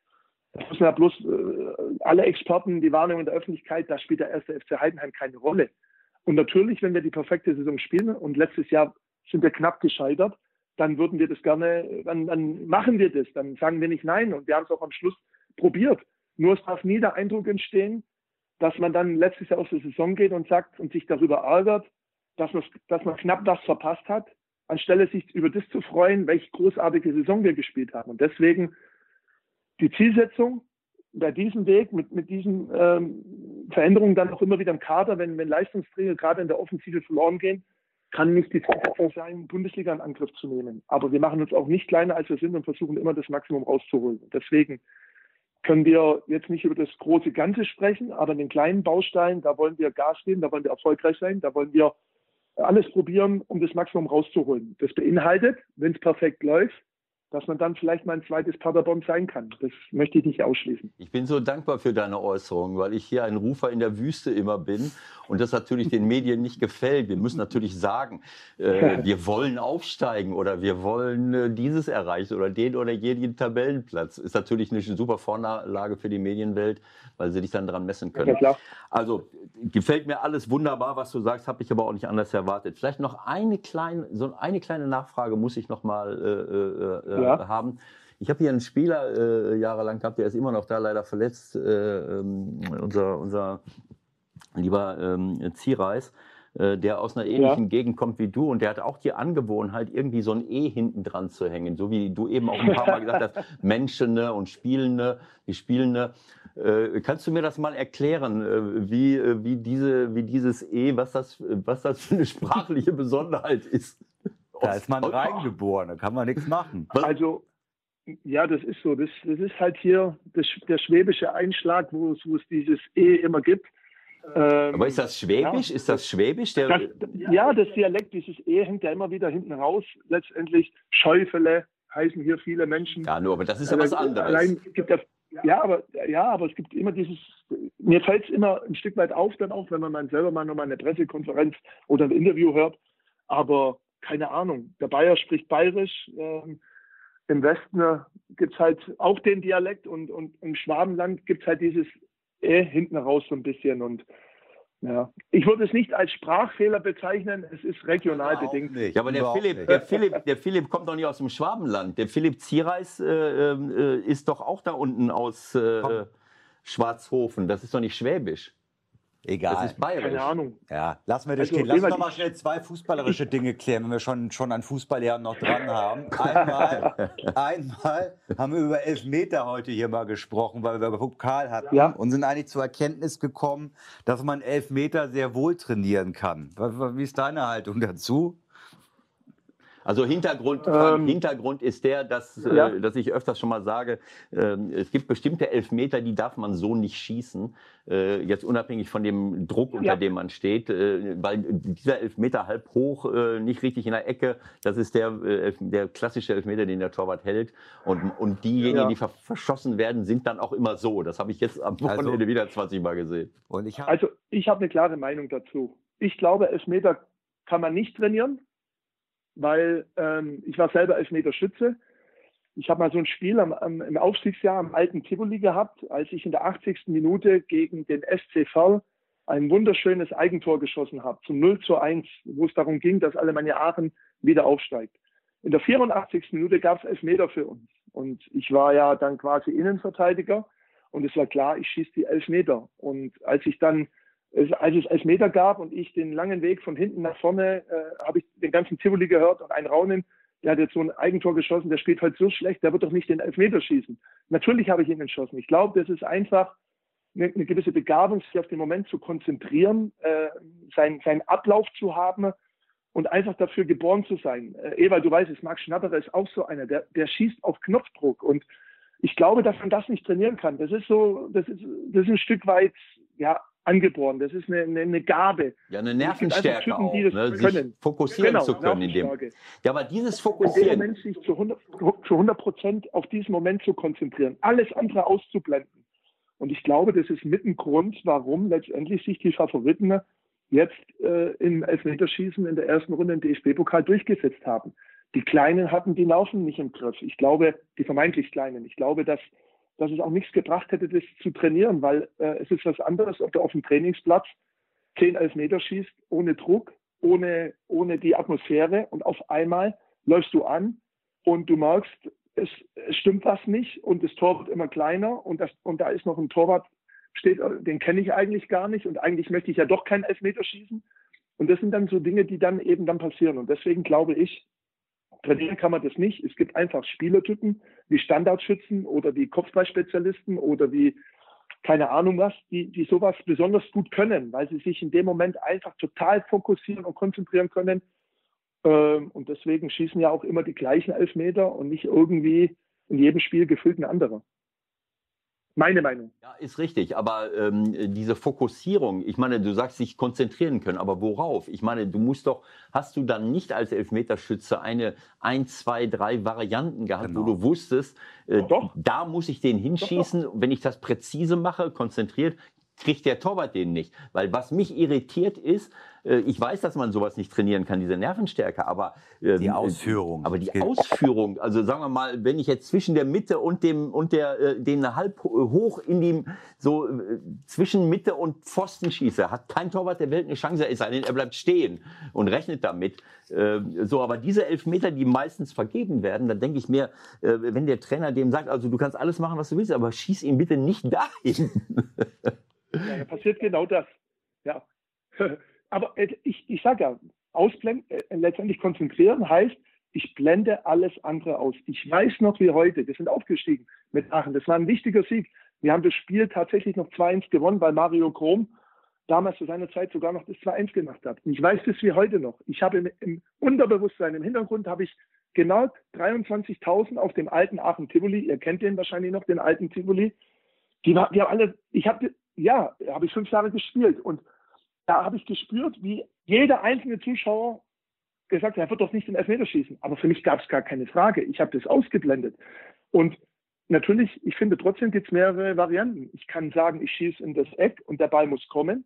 Speaker 6: Das müssen ja bloß äh, alle Experten, die Warnung in der Öffentlichkeit, da spielt der erste FC Heidenheim keine Rolle. Und natürlich, wenn wir die perfekte Saison spielen, und letztes Jahr sind wir knapp gescheitert, dann würden wir das gerne, dann, dann machen wir das, dann sagen wir nicht nein. Und wir haben es auch am Schluss probiert. Nur es darf nie der Eindruck entstehen, dass man dann letztes Jahr aus der Saison geht und sagt und sich darüber ärgert, dass man, dass man knapp das verpasst hat, anstelle sich über das zu freuen, welche großartige Saison wir gespielt haben. Und deswegen die Zielsetzung bei diesem Weg, mit, mit diesen ähm, Veränderungen dann auch immer wieder im Kader, wenn, wenn Leistungsträger gerade in der Offensive verloren gehen, kann nicht die Zielsetzung sein, Bundesliga in Angriff zu nehmen. Aber wir machen uns auch nicht kleiner, als wir sind und versuchen immer das Maximum rauszuholen. Deswegen können wir jetzt nicht über das große Ganze sprechen, aber den kleinen Bausteinen, da wollen wir Gas geben, da wollen wir erfolgreich sein, da wollen wir alles probieren, um das Maximum rauszuholen. Das beinhaltet, wenn es perfekt läuft, dass man dann vielleicht mal ein zweites Paderborn sein kann. Das möchte ich nicht ausschließen.
Speaker 3: Ich bin so dankbar für deine Äußerung, weil ich hier ein Rufer in der Wüste immer bin und das natürlich den Medien nicht gefällt. Wir müssen natürlich sagen, äh, wir wollen aufsteigen oder wir wollen äh, dieses erreichen oder den oder jeden Tabellenplatz. Ist natürlich eine super Vorlage für die Medienwelt, weil sie dich dann dran messen können. Ja, also gefällt mir alles wunderbar, was du sagst, habe ich aber auch nicht anders erwartet. Vielleicht noch eine kleine, so eine kleine Nachfrage muss ich noch mal äh, äh, äh ja. haben. Ich habe hier einen Spieler äh, jahrelang gehabt, der ist immer noch da, leider verletzt. Äh, ähm, unser, unser lieber ähm, Ziereis, äh, der aus einer ähnlichen ja. Gegend kommt wie du und der hat auch die Angewohnheit, irgendwie so ein E hinten dran zu hängen. So wie du eben auch ein paar Mal gesagt hast, Menschene und Spielende, die Spielende. Äh, kannst du mir das mal erklären, äh, wie, wie, diese, wie dieses E, was das, was das für eine sprachliche Besonderheit ist?
Speaker 7: Da ist man reingeboren, da kann man nichts machen.
Speaker 6: Also, ja, das ist so. Das, das ist halt hier das, der schwäbische Einschlag, wo es, wo es dieses E immer gibt.
Speaker 3: Ähm, Aber ist das Schwäbisch? Ja, ist das Schwäbisch?
Speaker 6: Das, ja, das Dialekt, dieses E hängt ja immer wieder hinten raus. Letztendlich Schäufele heißen hier viele Menschen.
Speaker 3: Ja, nur, aber das ist ja was anderes.
Speaker 6: Allein gibt das, ja, aber, ja, aber es gibt immer dieses, mir fällt es immer ein Stück weit auf, dann auch, wenn man dann selber mal nochmal eine Pressekonferenz oder ein Interview hört. Aber keine Ahnung, der Bayer spricht bayerisch. Ähm, Im Westen äh, gibt es halt auch den Dialekt und, und im Schwabenland gibt es halt dieses äh hinten raus so ein bisschen. Und ja, ich würde es nicht als Sprachfehler bezeichnen, es ist regional bedingt.
Speaker 3: Nicht, ja, aber der Philipp, der, Philipp, der Philipp kommt doch nicht aus dem Schwabenland. Der Philipp Ziereis äh, äh, ist doch auch da unten aus äh, Schwarzhofen. Das ist doch nicht Schwäbisch.
Speaker 7: Egal.
Speaker 6: Das ist bayerisch. Keine Ahnung.
Speaker 7: Ja, lassen wir das also, stehen. Lass uns noch mal schnell zwei fußballerische Dinge klären, wenn wir schon, schon an Fußballjahren noch dran haben. Einmal, einmal haben wir über Elfmeter heute hier mal gesprochen, weil wir über Pokal hatten ja. und sind eigentlich zur Erkenntnis gekommen, dass man Elfmeter sehr wohl trainieren kann. Wie ist deine Haltung dazu?
Speaker 3: Also Hintergrund, ähm, Hintergrund ist der, dass, äh, ja. äh, dass ich öfters schon mal sage, äh, es gibt bestimmte Elfmeter, die darf man so nicht schießen, äh, jetzt unabhängig von dem Druck, unter ja. dem man steht, äh, weil dieser Elfmeter halb hoch, äh, nicht richtig in der Ecke, das ist der, der klassische Elfmeter, den der Torwart hält. Und, und diejenigen, ja. die verschossen werden, sind dann auch immer so. Das habe ich jetzt am Wochenende also, wieder 20 Mal gesehen.
Speaker 6: Ich hab also ich habe eine klare Meinung dazu. Ich glaube, Elfmeter kann man nicht trainieren weil ähm, ich war selber Elfmeterschütze. Ich habe mal so ein Spiel am, am, im Aufstiegsjahr am alten Tivoli gehabt, als ich in der 80. Minute gegen den SCV ein wunderschönes Eigentor geschossen habe, zum 0 zu 1, wo es darum ging, dass Alemannia Aachen wieder aufsteigt. In der 84. Minute gab es Elfmeter für uns. Und ich war ja dann quasi Innenverteidiger und es war klar, ich schieße die Elfmeter. Und als ich dann es, als es Elfmeter gab und ich den langen Weg von hinten nach vorne, äh, habe ich den ganzen Tivoli gehört und ein Raunen, der hat jetzt so ein Eigentor geschossen, der spielt halt so schlecht, der wird doch nicht den Elfmeter schießen. Natürlich habe ich ihn geschossen. Ich glaube, das ist einfach eine, eine, gewisse Begabung, sich auf den Moment zu konzentrieren, äh, sein, seinen Ablauf zu haben und einfach dafür geboren zu sein. Äh, Ewald, du weißt es, Max Schnatterer ist auch so einer, der, der schießt auf Knopfdruck und ich glaube, dass man das nicht trainieren kann. Das ist so, das ist, das ist ein Stück weit, ja, angeboren. Das ist eine, eine, eine Gabe.
Speaker 3: Ja, eine Nervenstärke Typen, auch, ne? sich fokussieren genau, zu können in dem. Ja, aber dieses Fokussieren.
Speaker 6: Moment sich zu 100 Prozent auf diesen Moment zu konzentrieren, alles andere auszublenden. Und ich glaube, das ist mit ein Grund, warum letztendlich sich die Favoriten jetzt äh, im Elfmeterschießen in der ersten Runde im DFB-Pokal durchgesetzt haben. Die Kleinen hatten die Laufen nicht im Griff. Ich glaube, die vermeintlich Kleinen. Ich glaube, dass dass es auch nichts gebracht hätte, das zu trainieren, weil äh, es ist was anderes, ob du auf dem Trainingsplatz 10, 11 Meter schießt, ohne Druck, ohne, ohne die Atmosphäre und auf einmal läufst du an und du merkst, es, es stimmt was nicht und das Tor wird immer kleiner und, das, und da ist noch ein Torwart, steht, den kenne ich eigentlich gar nicht und eigentlich möchte ich ja doch keinen Elfmeter schießen. Und das sind dann so Dinge, die dann eben dann passieren. Und deswegen glaube ich, trainieren kann man das nicht. Es gibt einfach Spielertypen wie Standardschützen oder wie Kopfballspezialisten oder wie keine Ahnung was, die, die sowas besonders gut können, weil sie sich in dem Moment einfach total fokussieren und konzentrieren können. Ähm, und deswegen schießen ja auch immer die gleichen Elfmeter und nicht irgendwie in jedem Spiel gefüllt ein anderer. Meine Meinung.
Speaker 3: Ja, ist richtig. Aber ähm, diese Fokussierung, ich meine, du sagst, sich konzentrieren können, aber worauf? Ich meine, du musst doch, hast du dann nicht als Elfmeterschütze eine ein, zwei, drei Varianten gehabt, genau. wo du wusstest, äh, da muss ich den hinschießen. Doch, doch. Wenn ich das präzise mache, konzentriert, kriegt der Torwart den nicht. Weil was mich irritiert ist, äh, ich weiß, dass man sowas nicht trainieren kann, diese Nervenstärke, aber
Speaker 7: ähm, die Ausführung.
Speaker 3: Aber die Ausführung, also sagen wir mal, wenn ich jetzt zwischen der Mitte und dem und der äh, den halb hoch in die so äh, zwischen Mitte und Pfosten schieße, hat kein Torwart der Welt eine Chance, es sei denn, er bleibt stehen und rechnet damit. So, aber diese Elfmeter, die meistens vergeben werden, dann denke ich mir, wenn der Trainer dem sagt, also du kannst alles machen, was du willst, aber schieß ihn bitte nicht dahin.
Speaker 6: Ja, passiert genau das. Ja. Aber äh, ich, ich sage ja, ausblenden, äh, letztendlich konzentrieren heißt, ich blende alles andere aus. Ich weiß noch wie heute, wir sind aufgestiegen mit Aachen. Das war ein wichtiger Sieg. Wir haben das Spiel tatsächlich noch 2-1 gewonnen, weil Mario Krom damals zu seiner Zeit sogar noch das 2-1 gemacht hat. Und ich weiß das wie heute noch. Ich habe im, im Unterbewusstsein, im Hintergrund habe ich genau 23.000 auf dem alten Aachen Tivoli, ihr kennt den wahrscheinlich noch, den alten Tivoli. Die, die haben alle, ich habe, ja, habe ich fünf Jahre gespielt und da habe ich gespürt, wie jeder einzelne Zuschauer gesagt hat, er wird doch nicht den Elfmeter schießen. Aber für mich gab es gar keine Frage. Ich habe das ausgeblendet. Und natürlich, ich finde trotzdem gibt es mehrere Varianten. Ich kann sagen, ich schieße in das Eck und der Ball muss kommen.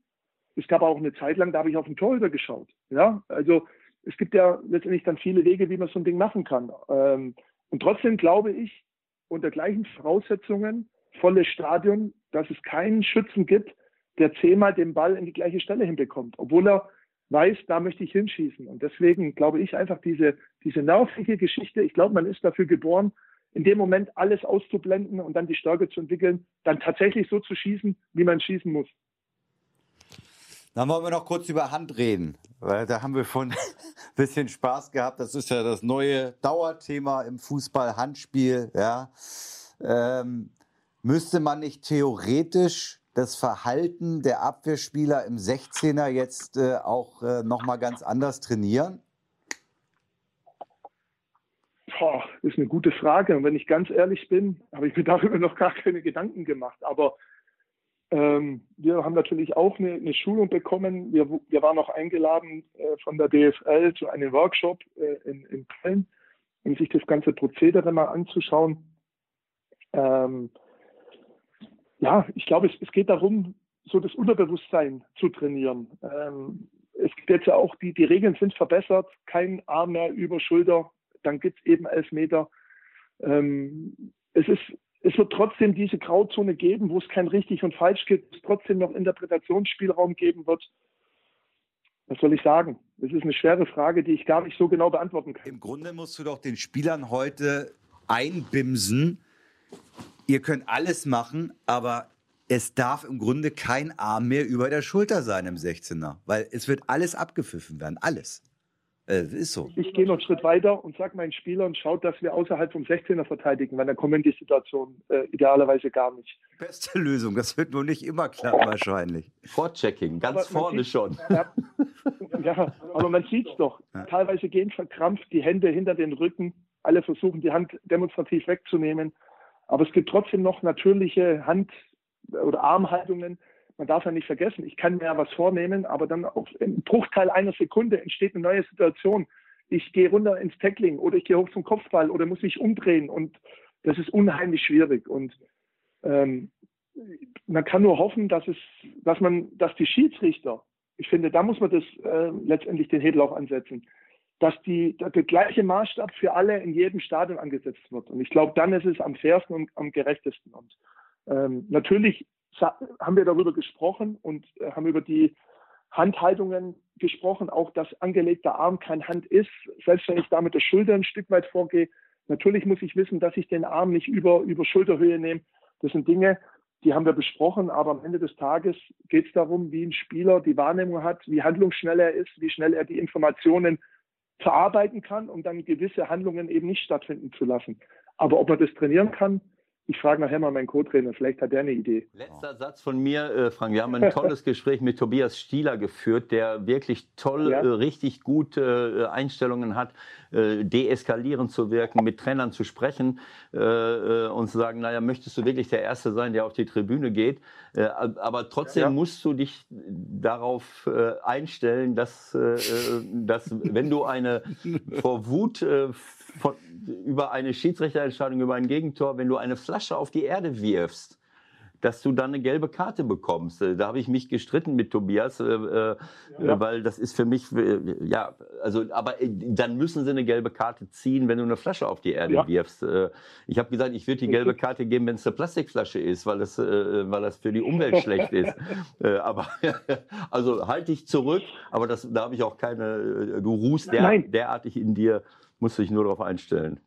Speaker 6: Es gab auch eine Zeit lang, da habe ich auf den Torhüter geschaut. Ja, also es gibt ja letztendlich dann viele Wege, wie man so ein Ding machen kann. Ähm, und trotzdem glaube ich, unter gleichen Voraussetzungen, volles Stadion, dass es keinen Schützen gibt, der zehnmal den Ball in die gleiche Stelle hinbekommt, obwohl er weiß, da möchte ich hinschießen. Und deswegen glaube ich einfach diese, diese nervige Geschichte, ich glaube, man ist dafür geboren, in dem Moment alles auszublenden und dann die Stärke zu entwickeln, dann tatsächlich so zu schießen, wie man schießen muss.
Speaker 7: Dann wollen wir noch kurz über Hand reden, weil da haben wir schon ein bisschen Spaß gehabt. Das ist ja das neue Dauerthema im Fußball, Handspiel. Ja. Ähm, müsste man nicht theoretisch das Verhalten der Abwehrspieler im 16er jetzt äh, auch äh, nochmal ganz anders trainieren?
Speaker 6: Boah, ist eine gute Frage. Und wenn ich ganz ehrlich bin, habe ich mir darüber noch gar keine Gedanken gemacht. Aber ähm, wir haben natürlich auch eine, eine Schulung bekommen. Wir, wir, waren auch eingeladen äh, von der DFL zu einem Workshop äh, in, in, Köln, um sich das ganze Prozedere mal anzuschauen. Ähm, ja, ich glaube, es, es geht darum, so das Unterbewusstsein zu trainieren. Ähm, es gibt jetzt ja auch, die, die Regeln sind verbessert, kein Arm mehr über Schulter, dann gibt es eben elf Meter. Ähm, es, ist, es wird trotzdem diese Grauzone geben, wo es kein richtig und falsch gibt, es trotzdem noch Interpretationsspielraum geben wird. Was soll ich sagen? Das ist eine schwere Frage, die ich gar nicht so genau beantworten kann.
Speaker 7: Im Grunde musst du doch den Spielern heute einbimsen, ihr könnt alles machen, aber es darf im Grunde kein Arm mehr über der Schulter sein im 16er, weil es wird alles abgepfiffen werden, alles. Äh, ist so.
Speaker 6: Ich gehe noch einen Schritt weiter und sage meinen Spielern, schaut, dass wir außerhalb vom 16er verteidigen, weil dann kommen die Situationen äh, idealerweise gar nicht.
Speaker 7: Beste Lösung, das wird nur nicht immer klappen wahrscheinlich.
Speaker 3: Vorchecking, ganz vorne schon.
Speaker 6: Ja, ja, aber man sieht es doch. Ja. Teilweise gehen verkrampft die Hände hinter den Rücken. Alle versuchen, die Hand demonstrativ wegzunehmen. Aber es gibt trotzdem noch natürliche Hand- oder Armhaltungen. Man darf ja nicht vergessen, ich kann mir ja was vornehmen, aber dann auf im Bruchteil einer Sekunde entsteht eine neue Situation. Ich gehe runter ins Tackling oder ich gehe hoch zum Kopfball oder muss mich umdrehen und das ist unheimlich schwierig. Und ähm, man kann nur hoffen, dass es, dass man, dass die Schiedsrichter, ich finde, da muss man das äh, letztendlich den Hebel auch ansetzen dass, die, dass der gleiche Maßstab für alle in jedem Stadion angesetzt wird. Und ich glaube, dann ist es am fairsten und am gerechtesten. Und ähm, natürlich haben wir darüber gesprochen und äh, haben über die Handhaltungen gesprochen, auch dass angelegter Arm kein Hand ist. Selbst wenn ich da mit der Schulter ein Stück weit vorgehe, natürlich muss ich wissen, dass ich den Arm nicht über, über Schulterhöhe nehme. Das sind Dinge, die haben wir besprochen, aber am Ende des Tages geht es darum, wie ein Spieler die Wahrnehmung hat, wie handlungsschnell er ist, wie schnell er die Informationen verarbeiten kann, um dann gewisse Handlungen eben nicht stattfinden zu lassen. Aber ob er das trainieren kann, ich frage nachher mal meinen Co-Trainer, vielleicht hat der eine Idee.
Speaker 3: Letzter Satz von mir, äh, Frank. Wir haben ein tolles Gespräch mit Tobias Stieler geführt, der wirklich toll, ja. äh, richtig gute äh, Einstellungen hat, äh, deeskalierend zu wirken, mit Trainern zu sprechen äh, äh, und zu sagen, naja, möchtest du wirklich der Erste sein, der auf die Tribüne geht? aber trotzdem ja. musst du dich darauf einstellen, dass, dass wenn du eine vor Wut von, über eine Schiedsrichterentscheidung, über ein Gegentor, wenn du eine Flasche auf die Erde wirfst, dass du dann eine gelbe Karte bekommst. Äh, da habe ich mich gestritten mit Tobias, äh, äh, ja. weil das ist für mich, äh, ja, also, aber äh, dann müssen sie eine gelbe Karte ziehen, wenn du eine Flasche auf die Erde ja. wirfst. Äh, ich habe gesagt, ich würde die gelbe Karte geben, wenn es eine Plastikflasche ist, weil das, weil das für die Umwelt schlecht ist. aber, also halte dich zurück, aber das, da habe ich auch keine, du ruhst der, derartig in dir, musst dich nur darauf einstellen.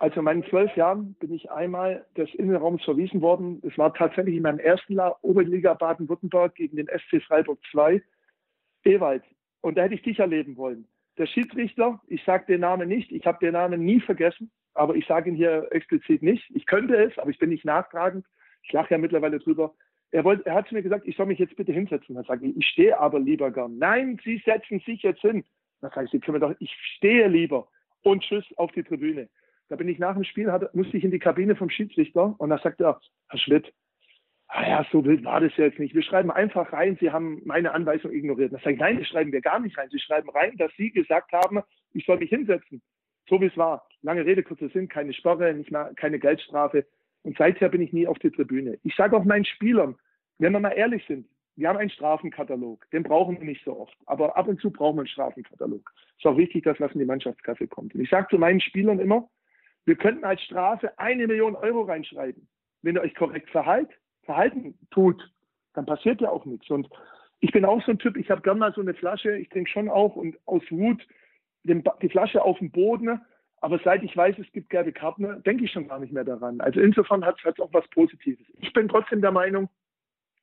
Speaker 6: Also in meinen zwölf Jahren bin ich einmal des Innenraums verwiesen worden. Es war tatsächlich in meinem ersten Jahr Oberliga Baden-Württemberg gegen den SC Freiburg 2, Ewald. Und da hätte ich dich erleben wollen. Der Schiedsrichter, ich sage den Namen nicht, ich habe den Namen nie vergessen, aber ich sage ihn hier explizit nicht. Ich könnte es, aber ich bin nicht nachtragend. Ich lache ja mittlerweile drüber. Er, wollte, er hat zu mir gesagt, ich soll mich jetzt bitte hinsetzen. Dann sage ich, ich stehe aber lieber gern. Nein, Sie setzen sich jetzt hin. Dann sage ich, Sie können doch, ich stehe lieber. Und tschüss auf die Tribüne. Da bin ich nach dem Spiel, hatte, musste ich in die Kabine vom Schiedsrichter und da sagte er, Herr Schmidt, ah ja, so wild war das jetzt nicht. Wir schreiben einfach rein, Sie haben meine Anweisung ignoriert. Da sage ich, nein, das schreiben wir gar nicht rein. Sie schreiben rein, dass Sie gesagt haben, ich soll mich hinsetzen. So wie es war. Lange Rede, kurzer Sinn, keine Sperre, nicht mal, keine Geldstrafe. Und seither bin ich nie auf die Tribüne. Ich sage auch meinen Spielern, wenn wir mal ehrlich sind, wir haben einen Strafenkatalog, den brauchen wir nicht so oft, aber ab und zu brauchen wir einen Strafenkatalog. Es ist auch wichtig, dass was in die Mannschaftskasse kommt. Und ich sage zu meinen Spielern immer, wir könnten als Strafe eine Million Euro reinschreiben. Wenn ihr euch korrekt verhalt, verhalten tut, dann passiert ja auch nichts. Und ich bin auch so ein Typ, ich habe gern mal so eine Flasche, ich trinke schon auch und aus Wut den, die Flasche auf den Boden. Aber seit ich weiß, es gibt gelbe Karten, denke ich schon gar nicht mehr daran. Also insofern hat es auch was Positives. Ich bin trotzdem der Meinung,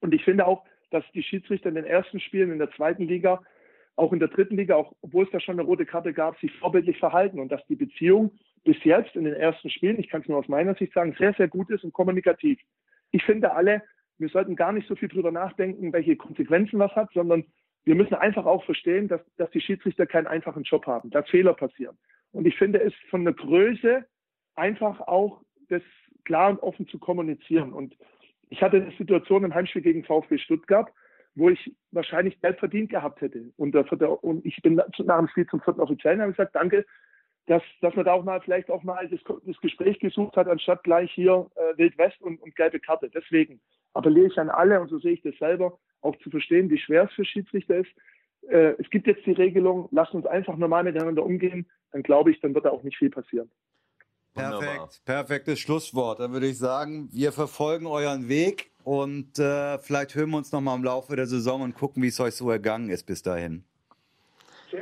Speaker 6: und ich finde auch, dass die Schiedsrichter in den ersten Spielen in der zweiten Liga, auch in der dritten Liga, auch obwohl es da schon eine rote Karte gab, sich vorbildlich verhalten und dass die Beziehung bis jetzt in den ersten Spielen, ich kann es nur aus meiner Sicht sagen, sehr, sehr gut ist und kommunikativ. Ich finde alle, wir sollten gar nicht so viel drüber nachdenken, welche Konsequenzen was hat, sondern wir müssen einfach auch verstehen, dass, dass die Schiedsrichter keinen einfachen Job haben, dass Fehler passieren. Und ich finde es von der Größe einfach auch das klar und offen zu kommunizieren. Und ich hatte eine Situation im Heimspiel gegen VfB Stuttgart, wo ich wahrscheinlich Geld verdient gehabt hätte. Und, der, und ich bin nach dem Spiel zum vierten Offiziellen und habe gesagt, danke, dass, dass man da auch mal vielleicht auch mal das, das Gespräch gesucht hat, anstatt gleich hier äh, Wild West und, und gelbe Karte. Deswegen appelliere ich an alle, und so sehe ich das selber, auch zu verstehen, wie schwer es für Schiedsrichter ist. Äh, es gibt jetzt die Regelung, lasst uns einfach normal miteinander umgehen, dann glaube ich, dann wird da auch nicht viel passieren.
Speaker 7: Perfekt, perfektes Schlusswort. Dann würde ich sagen, wir verfolgen euren Weg und äh, vielleicht hören wir uns nochmal im Laufe der Saison und gucken, wie es euch so ergangen ist bis dahin.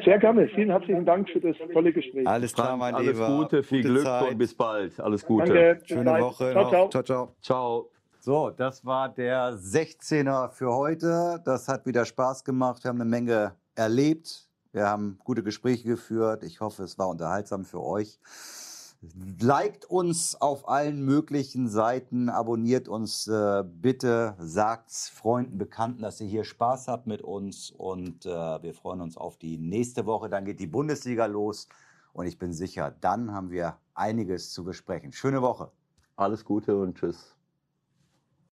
Speaker 6: Sehr gerne. Vielen herzlichen Dank für das tolle Gespräch.
Speaker 7: Alles klar, mein
Speaker 3: Alles
Speaker 7: Lieber.
Speaker 3: Gute, viel Gute Glück Zeit. und bis bald. Alles Gute.
Speaker 6: Danke,
Speaker 7: Schöne Zeit. Woche. Ciao,
Speaker 6: ciao.
Speaker 7: ciao, ciao.
Speaker 3: Ciao.
Speaker 7: So, das war der 16er für heute. Das hat wieder Spaß gemacht. Wir haben eine Menge erlebt. Wir haben gute Gespräche geführt. Ich hoffe, es war unterhaltsam für euch. Liked uns auf allen möglichen Seiten, abonniert uns äh, bitte, sagt's Freunden, Bekannten, dass ihr hier Spaß habt mit uns und äh, wir freuen uns auf die nächste Woche. Dann geht die Bundesliga los und ich bin sicher, dann haben wir einiges zu besprechen. Schöne Woche.
Speaker 3: Alles Gute und tschüss.